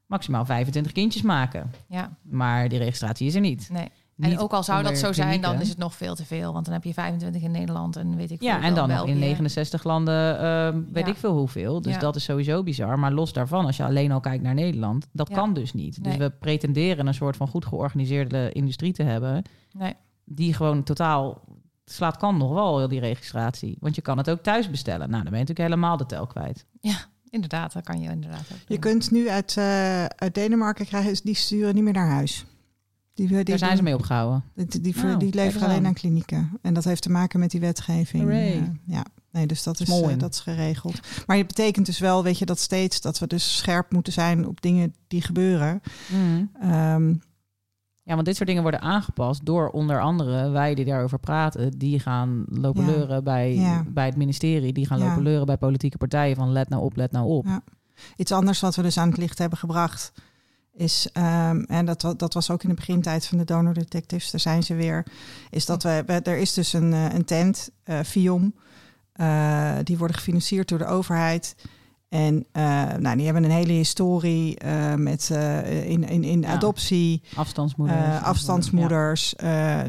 maximaal 25 kindjes maken. Ja, Maar die registratie is er niet. nee. Niet en ook al zou dat zo zijn, dan is het nog veel te veel. Want dan heb je 25 in Nederland en weet ik Ja, veel en dan wel nog in België. 69 landen, weet Ja. ik veel hoeveel. Dus Ja. dat is sowieso bizar. Maar los daarvan, als je alleen al kijkt naar Nederland, dat Ja. kan dus niet. Dus Nee. we pretenderen een soort van goed georganiseerde industrie te hebben, Nee. die gewoon totaal slaat kan nog wel, die registratie. Want je kan het ook thuis bestellen. Nou, dan ben je natuurlijk helemaal de tel kwijt. Inderdaad, dat kan je inderdaad ook Je kunt nu uit, eh, uit Denemarken krijgen, die sturen niet meer naar huis. Die, die, Daar zijn ze mee opgehouden. Die, die, die, Nou, die leveren alleen aan. klinieken. En dat heeft te maken met die wetgeving. Eh, ja, nee, dus dat is, Mooi. eh, dat is geregeld. Maar het betekent dus wel, weet je, dat steeds dat we dus scherp moeten zijn op dingen die gebeuren. Ehm, Ja, want dit soort dingen worden aangepast door onder andere wij die daarover praten. Die gaan lopen Ja. leuren bij, Ja. bij het ministerie. Die gaan Ja. lopen leuren bij politieke partijen van let nou op, let nou op. Ja. Iets anders wat we dus aan het licht hebben gebracht is, ehm, en dat, dat was ook in de begintijd van de donor detectives, daar zijn ze weer, is dat we, er is dus een, eh, een tent, eh Fiom, Eh, die worden gefinancierd door de overheid. En uh, nou, die hebben een hele historie uh, met uh, in, in, in Ja. adoptie, Afstandsmoeders. afstandsmoeders.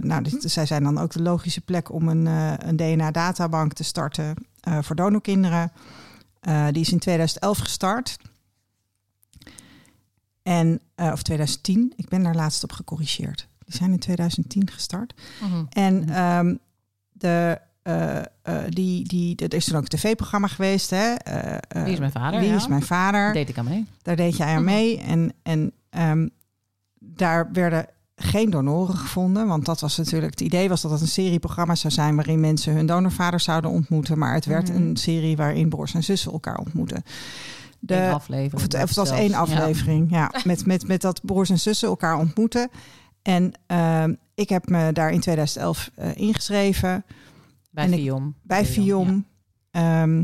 nou, dit, zij zijn dan ook de logische plek om een, een DNA-databank te starten voor donorkinderen. die is in 2011 gestart. En, of 2010, ik ben daar laatst op gecorrigeerd. Die zijn in 2010 gestart. Mhm. En um, de, uh, uh, die, die, er is toen ook een tv-programma geweest. Hè? Wie is mijn vader? Wie ja. is mijn vader? Daar deed ik aan mee. Daar deed jij aan mee. En, en um, daar werden geen donoren gevonden. Want dat was natuurlijk het idee was dat het een serie programma's zou zijn waarin mensen hun donorvader zouden ontmoeten. Maar het werd Mhm. een serie waarin broers en zussen elkaar ontmoeten. De, aflevering. of het, of het was zelfs. één aflevering, ja. [laughs] met, met, met dat broers en zussen elkaar ontmoeten. En uh, ik heb me daar in 2011 uh, ingeschreven. Bij en ik- Viom. Bij Viom. Ehm,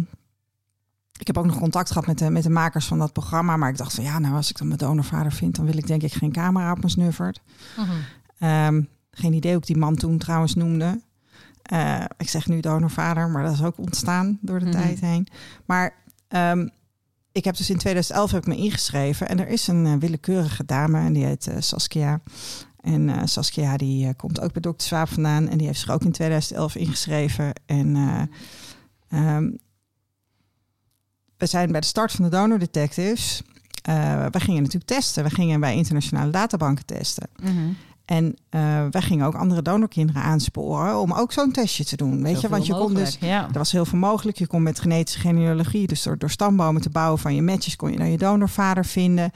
ik heb ook nog contact gehad met de, met de makers van dat programma. Maar ik dacht van ja, nou als ik dan mijn donorvader vind... dan wil ik denk ik geen camera op mijn snuffert. Mhm. Ehm, geen idee hoe ik die man toen trouwens noemde. Uh, ik zeg nu donorvader, maar dat is ook ontstaan door de Mhm. tijd heen. Maar um, ik heb dus in 2011 heb ik me ingeschreven. En er is een uh, willekeurige dame en die heet uh, Saskia. En uh, Saskia die komt ook bij Dr. Swaap vandaan. En die heeft zich ook in 2011 ingeschreven. En um, we zijn bij de start van de Donor Detectives. We gingen natuurlijk testen. We gingen bij internationale databanken testen. -hmm. En uh, wij gingen ook andere donorkinderen aansporen om ook zo'n testje te doen. Weet je, want je kon dus. Ja. Er was heel veel mogelijk. Je kon met genetische genealogie, dus door, door stambomen te bouwen van je matches, kon je dan je donorvader vinden.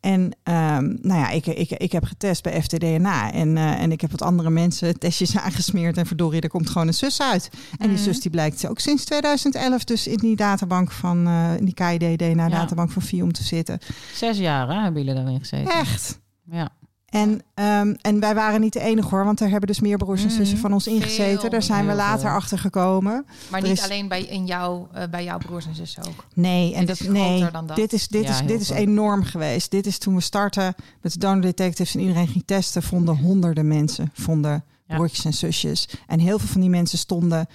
En um, nou ja, ik, ik, ik heb getest bij FTDNA en, uh, en ik heb wat andere mensen testjes [laughs] aangesmeerd en verdorie, er komt gewoon een zus uit. En die Mhm. zus die blijkt ook sinds 2011 dus in die databank van, uh, in die KID DNA databank van FIOM te zitten. Zes jaar hè, hebben jullie daarin gezeten. Echt. Ja. En, um, en wij waren niet de enige hoor, want er hebben dus meer broers en zussen van ons ingezeten. Daar zijn we later veel. achter gekomen. Maar Er niet is- alleen bij, in jou, eh, bij jouw broers en zussen ook. Nee, en Dit dat, is nee, dan dat. dit is, dit Ja, is, dit is enorm geweest. Dit is toen we starten met de donor detectives en iedereen ging testen, vonden honderden mensen, vonden Ja. broertjes en zusjes. En heel veel van die mensen stonden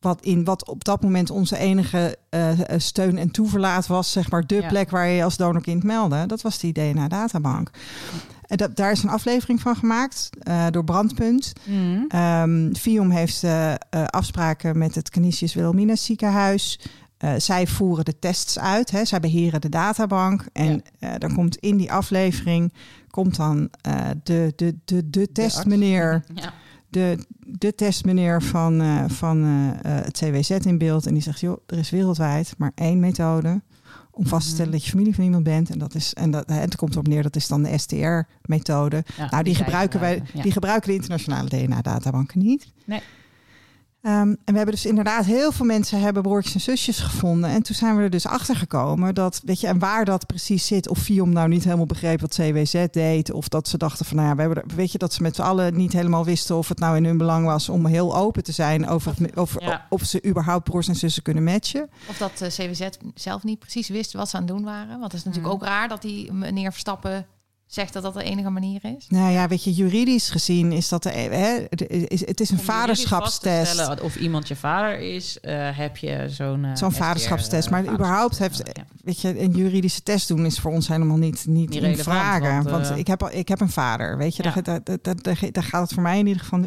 wat in wat op dat moment onze enige eh, steun en toeverlaat was, zeg maar, de Ja. plek waar je je als donorkind meldde. Dat was die DNA-databank. En dat, daar is een aflevering van gemaakt eh, door Brandpunt. Um, Vium heeft uh, uh, afspraken met het Canisius Wilhelmina ziekenhuis. Uh, zij voeren de tests uit. Hè. Zij beheren de databank. En dan komt in die aflevering komt dan de, de, de, de testmeneer. Ja. De, de testmeneer van, uh, van uh, uh, het CWZ in beeld. En die zegt, joh, er is wereldwijd maar één methode om vast te stellen dat je familie van iemand bent. En dat is en dat, en het komt erop neer, dat is dan de STR-methode. Ja, nou, die gebruiken wij, ja. die gebruiken de internationale DNA-databanken niet. Nee. Um, en we hebben dus inderdaad heel veel mensen hebben broertjes en zusjes gevonden. En toen zijn we er dus achter gekomen dat, weet je, en waar dat precies zit. Of Fiom nou niet helemaal begreep wat CWZ deed. Of dat ze dachten van, nou ja, we hebben, er- weet je, dat ze met z'n allen niet helemaal wisten of het nou in hun belang was om heel open te zijn over of, of, Ja. of ze überhaupt broers en zussen kunnen matchen. Of dat de CWZ zelf niet precies wist wat ze aan het doen waren. Want het is natuurlijk Mhm. ook raar dat die meneer Verstappen zegt dat dat de enige manier is. Nou ja, weet je, juridisch gezien is dat, de, hè, het is, het is een Om juridisch vast te vaderschapstest. stellen Of iemand je vader is, eh, heb je zo'n... eh, Zo'n vaderschapstest. eh, Maar überhaupt heeft, weet je, een juridische test doen is voor ons helemaal niet, niet, Niet in vragen. want, Want, ik, heb, al- ik heb een vader, weet je. Ja. Daar, daar, daar, daar, daar gaat het voor mij in ieder geval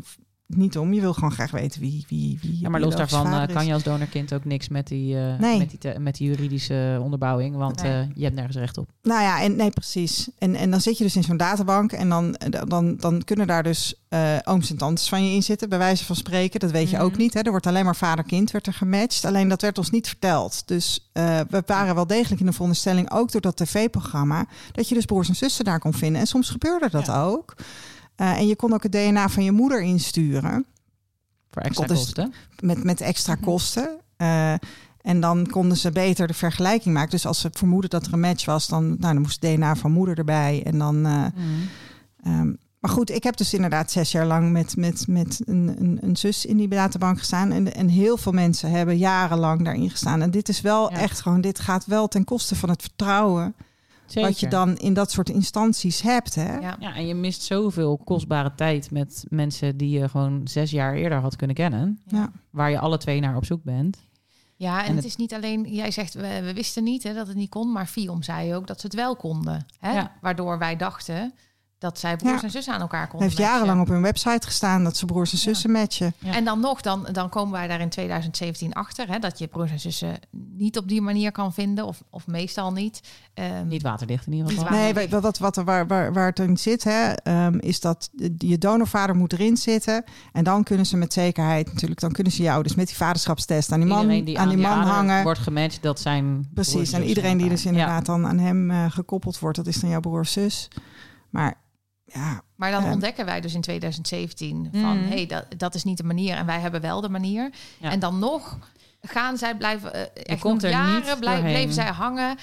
niet om. Je wil gewoon graag weten wie wie wie. Ja, maar los daarvan eh, kan je als donorkind ook niks met die, eh, Nee. met die, te- met die juridische onderbouwing. Want Nee. eh, je hebt nergens recht op. Nou ja, en, nee, precies. En, en dan zit je dus in zo'n databank en dan, dan, dan kunnen daar dus ooms en tantes van je in zitten, bij wijze van spreken. Dat weet je Mhm. ook niet. Hè. Er wordt alleen maar vader-kind werd er gematcht. Alleen dat werd ons niet verteld. Dus we waren wel degelijk in de veronderstelling, ook door dat tv-programma, dat je dus broers en zussen daar kon vinden. En soms gebeurde dat ook. Eh, en je kon ook het DNA van je moeder insturen Voor extra kosten. met, met extra Mhm. kosten. Eh, en dan konden ze beter de vergelijking maken. Dus als ze vermoeden dat er een match was, dan, nou, dan moest het DNA van moeder erbij. En dan. eh, Mhm. ehm, maar goed, ik heb dus inderdaad zes jaar lang met, met, met een, een, een zus in die databank gestaan. En, en heel veel mensen hebben jarenlang daarin gestaan. En dit is wel Ja. echt gewoon, dit gaat wel ten koste van het vertrouwen. Zeker. Wat je dan in dat soort instanties hebt. Hè? Ja. Ja, en je mist zoveel kostbare tijd met mensen die je gewoon zes jaar eerder had kunnen kennen. Ja. Waar je alle twee naar op zoek bent. Ja, en, En het het- is niet alleen, jij zegt we, we wisten niet hè, dat het niet kon, maar Fiom zei ook dat ze het wel konden. Hè? Ja. Waardoor wij dachten dat zij broers Ja. en zussen aan elkaar Het konden. heeft matchen. jarenlang op hun website gestaan dat ze broers en zussen matchen. Ja. En dan nog, dan, dan komen wij daar in 2017 achter, hè, dat je broers en zussen niet op die manier kan vinden, of, of meestal niet. Ehm, Niet waterdicht in ieder geval. water- Nee, wat, wat, wat er, waar, waar, waar het in zit, hè, ehm, is dat je donorvader moet erin zitten. En dan kunnen ze met zekerheid, natuurlijk, dan kunnen ze jou dus met die vaderschapstest aan die man, die aan die man hangen. wordt gematcht, dat zijn Precies, en iedereen die dus inderdaad dan aan hem eh, gekoppeld wordt, dat is dan jouw broer of zus. Maar ja, Maar dan ontdekken wij dus in 2017 van Mhm. hey, dat, dat is niet de manier en wij hebben wel de manier. Ja. En dan nog gaan zij blijven eh, echt komt nog er niet jaren blij, doorheen. bleven zij hangen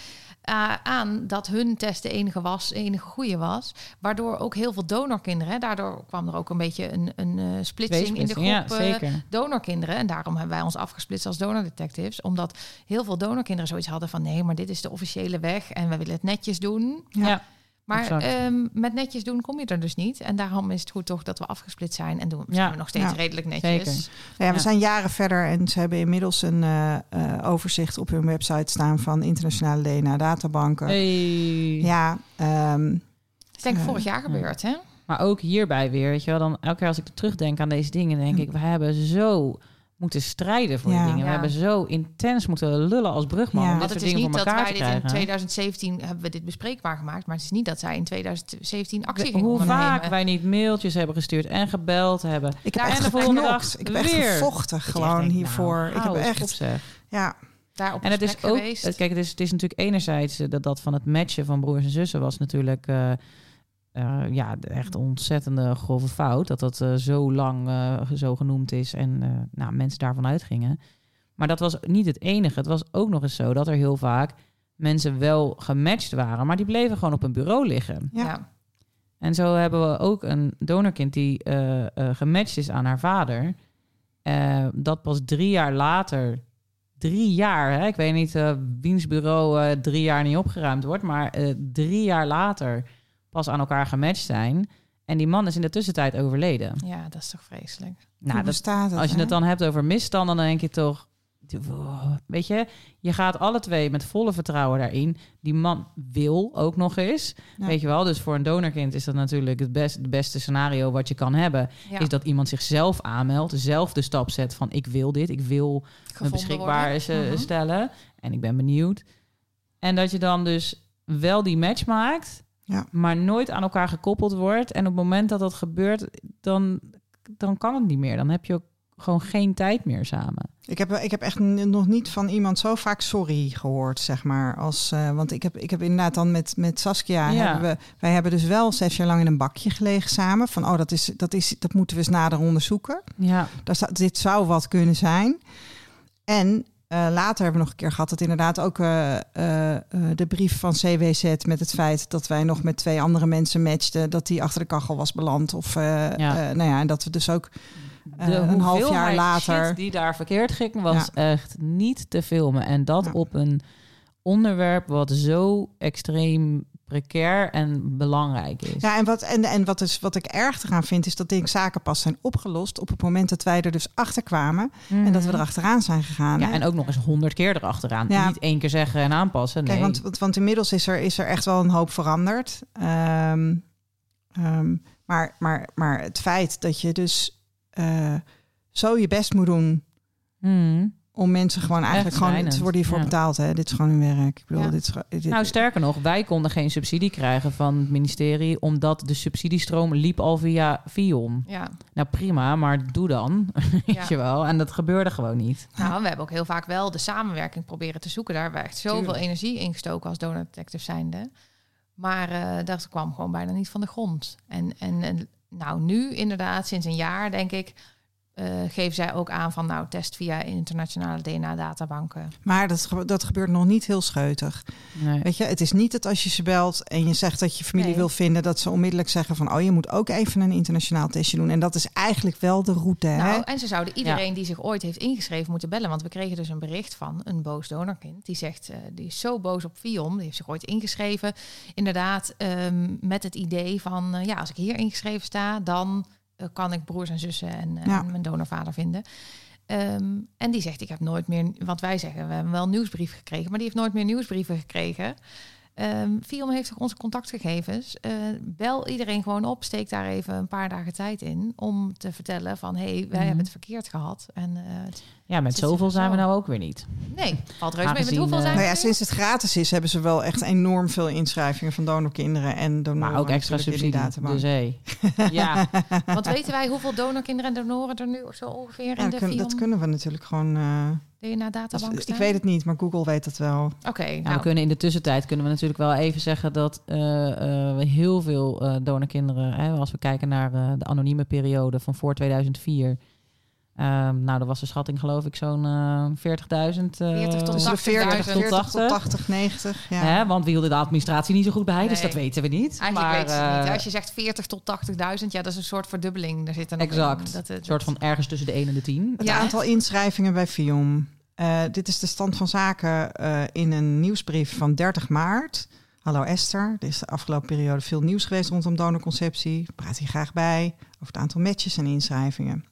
eh, aan dat hun test de enige was, de enige goede was, waardoor ook heel veel donorkinderen, hè, daardoor kwam er ook een beetje een, een eh, splitsing in de groep ja, eh, zeker. donorkinderen. En daarom hebben wij ons afgesplitst als donordetectives. Omdat heel veel donorkinderen zoiets hadden van... nee, maar dit is de officiële weg en we willen het netjes doen. Ja. Ja. Maar ehm, met netjes doen kom je er dus niet. En daarom is het goed toch dat we afgesplitst zijn. En doen Ja. we nog steeds Ja. redelijk netjes. Zeker. Nou ja, we Ja. zijn jaren verder en ze hebben inmiddels een eh, eh, overzicht op hun website staan van internationale DNA-databanken. Hey. Ja, ehm, Dat is denk ik Ja. vorig jaar gebeurd, hè? Maar ook hierbij weer, weet je wel, dan elke keer als ik terugdenk aan deze dingen, denk ik, we hebben zo moeten strijden voor Ja. die dingen. We hebben zo intens moeten lullen als brugman Ja. om Want dit het is niet voor dat elkaar wij te dit in krijgen. 2017 hebben we dit bespreekbaar gemaakt. Maar het is niet dat zij in 2017 actie gingen Hoe vaak wij niet mailtjes hebben gestuurd en gebeld hebben. ik heb Ja, echt en de volgende dag Ik heb echt weer. gevochten gewoon hiervoor. nou, ik heb echt, op, zeg. ja, Daar op En het is ook, geweest. het- kijk, het is, het is natuurlijk enerzijds dat dat van het matchen van broers en zussen was natuurlijk eh, eh, ja, echt een ontzettende grove fout. Dat dat eh, zo lang eh, zo genoemd is en eh, nou, mensen daarvan uitgingen. Maar dat was niet het enige. Het was ook nog eens zo dat er heel vaak mensen wel gematcht waren, maar die bleven gewoon op een bureau liggen. Ja. ja. En zo hebben we ook een donorkind die eh, eh, gematcht is aan haar vader. Eh, dat pas drie jaar later, drie jaar, hè? ik weet niet eh wiens bureau eh, drie jaar niet opgeruimd wordt, maar eh, drie jaar later pas aan elkaar gematcht zijn. En die man is in de tussentijd overleden. ja, dat is toch vreselijk. Nou, dat, bestaat het? als je hè? het dan hebt over misstanden, dan denk je toch... Weet je, je gaat alle twee met volle vertrouwen daarin. Die man wil ook nog eens. Ja. Weet je wel, dus voor een donorkind is dat natuurlijk het, best, het beste scenario wat je kan hebben. Ja. Is dat iemand zichzelf aanmeldt, zelf de stap zet van ik wil dit, ik wil me beschikbaar worden. is, eh, Mhm. stellen. En ik ben benieuwd. En dat je dan dus wel die match maakt, Ja. maar nooit aan elkaar gekoppeld wordt. En op het moment dat dat gebeurt, dan, dan kan het niet meer. Dan heb je ook gewoon geen tijd meer samen. Ik heb, ik heb echt nog niet van iemand zo vaak sorry gehoord, zeg maar. Als, eh, want ik heb, ik heb inderdaad dan met, met Saskia, Ja. hebben we, wij hebben dus wel zes jaar lang in een bakje gelegen samen. Van, oh, dat, is, dat, is, dat moeten we eens nader onderzoeken. Ja, Daar staat, dit zou wat kunnen zijn. En eh, later hebben we nog een keer gehad dat inderdaad ook eh, eh, de brief van CWZ met het feit dat wij nog met twee andere mensen matchten, dat die achter de kachel was beland. Of Ja. nou ja, en dat we dus ook een half jaar later. die daar verkeerd ging, was echt niet te filmen. En dat Ja. op een onderwerp wat zo extreem precair en belangrijk is. Ja, en wat, en, en wat, is, wat ik erg eraan vind, is dat denk zaken pas zijn opgelost op het moment dat wij er dus achter kwamen en dat we Mhm. erachteraan zijn gegaan. Ja, hè? en ook nog eens honderd keer erachteraan. Ja. Niet één keer zeggen en aanpassen. Nee. Kijk, want, want, want inmiddels is er, is er echt wel een hoop veranderd. Ehm, ehm, maar, maar, maar het feit dat je dus eh, zo je best moet doen Mhm. Om mensen gewoon eigenlijk gewoon... schrijnend, Ze worden hiervoor ja. betaald, hè? Dit is gewoon hun werk. Ik bedoel, Ja. dit is, dit, Nou, sterker nog, wij konden geen subsidie krijgen van het ministerie, omdat de subsidiestroom liep al via Vion. Ja. Nou prima, maar doe dan, [laughs] Ja. weet je wel. En dat gebeurde gewoon niet. Nou, we hebben ook heel vaak wel de samenwerking proberen te zoeken. Daar hebben we echt zoveel Tuurlijk. energie in gestoken als donor detective zijnde. Maar eh, dat kwam gewoon bijna niet van de grond. En, en, en nou, nu inderdaad, sinds een jaar denk ik, geven zij ook aan van nou, test via internationale DNA-databanken. maar dat, dat gebeurt nog niet heel scheutig. Nee. Weet je, het is niet dat als je ze belt en je zegt dat je familie Nee. wil vinden, dat ze onmiddellijk zeggen van, oh, je moet ook even een internationaal testje doen. En dat is eigenlijk wel de route, hè? Nou, en ze zouden iedereen die zich ooit heeft ingeschreven moeten bellen. Want we kregen dus een bericht van een boos donorkind. Die zegt, eh, die is zo boos op Vion. Die heeft zich ooit ingeschreven. Inderdaad, ehm, met het idee van, eh, ja, als ik hier ingeschreven sta, dan eh, kan ik broers en zussen en, eh, Ja. en mijn donorvader vinden. Ehm, en die zegt, ik heb nooit meer, wat wij zeggen, we hebben wel een nieuwsbrief gekregen, maar die heeft nooit meer nieuwsbrieven gekregen. Ehm Viom heeft toch onze contactgegevens. Eh, bel iedereen gewoon op, steek daar even een paar dagen tijd in om te vertellen van, hé, hey, wij Mhm. hebben het verkeerd gehad. En eh, Ja, met zoveel zijn we nou ook weer niet. nee, valt reuze mee. Met hoeveel eh, zijn Nou we ja, nu? sinds het gratis is, hebben ze wel echt enorm veel inschrijvingen van donorkinderen en donoren. Maar ook extra subsidie. Dus hey. [laughs] ja, Want weten wij hoeveel donorkinderen en donoren er nu zo ongeveer Ja, in de kun- dat kunnen we natuurlijk gewoon. DNA-databank ik staan? weet het niet, maar Google weet het wel. Oké, Nou, nou, we kunnen in de tussentijd kunnen we natuurlijk wel even zeggen dat eh, eh, we heel veel eh donorkinderen, hè, als we kijken naar eh, de anonieme periode van voor 2004. Ehm, nou, dat was de schatting geloof ik zo'n eh 40.000. eh, 40 tot Tussen de 40, 80.000. 40 tot 80. 80, 90. Ja. Hè, want we hielden de administratie niet zo goed bij, dus dat weten we niet. eigenlijk maar, weet je het niet. eh, Als je zegt 40 tot 80.000, ja, dat is een soort verdubbeling. Daar zit nog Exact. in. Dat, het- Een soort van ergens tussen de 1 en de 10. Het Ja. aantal inschrijvingen bij FIOM. Eh, dit is de stand van zaken eh, in een nieuwsbrief van 30 maart. Hallo Esther, er is de afgelopen periode veel nieuws geweest rondom donorconceptie. Praat hier graag bij over het aantal matches en inschrijvingen.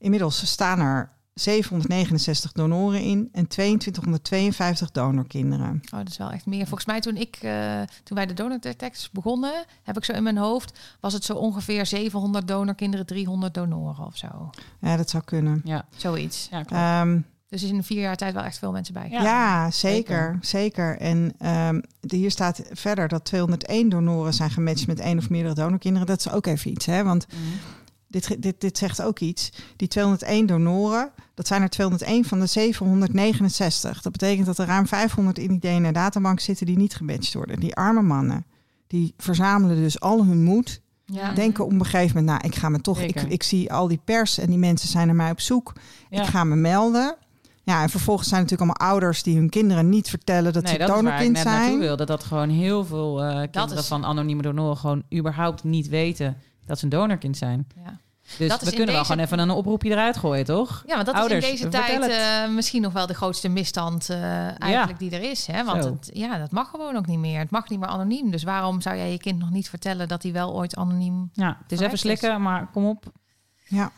Inmiddels staan er 769 donoren in en 2252 donorkinderen. Oh, dat is wel echt meer. Volgens mij toen ik, eh, toen wij de donortekst begonnen, heb ik zo in mijn hoofd, was het zo ongeveer 700 donorkinderen, 300 donoren of zo. Ja, dat zou kunnen. Ja, Zoiets. ja klopt. Ehm, Dus er is in vier jaar tijd wel echt veel mensen bij. Ja. Ja, zeker, zeker. En ehm, de- hier staat verder dat 201 donoren zijn gematcht met één of meerdere donorkinderen. Dat is ook even iets, hè? Want Mhm. Dit, dit, dit zegt ook iets. Die 201 donoren, dat zijn er 201 van de 769. Dat betekent dat er ruim 500 in die DNA-databank zitten die niet gematcht worden. Die arme mannen, die verzamelen dus al hun moed. Ja. Denken op een gegeven moment, nou, ik ga me toch... Ik, ik zie al die pers en die mensen zijn naar mij op zoek. Ja. Ik ga me melden. Ja, en vervolgens zijn natuurlijk allemaal ouders die hun kinderen niet vertellen dat nee, ze dat donorkind net naartoe zijn. wilde. Dat gewoon heel veel eh, kinderen is- van anonieme donoren gewoon überhaupt niet weten dat ze een donorkind zijn. Ja. Dus Dat is we kunnen wel deze- gewoon even een oproepje eruit gooien, toch? Ja, want dat Ouders, is in deze tijd eh, misschien nog wel de grootste misstand eh, eigenlijk die er is. Hè? Want het, ja, dat mag gewoon ook niet meer. Het mag niet meer anoniem. Dus waarom zou jij je kind nog niet vertellen dat hij wel ooit anoniem... Ja, het is Correct even slikken, maar kom op. Ja.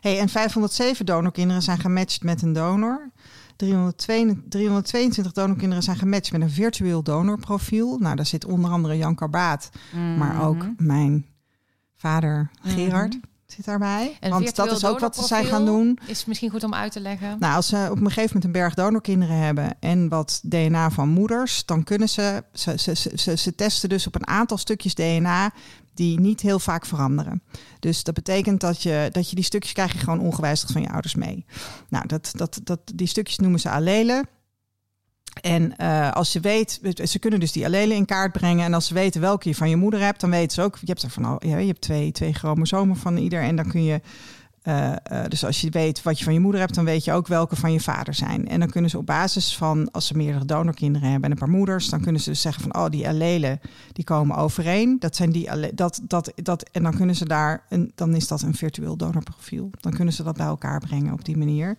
Hey, en 507 donorkinderen zijn gematcht met een donor. 322, 322 donorkinderen zijn gematcht met een virtueel donorprofiel. Nou, daar zit onder andere Jan Karbaat, maar ook Mhm. mijn vader Gerard Mhm. zit daarbij. Want dat is ook wat ze zijn gaan doen. Is misschien goed om uit te leggen. Nou, als ze op een gegeven moment een berg donorkinderen hebben en wat DNA van moeders, dan kunnen ze, ze, ze, ze, ze, ze testen dus op een aantal stukjes DNA die niet heel vaak veranderen. Dus dat betekent dat je, dat je die stukjes krijg je gewoon ongewijzigd van je ouders mee. Nou, dat, dat, dat, die stukjes noemen ze allelen. En eh, als je weet, ze kunnen dus die allelen in kaart brengen. En als ze weten welke je van je moeder hebt, dan weten ze ook. Je hebt er van al, je hebt twee, twee chromosomen van ieder. En dan kun je. eh, eh, dus als je weet wat je van je moeder hebt, dan weet je ook welke van je vader zijn. En dan kunnen ze op basis van, als ze meerdere donorkinderen hebben en een paar moeders, dan kunnen ze dus zeggen van, oh, die allelen die komen overeen. Dat zijn die dat, dat, dat, en dan kunnen ze daar, een, dan is dat een virtueel donorprofiel. Dan kunnen ze dat bij elkaar brengen op die manier.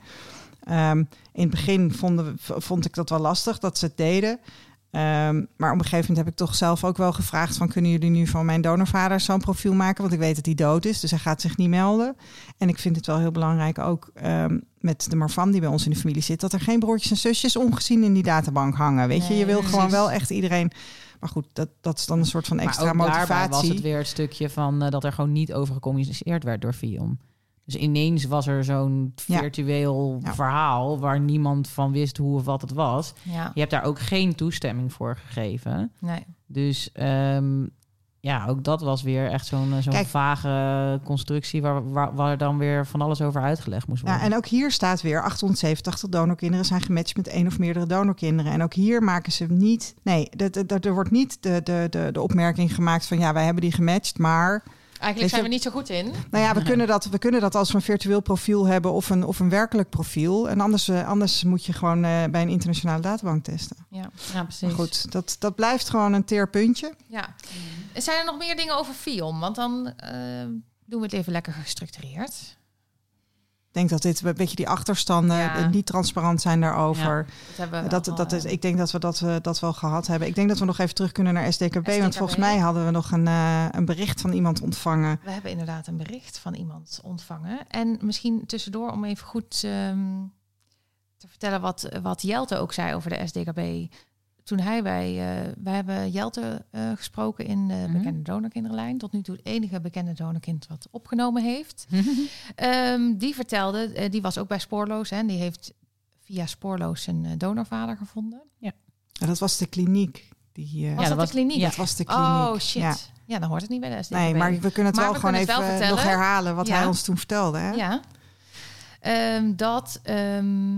Ehm, in het begin vonden, vond ik dat wel lastig dat ze het deden. Ehm, maar op een gegeven moment heb ik toch zelf ook wel gevraagd: van kunnen jullie nu van mijn donorvader zo'n profiel maken? Want ik weet dat hij dood is, dus hij gaat zich niet melden. En ik vind het wel heel belangrijk ook ehm, met de Marfan die bij ons in de familie zit, dat er geen broertjes en zusjes ongezien in die databank hangen. Weet je, Nee, je wil precies. gewoon wel echt iedereen. Maar goed, dat, dat is dan een soort van extra maar ook daarbij was motivatie. het weer het stukje van eh, dat er gewoon niet over gecommuniceerd werd door Vion. Dus ineens was er zo'n virtueel Ja. verhaal waar niemand van wist hoe of wat het was. Ja, Je hebt daar ook geen toestemming voor gegeven. nee. Dus ehm, ja, ook dat was weer echt zo'n eh, zo'n vage constructie waar, waar, waar dan weer van alles over uitgelegd moest worden. Ja, en ook hier staat weer 887 donorkinderen zijn gematcht met één of meerdere donorkinderen. En ook hier maken ze niet. Nee, er wordt niet de, de, de, de opmerking gemaakt van ja, wij hebben die gematcht, maar. Eigenlijk zijn we niet zo goed in. Nou ja, we kunnen dat, we kunnen dat als we een virtueel profiel hebben of een, of een werkelijk profiel. En anders, eh, anders moet je gewoon eh, bij een internationale databank testen. Ja. ja, precies. Maar goed, dat, dat blijft gewoon een teer puntje. ja. Zijn er nog meer dingen over FIOM? Want dan eh, doen we het even lekker gestructureerd. Denk dat dit een beetje die achterstanden Ja. eh, niet transparant zijn daarover. Dat hebben we Dat, wel, dat is, eh, ik denk dat we dat, we dat wel gehad hebben. Ik denk dat we nog even terug kunnen naar SDKB. Want volgens mij hadden we nog een, eh, een bericht van iemand ontvangen. We hebben inderdaad een bericht van iemand ontvangen. En misschien tussendoor om even goed ehm, te vertellen wat, wat Jelte ook zei over de SDKB. Toen hij bij, eh wij hebben Jelte eh, gesproken in de Mhm. bekende donorkinderlijn. Tot nu toe het enige bekende donorkind wat opgenomen heeft. Ehm, die vertelde, eh, die was ook bij Spoorloos. Hè, en die heeft via Spoorloos een eh, donorvader gevonden. Ja, dat was de kliniek. Die, Was dat dat, de kliniek? Dat was de kliniek. Oh shit. Ja. Ja. dan hoort het niet bij de SDKB. Nee, maar we kunnen het Maar wel we gewoon even wel nog herhalen wat Ja. hij ons toen vertelde. Hè? Ja. Ehm, dat, ehm,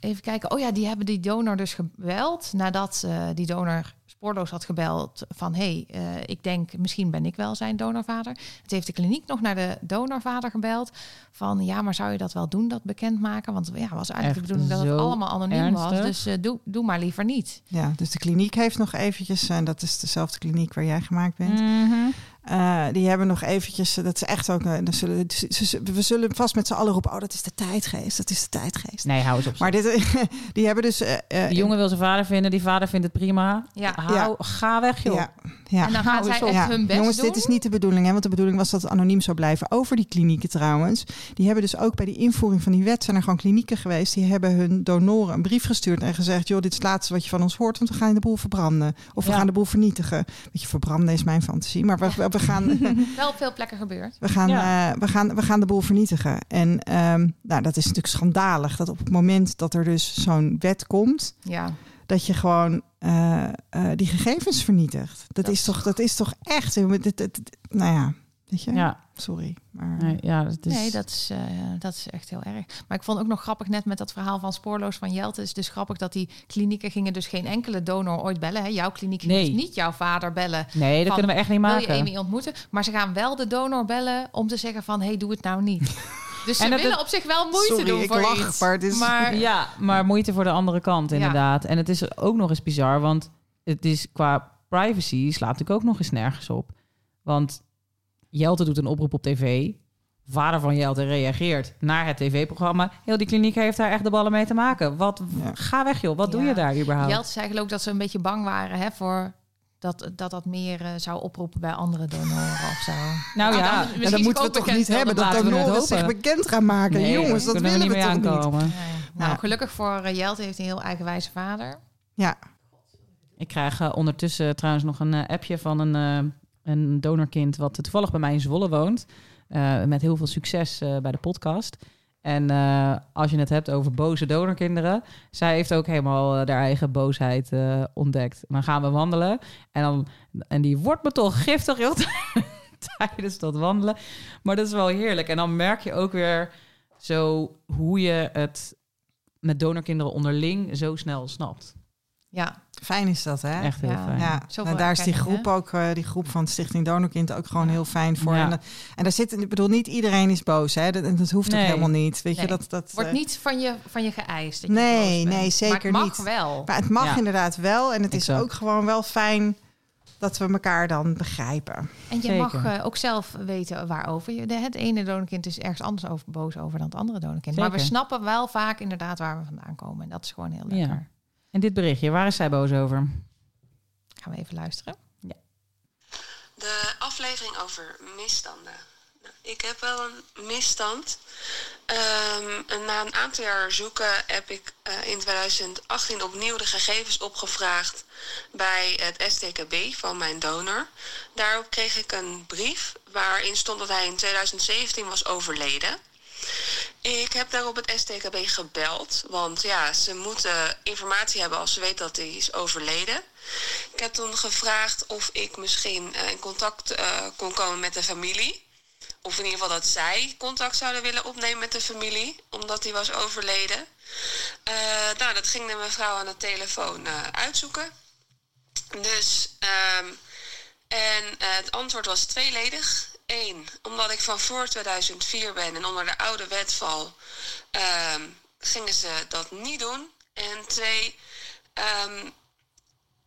even kijken. Oh ja, die hebben die donor dus gebeld. Nadat eh, die donor spoorloos had gebeld van... hé, hey, eh, ik denk misschien ben ik wel zijn donorvader. Het heeft de kliniek nog naar de donorvader gebeld. Van ja, maar zou je dat wel doen, dat bekendmaken? Want ja, was eigenlijk Echt de bedoeling dat het allemaal anoniem was. Dus eh, doe, doe maar liever niet. Ja, dus de kliniek heeft nog eventjes, en dat is dezelfde kliniek waar jij gemaakt bent. Mhm. Eh, die hebben nog eventjes, eh, dat is echt ook, eh, dan zullen, ze- ze- we zullen vast met z'n allen roepen, oh dat is de tijdgeest, dat is de tijdgeest. Nee, hou eens op. Maar dit, [laughs] die hebben dus... eh, eh, die jongen wil zijn vader vinden, die vader vindt het prima. Ja. Hou, Ga weg, joh. Ja, ja. En dan gaan zij op. Ja, hun best jongens, doen. dit is niet de bedoeling, hè, want de bedoeling was dat het anoniem zou blijven. Over die klinieken trouwens. Die hebben dus ook bij die invoering van die wet zijn er gewoon klinieken geweest. Die hebben hun donoren een brief gestuurd en gezegd: joh, dit is het laatste wat je van ons hoort, want we gaan de boel verbranden of we Ja. gaan de boel vernietigen. Weet je, verbranden is mijn fantasie, maar we, we, gaan, [laughs] Wel op veel plekken gebeurd. we gaan, Ja. eh, we gaan, we gaan de boel vernietigen. En ehm, nou, dat is natuurlijk schandalig dat op het moment dat er dus zo'n wet komt, Ja. dat je gewoon eh, eh, die gegevens vernietigt. Dat, Dat is toch, dat is toch echt. nou ja, weet je. Ja, Sorry, maar nee, ja het is... Nee, dat is, eh, dat is echt heel erg. Maar ik vond ook nog grappig net met dat verhaal van Spoorloos van Jelte. Het is dus grappig dat die klinieken gingen dus geen enkele donor ooit bellen. Hè? Jouw kliniek ging Nee. dus niet jouw vader bellen. Nee, dat van, kunnen we echt niet Wil maken. je Amy ontmoeten? Maar ze gaan wel de donor bellen om te zeggen van... hey, doe het nou niet. [laughs] Dus ze En dat willen het- op zich wel moeite Sorry, doen ik voor lach, iets. maar het is- Maar Ja, maar moeite voor de andere kant Ja. inderdaad. En het is ook nog eens bizar, want het is qua privacy slaat natuurlijk ook nog eens nergens op. Want Jelte doet een oproep op tv. Vader van Jelte reageert naar het tv-programma. Heel die kliniek heeft daar echt de ballen mee te maken. Wat, Ja. Ga weg joh, wat doe je daar überhaupt? Jelte zei geloof ik dat ze een beetje bang waren hè, voor... Dat, dat dat meer eh, zou oproepen bij andere donoren of zo. Nou Ah, ja, dan- Ja, dat moeten we toch niet hebben dat donoren zich bekend gaan maken. nee, Jongens, dat willen we niet toch niet. aankomen. Nou, Ja. gelukkig voor eh, Jelte heeft hij een heel eigenwijze vader. Ja, Ik krijg eh, ondertussen trouwens nog een appje van een, eh, een donorkind... wat toevallig bij mij in Zwolle woont. Eh, met heel veel succes eh, bij de podcast. En eh, als je het hebt over boze donorkinderen... zij heeft ook helemaal haar eigen boosheid ontdekt. Dan gaan we wandelen en, dan, en die wordt me toch giftig [laughs] tijdens dat wandelen. Maar dat is wel heerlijk. En dan merk je ook weer zo hoe je het met donorkinderen onderling zo snel snapt. Ja, fijn is dat, hè? Echt heel Ja. fijn. Ja, Zoveel nou, daar is die groep ook, eh, die groep van Stichting Donorkind ook gewoon Ja. heel fijn voor. Ja. En, daar zit, ik bedoel, niet iedereen is boos, hè? Dat, dat hoeft Nee. ook helemaal niet. Weet je, dat, dat wordt eh, niet van je, van je geëist. dat je Nee, boos bent. nee, zeker maar het mag niet. wel. Maar het mag Ja. inderdaad wel. En het is ook gewoon wel fijn dat we elkaar dan begrijpen. En je Zeker. mag eh, ook zelf weten waarover. Je, de, het ene donorkind is ergens anders over, boos over dan het andere donorkind. Maar we snappen wel vaak inderdaad waar we vandaan komen. En dat is gewoon heel lekker. Ja. En dit berichtje, waar is zij boos over? Gaan we even luisteren. De aflevering over misstanden. Nou, ik heb wel een misstand. Ehm, na een aantal jaar zoeken heb ik eh, in 2018 opnieuw de gegevens opgevraagd bij het STKB van mijn donor. Daarop kreeg ik een brief waarin stond dat hij in 2017 was overleden. Ik heb daarop het STKB gebeld, want ja, ze moeten informatie hebben als ze weten dat hij is overleden. Ik heb toen gevraagd of ik misschien eh, in contact eh, kon komen met de familie. Of in ieder geval dat zij contact zouden willen opnemen met de familie, omdat hij was overleden. Eh, nou, dat ging de mevrouw aan de telefoon uitzoeken. Dus, ehm, en het antwoord was tweeledig. Eén, omdat ik van voor 2004 ben en onder de oude wet val, ehm, gingen ze dat niet doen. En twee, ehm,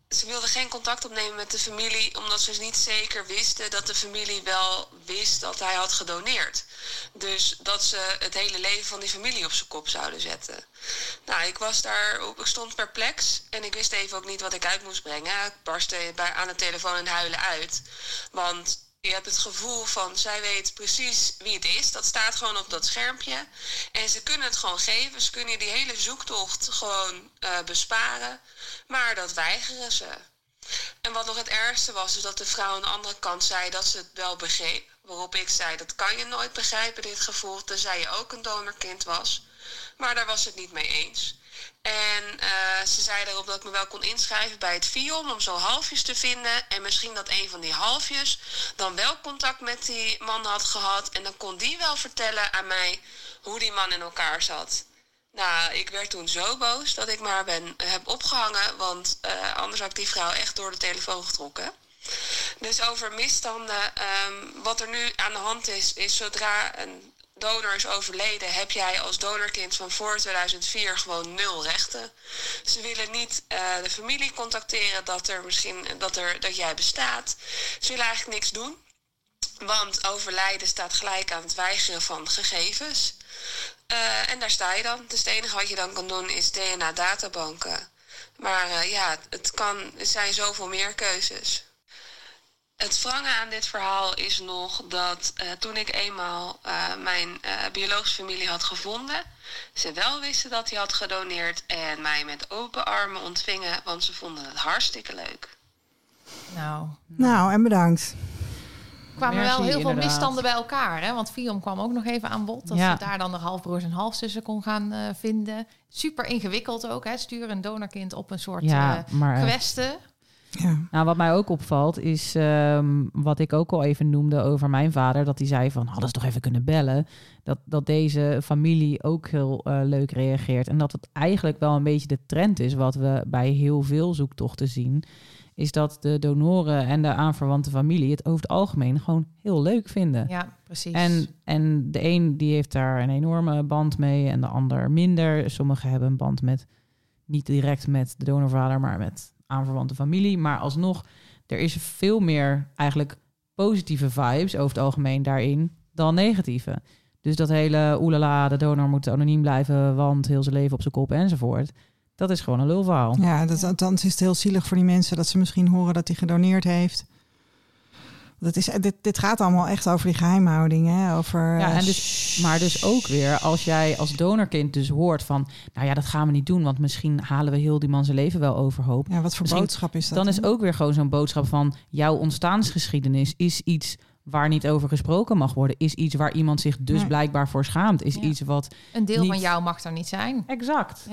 ze wilden geen contact opnemen met de familie, omdat ze niet zeker wisten dat de familie wel wist dat hij had gedoneerd. Dus dat ze het hele leven van die familie op zijn kop zouden zetten. Nou, ik was daar, ik stond perplex en ik wist even ook niet wat ik uit moest brengen. Ik barstte aan de telefoon en huilen uit. Want je hebt het gevoel van zij weet precies wie het is. Dat staat gewoon op dat schermpje. En ze kunnen het gewoon geven. Ze kunnen die hele zoektocht gewoon uh, besparen. Maar dat weigeren ze. En wat nog het ergste was, is dat de vrouw aan de andere kant zei dat ze het wel begreep. Waarop ik zei, dat kan je nooit begrijpen, dit gevoel, tenzij je ook een donorkind was. Maar daar was het niet mee eens. En uh, ze zei erop dat ik me wel kon inschrijven bij het FIOM om zo halfjes te vinden. En misschien dat een van die halfjes dan wel contact met die man had gehad. En dan kon die wel vertellen aan mij hoe die man in elkaar zat. Nou, ik werd toen zo boos dat ik maar ben, heb opgehangen. Want uh, anders had ik die vrouw echt door de telefoon getrokken. Dus over misstanden. Um, wat er nu aan de hand is, is zodra een donor is overleden, heb jij als donorkind van voor 2004 gewoon nul rechten. Ze willen niet uh, de familie contacteren dat er misschien dat, er, dat jij bestaat. Ze willen eigenlijk niks doen. Want overlijden staat gelijk aan het weigeren van gegevens. Uh, en daar sta je dan. Dus het enige wat je dan kan doen is DNA-databanken. Maar uh, ja, het kan, er zijn zoveel meer keuzes. Het wrange aan dit verhaal is nog dat uh, toen ik eenmaal uh, mijn uh, biologische familie had gevonden, ze wel wisten dat hij had gedoneerd en mij met open armen ontvingen, want ze vonden het hartstikke leuk. Nou, Nou, en bedankt. er kwamen Merci, wel heel veel inderdaad. misstanden bij elkaar. Hè? Want Fion kwam ook nog even aan bod. Dat Ja. ze daar dan de halfbroers en halfzussen kon gaan eh, vinden. Super ingewikkeld ook. Hè? Stuur een donorkind op een soort Ja, eh, maar. Ja. Nou, wat mij ook opvalt is ehm, wat ik ook al even noemde over mijn vader. Dat hij zei van, hadden ze toch even kunnen bellen. Dat, dat deze familie ook heel eh, leuk reageert. En dat het eigenlijk wel een beetje de trend is wat we bij heel veel zoektochten zien. Is dat de donoren en de aanverwante familie het over het algemeen gewoon heel leuk vinden. Ja, precies. En, en de een die heeft daar een enorme band mee en de ander minder. Sommigen hebben een band met, niet direct met de donorvader, maar met aanverwante familie. Maar alsnog, er is veel meer eigenlijk positieve vibes over het algemeen daarin dan negatieve. Dus dat hele oelala, de donor moet anoniem blijven, want heel zijn leven op zijn kop enzovoort. Dat is gewoon een lulverhaal. Ja, dat, is het heel zielig voor die mensen dat ze misschien horen dat hij gedoneerd heeft. Dat is, dit, dit gaat allemaal echt over die geheimhouding. Hè? Over, Ja, eh, en dus, maar dus ook weer als jij als donorkind dus hoort van... nou ja, dat gaan we niet doen, want misschien halen we heel die man zijn leven wel overhoop. ja, wat voor misschien- boodschap is dat? Dan is ook weer gewoon zo'n boodschap van... jouw ontstaansgeschiedenis is iets waar niet over gesproken mag worden. Is iets waar iemand zich dus Nee. blijkbaar voor schaamt. Is Ja. iets wat... een deel van jou mag er niet zijn. Exact.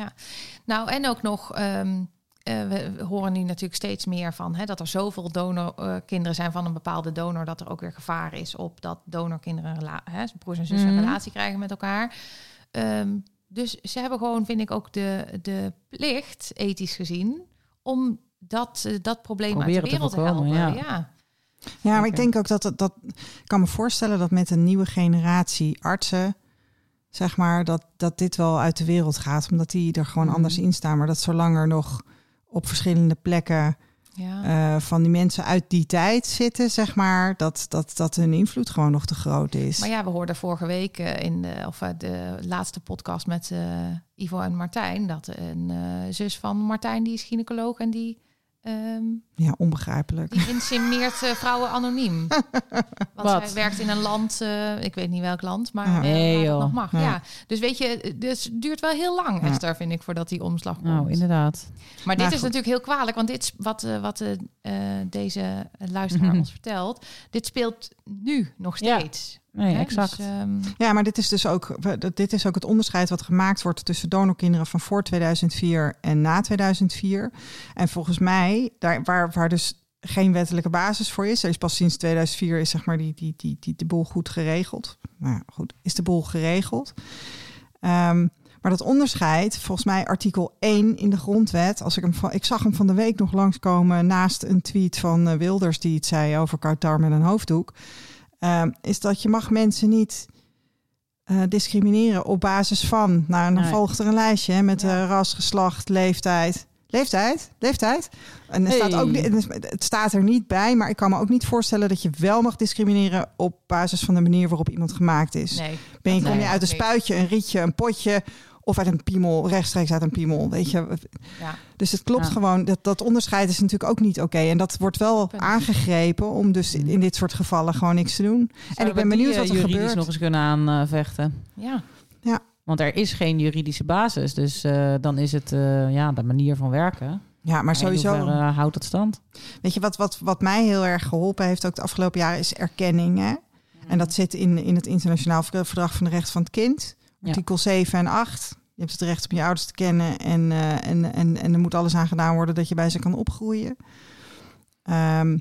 Nou, en ook nog, ehm, eh, we we horen nu natuurlijk steeds meer van hè, dat er zoveel donorkinderen zijn van een bepaalde donor, dat er ook weer gevaar is op dat donorkinderen, hè, broers en zussen, Mhm. een relatie krijgen met elkaar. Ehm, dus ze hebben gewoon, vind ik, ook de, de plicht, ethisch gezien, om dat, eh, dat probleem Proberen uit de wereld te, voorkomen, helpen. ja. Ja. Ja, maar ik denk ook dat, het- dat ik kan me voorstellen dat met een nieuwe generatie artsen, zeg maar, dat, dat dit wel uit de wereld gaat, omdat die er gewoon Mhm. anders in staan. Maar dat zolang er nog op verschillende plekken Ja. eh, van die mensen uit die tijd zitten, zeg maar, dat, dat, dat hun invloed gewoon nog te groot is. Maar ja, we hoorden vorige week eh, in de, of, eh, de laatste podcast met Ivo en Martijn dat een zus van Martijn die is gynaecoloog en die ehm, Ja, onbegrijpelijk. Die insemineert eh, vrouwen anoniem. [laughs] Want Wat? hij werkt in een land, eh, ik weet niet welk land, maar Ja. eh, Nee, waar dat joh. nog mag. Ja. Ja. Dus weet je, dus het duurt wel heel lang, Ja. Esther, vind ik, voordat die omslag komt. Nou, inderdaad. Maar dit Nou, is goed. natuurlijk heel kwalijk, want dit is wat, wat deze luisteraar Mhm. ons vertelt. Dit speelt nu nog Ja. steeds. Nee, Hè? exact. Dus, ehm, Ja, maar dit is dus ook, dit is ook het onderscheid wat gemaakt wordt tussen donorkinderen van voor 2004 en na 2004. En volgens mij, daar, waar, waar dus geen wettelijke basis voor is, er is pas sinds 2004 is zeg maar die, die, die, die, de boel goed geregeld. Nou goed, is de boel geregeld. Ehm, maar dat onderscheid, volgens mij artikel 1 in de grondwet, als ik hem van, ik zag hem van de week nog langskomen naast een tweet van eh, Wilders die het zei over koudtar met een hoofddoek. Ehm, is dat je mag mensen niet eh, discrimineren op basis van. Nou, dan Nee. volgt er een lijstje hè, met Ja. eh, ras, geslacht, leeftijd. Leeftijd, leeftijd. En er staat ook, het staat er niet bij, maar ik kan me ook niet voorstellen dat je wel mag discrimineren op basis van de manier waarop iemand gemaakt is. Nee. Ben je, kom je nee, uit een spuitje, een rietje, een potje of uit een piemel, rechtstreeks uit een piemel, weet je. Ja. Dus het klopt Ja. gewoon, dat, dat onderscheid is natuurlijk ook niet oké. En dat wordt wel aangegrepen om dus in, in dit soort gevallen gewoon niks te doen. en ik ben benieuwd die, wat eh, er juridisch gebeurt. nog eens kunnen aanvechten. Ja. Want er is geen juridische basis. Dus eh, dan is het eh, ja, de manier van werken. Ja, maar sowieso. houdt dat stand? Weet je, wat, wat, wat mij heel erg geholpen heeft ook de afgelopen jaren is erkenning. Hè? En dat zit in, in het internationaal Ver- verdrag van de rechten van het kind. Ja. Artikel 7 en 8. Je hebt het recht om je ouders te kennen. En, eh, en, en, en er moet alles aan gedaan worden dat je bij ze kan opgroeien. Ehm,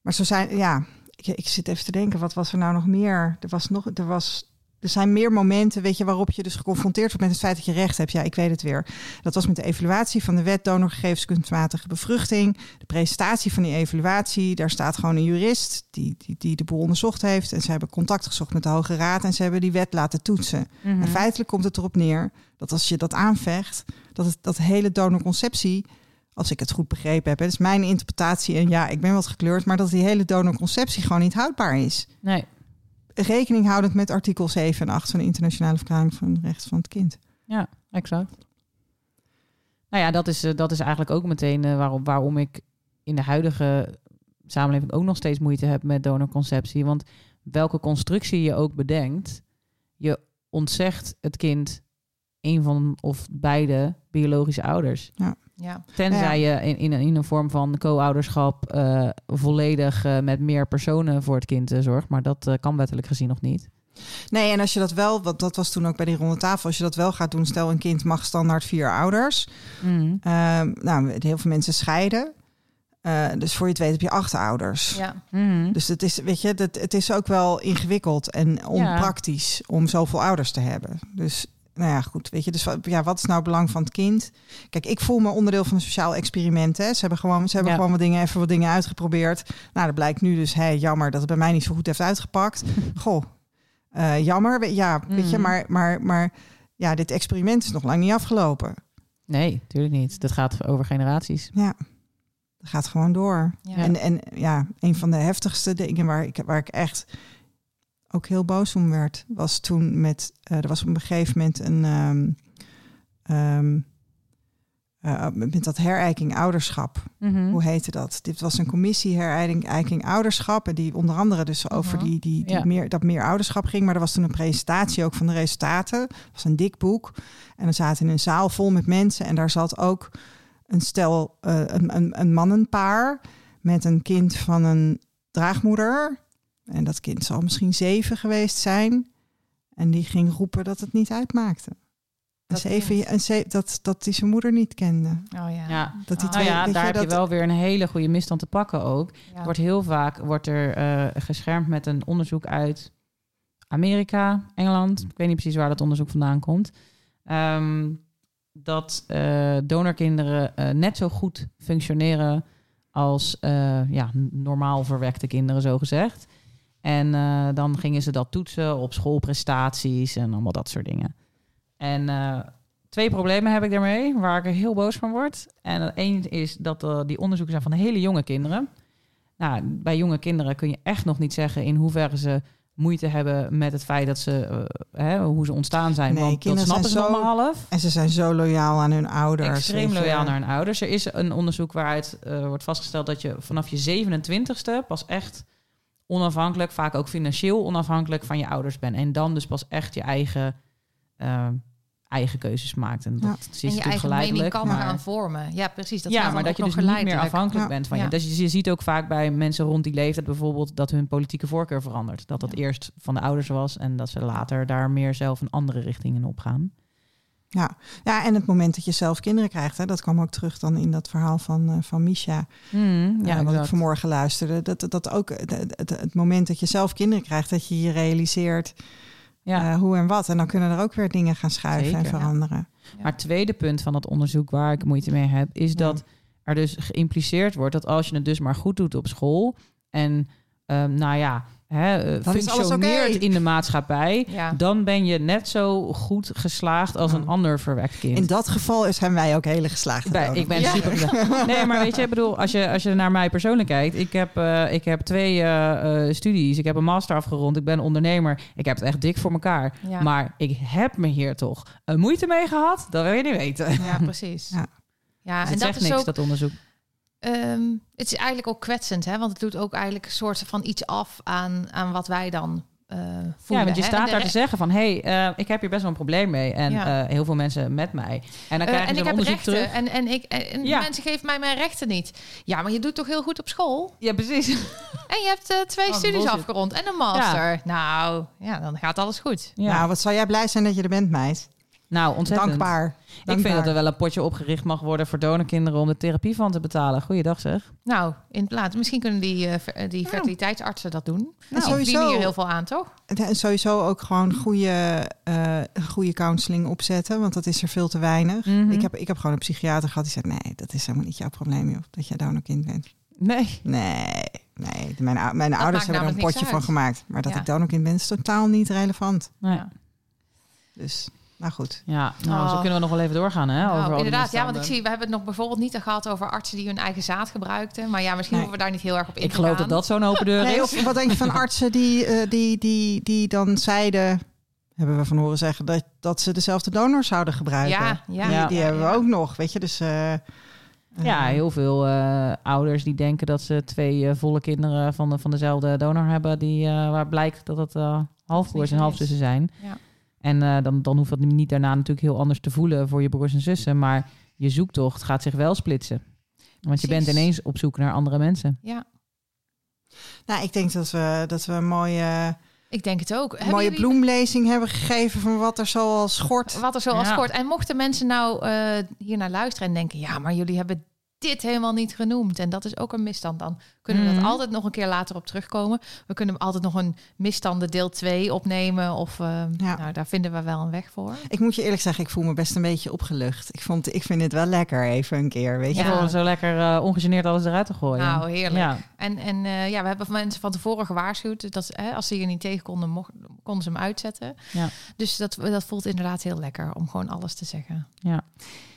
maar zo zijn, ja, ik, ik zit even te denken, wat was er nou nog meer? Er was nog, er was. Er zijn meer momenten, weet je, waarop je dus geconfronteerd wordt met het feit dat je recht hebt. Ja, ik weet het weer. Dat was met de evaluatie van de wet donorgegevens kunstmatige bevruchting. De presentatie van die evaluatie. Daar staat gewoon een jurist die, die, die de boel onderzocht heeft. En ze hebben contact gezocht met de Hoge Raad en ze hebben die wet laten toetsen. Mhm. En feitelijk komt het erop neer dat als je dat aanvecht, dat het dat hele donorconceptie, als ik het goed begrepen heb, is mijn interpretatie en ja, ik ben wat gekleurd, maar dat die hele donorconceptie gewoon niet houdbaar is. Nee, Rekening houdend met artikel 7 en 8 van de Internationale Verklaring van de Rechten van het Kind. ja, exact. Nou ja, dat is, eh, dat is eigenlijk ook meteen eh, waarom, waarom ik in de huidige samenleving ook nog steeds moeite heb met donorconceptie. Want welke constructie je ook bedenkt, je ontzegt het kind een van of beide biologische ouders. Ja. Tenzij je in, in, een, in een vorm van co-ouderschap eh, volledig eh, met meer personen voor het kind eh, zorgt. Maar dat kan wettelijk gezien nog niet. Nee, en als je dat wel, want dat was toen ook bij die ronde tafel, als je dat wel gaat doen, stel een kind mag standaard vier ouders. Mhm. Ehm, nou, heel veel mensen scheiden. Dus voor je het weet heb je acht ouders. Ja. Mhm. Dus het is, weet je, dat, het is ook wel ingewikkeld en onpraktisch om zoveel ouders te hebben. Dus, nou ja, goed, weet je, dus wat- ja, wat is nou het belang van het kind? Kijk, ik voel me onderdeel van een sociaal experiment. Hè. Ze hebben gewoon, ze hebben Ja. gewoon wat dingen, even wat dingen uitgeprobeerd. Nou, dat blijkt nu dus, hé, jammer dat het bij mij niet zo goed heeft uitgepakt. [laughs] Goh, eh, jammer, ja, weet je, Mhm. maar, maar, maar ja, dit experiment is nog lang niet afgelopen. Nee, natuurlijk niet. Dat gaat over generaties. Ja, dat gaat gewoon door. Ja. En, en ja, een van de heftigste dingen waar ik, waar ik echt ook heel boos om werd, was toen met, eh, er was op een gegeven moment een, eh, met dat herijking ouderschap. Mhm. Hoe heette dat? Dit was een commissie herijking ouderschap. En die onder andere dus over die, die, die Ja. meer, dat meer ouderschap ging. Maar er was toen een presentatie ook van de resultaten. Het was een dik boek. En dan zaten in een zaal vol met mensen. En daar zat ook een stel, eh, een, een, een mannenpaar met een kind van een draagmoeder. En dat kind zal misschien zeven geweest zijn. En die ging roepen dat het niet uitmaakte. Dat zeven, een ze, dat, dat hij zijn moeder niet kende. Oh ja. Ja. Dat die Oh. twee, Nou ja, weet daar je, heb je wel weer een hele goede misstand te pakken ook. Ja. Er wordt heel vaak wordt er eh, geschermd met een onderzoek uit Amerika, Engeland. Ik weet niet precies waar dat onderzoek vandaan komt. Ehm, dat eh, donorkinderen eh, net zo goed functioneren als eh, ja, normaal verwekte kinderen, zo gezegd. En eh, dan gingen ze dat toetsen op schoolprestaties en allemaal dat soort dingen. En eh, twee problemen heb ik daarmee, waar ik er heel boos van word. En één is dat eh, die onderzoeken zijn van hele jonge kinderen. Nou, bij jonge kinderen kun je echt nog niet zeggen in hoeverre ze moeite hebben met het feit dat ze, hè, hoe ze ontstaan zijn. Nee, want dat kinderen snappen zijn ze zo half. En ze zijn zo loyaal aan hun ouders. Extreem loyaal naar hun ouders. Er is een onderzoek waaruit wordt vastgesteld dat je vanaf je 27ste pas echt onafhankelijk, vaak ook financieel onafhankelijk van je ouders bent. En dan dus pas echt je eigen, eh, eigen keuzes maakt. En dat Ja. is en je eigen mening kan maar... gaan vormen. Ja, precies. Dat ja, maar dat je dus niet meer afhankelijk Ja. bent van je. Dus je ziet ook vaak bij mensen rond die leeftijd bijvoorbeeld dat hun politieke voorkeur verandert. Dat dat eerst van de ouders was en dat ze later daar meer zelf een andere richting in opgaan. Ja. ja, en het moment dat je zelf kinderen krijgt, hè, dat kwam ook terug dan in dat verhaal van, eh, van Misha. Hmm, Ja, ja, wat ik vanmorgen luisterde. Dat, dat ook het, het, het moment dat je zelf kinderen krijgt, dat je je realiseert Ja. eh, hoe en wat. En dan kunnen er ook weer dingen gaan schuiven en ja. veranderen. Maar het tweede punt van dat onderzoek waar ik moeite mee heb, is Ja. dat er dus geïmpliceerd wordt dat als je het dus maar goed doet op school en ehm, nou ja, hè, eh, is functioneert oké. in de maatschappij, Ja. dan ben je net zo goed geslaagd als een Oh. ander verwekt kind. In dat geval zijn wij ook hele geslaagde Bij- ik ben Ja. super. [laughs] Nee, maar weet je, ik bedoel, als je, als je naar mij persoonlijk kijkt, ik heb, eh, ik heb twee eh, studies, ik heb een master afgerond, ik ben ondernemer, ik heb het echt dik voor elkaar. Ja. Maar ik heb me hier toch een moeite mee gehad, dat wil je niet weten. Ja, precies. Ja. [laughs] Ja, Dus en het dat is niks, ook. dat onderzoek. Ehm, het is eigenlijk ook kwetsend, hè? Want het doet ook eigenlijk een soort van iets af aan, aan wat wij dan eh voelen. Ja, want je hè? staat daar te zeggen van... hé, hey, eh, ik heb hier best wel een probleem mee. En Ja. eh, heel veel mensen met mij. En dan krijg je en ik zo'n heb onderzoek rechten terug. en, en, ik, en Ja. mensen geven mij mijn rechten niet. Ja, maar je doet toch heel goed op school? Ja, precies. En je hebt eh, twee Wat studies afgerond en een master. Nou, ja, dan gaat alles goed. Ja. Nou, wat zou jij blij zijn dat je er bent, meid. Nou, ontzettend. Dankbaar. Ik vind dat er wel een potje opgericht mag worden voor donorkinderen om de therapie van te betalen. Goeiedag zeg. Nou, in plaats, misschien kunnen die, eh, ver- die fertiliteitsartsen dat doen. Nou, die sowieso. verdienen hier heel veel aan, toch? En sowieso ook gewoon goede, eh, goede counseling opzetten, want dat is er veel te weinig. Mhm. ik, heb, ik heb gewoon een psychiater gehad die zei, nee, dat is helemaal niet jouw probleem, joh, dat jij donorkind bent. Nee. Nee, nee. Mijn, mijn ouders hebben er een potje van gemaakt. Maar dat Ja. ik donorkind ben, is totaal niet relevant. Nou ja. Dus, nou goed. Ja, nou, zo Oh. kunnen we nog wel even doorgaan, hè? Nou, inderdaad, ja, want ik zie, we hebben het nog bijvoorbeeld niet gehad over artsen die hun eigen zaad gebruikten. Maar ja, misschien Nee. hoeven we daar niet heel erg op in Ik geloof gaan. dat dat zo'n open deur Nee, is. of wat denk je van artsen die, eh, die, die, die dan zeiden, hebben we van horen zeggen, dat, dat ze dezelfde donor zouden gebruiken. Ja, ja, Ja. Die ja, hebben ja. we ook nog, weet je. Dus, eh, eh, Ja, heel veel eh, ouders die denken dat ze twee volle kinderen van, de, van dezelfde donor hebben, die, eh, waar blijkt dat het eh halfbroers en halfzussen zijn. Ja. En eh, dan, dan hoeft dat niet daarna natuurlijk heel anders te voelen voor je broers en zussen, maar je zoektocht gaat zich wel splitsen. Want je bent ineens op zoek naar andere mensen. Ja, nou, ik denk dat we, dat we een mooie, ik denk het ook. Hebben mooie jullie- bloemlezing hebben gegeven van wat er zoal schort. Wat er zo als Ja. kort. En mochten mensen nou eh, hier naar luisteren en denken... ja, maar jullie hebben dit helemaal niet genoemd. En dat is ook een misstand. Dan kunnen we Mhm. dat altijd nog een keer later op terugkomen. We kunnen altijd nog een misstanden deel 2 opnemen. Of eh, Ja. nou, daar vinden we wel een weg voor. Ik moet je eerlijk zeggen, ik voel me best een beetje opgelucht. Ik, vond, ik vind het wel lekker even een keer, weet je. Ja. Gewoon zo lekker eh, ongegeneerd alles eruit te gooien. Nou, heerlijk. Ja. En, en eh, ja, we hebben mensen van tevoren gewaarschuwd... dat hè, als ze hier niet tegen konden, mocht, konden ze hem uitzetten. Ja. Dus dat, dat voelt inderdaad heel lekker om gewoon alles te zeggen. Ja.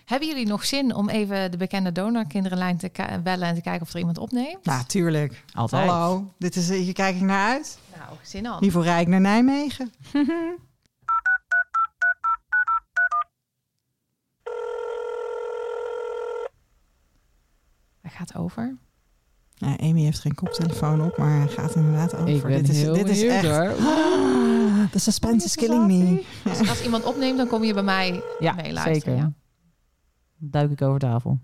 Hebben jullie nog zin om even de bekende donorkinderenlijn te bellen... en te kijken of er iemand opneemt? Nou, tuurlijk. Altijd. Hallo, dit is, hier kijk ik naar uit. Nou, zin al. Hiervoor rijd ik naar Nijmegen. Hij gaat over. Nou, Amy heeft geen koptelefoon op, maar hij gaat inderdaad over. Ik ben dit is, heel dit is benieuwd, echt... hoor. The suspense is killing me. Als, als iemand opneemt, dan kom je bij mij Ja, mee luisteren. zeker. ja. Duik ik over tafel.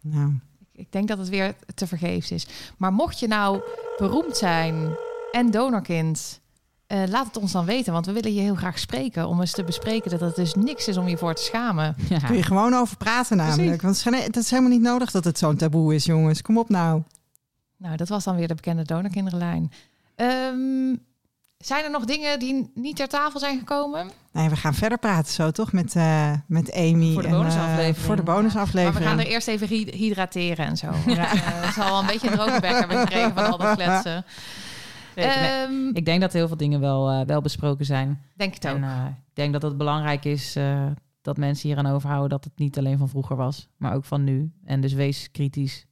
Nou, Ik, ik denk dat het weer te vergeefs is. Maar mocht je nou beroemd zijn en donorkind... eh, laat het ons dan weten, want we willen je heel graag spreken... om eens te bespreken dat het dus niks is om je voor te schamen. Ja. kun je gewoon over praten namelijk. Precies. Want het is, geen- het is helemaal niet nodig dat het zo'n taboe is, jongens. Kom op nou. Nou, dat was dan weer de bekende donorkinderenlijn. Ehm, zijn er nog dingen die niet ter tafel zijn gekomen? Nee, we gaan verder praten zo, toch? Met, eh, met Amy. Voor de en, eh, bonusaflevering. voor de Maar bonusaflevering. we gaan er eerst even hy- hydrateren en zo. [laughs] Ja. Uh, zal wel een beetje een droge bek hebben gekregen van al dat kletsen. Nee, nee. Ehm, Ik denk dat heel veel dingen wel, eh, wel besproken zijn. denk het ook. En eh, ik denk dat het belangrijk is eh, dat mensen hier aan overhouden dat het niet alleen van vroeger was, maar ook van nu. En dus wees kritisch.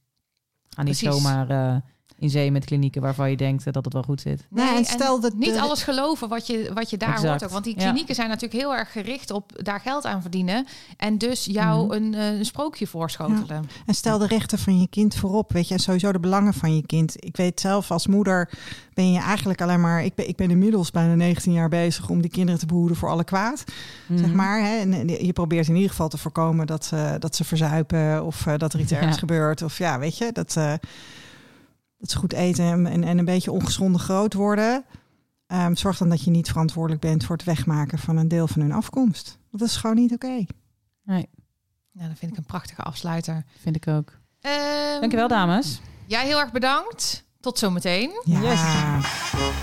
Ga niet Precies. zomaar eh, in zee met klinieken waarvan je denkt eh, dat het wel goed zit. Nee, en stel dat niet de- alles geloven wat je, wat je daar Exact. hoort ook. Want die Ja. klinieken zijn natuurlijk heel erg gericht op daar geld aan verdienen. En dus jou Mhm. een, eh, een sprookje voorschotelen. En stel de rechten van je kind voorop, weet je, en sowieso de belangen van je kind. Ik weet zelf als moeder ben je eigenlijk alleen maar, ik ben, ik ben inmiddels bijna 19 jaar bezig om die kinderen te behoeden voor alle kwaad, zeg Mhm. maar. Hè? En je probeert in ieder geval te voorkomen dat ze, dat ze verzuipen of eh, dat er iets [laughs] Ja. ergs gebeurt. Of ja, weet je, dat, eh, dat ze goed eten en, en, en een beetje ongezonde groot worden. Ehm, zorg dan dat je niet verantwoordelijk bent voor het wegmaken van een deel van hun afkomst. Dat is gewoon niet oké. Nou, dat vind ik een prachtige afsluiter. Vind ik ook. Ehm, Dankjewel, dames. Jij heel erg bedankt. Tot zometeen. Ja. Yes.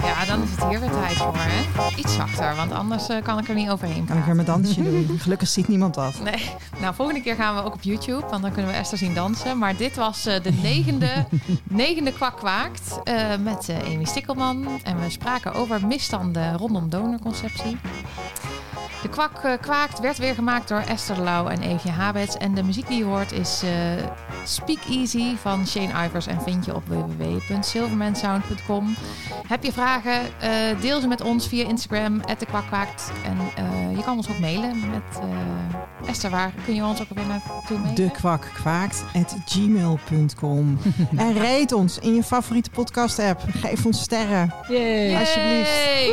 Ja, dan is het hier weer tijd voor, hè? Iets zachter, want anders eh, kan ik er niet overheen Kan ik weer mijn dansje doen. [laughs] Gelukkig ziet niemand dat. Nee. Nou, volgende keer gaan we ook op YouTube, want dan kunnen we Esther zien dansen. Maar dit was eh, de negende, [laughs] negende kwak kwaakt eh, met eh, Amy Stikkelman. En we spraken over misstanden rondom donorconceptie. De kwak eh, kwaakt werd weer gemaakt door Esther de Lauw en Eefje Habets. En de muziek die je hoort is eh, Speak Easy van Shane Ivers. En vind je op www.silvermansound.com. Heb je vragen? eh, deel ze met ons via Instagram, de kwak kwaakt. En eh, je kan ons ook mailen met... eh, Esther, waar kun je ons ook weer naartoe mailen? De kwak kwaakt at gmail.com. [laughs] en rate ons in je favoriete podcast app. Geef ons sterren. Yay. alsjeblieft. Yay!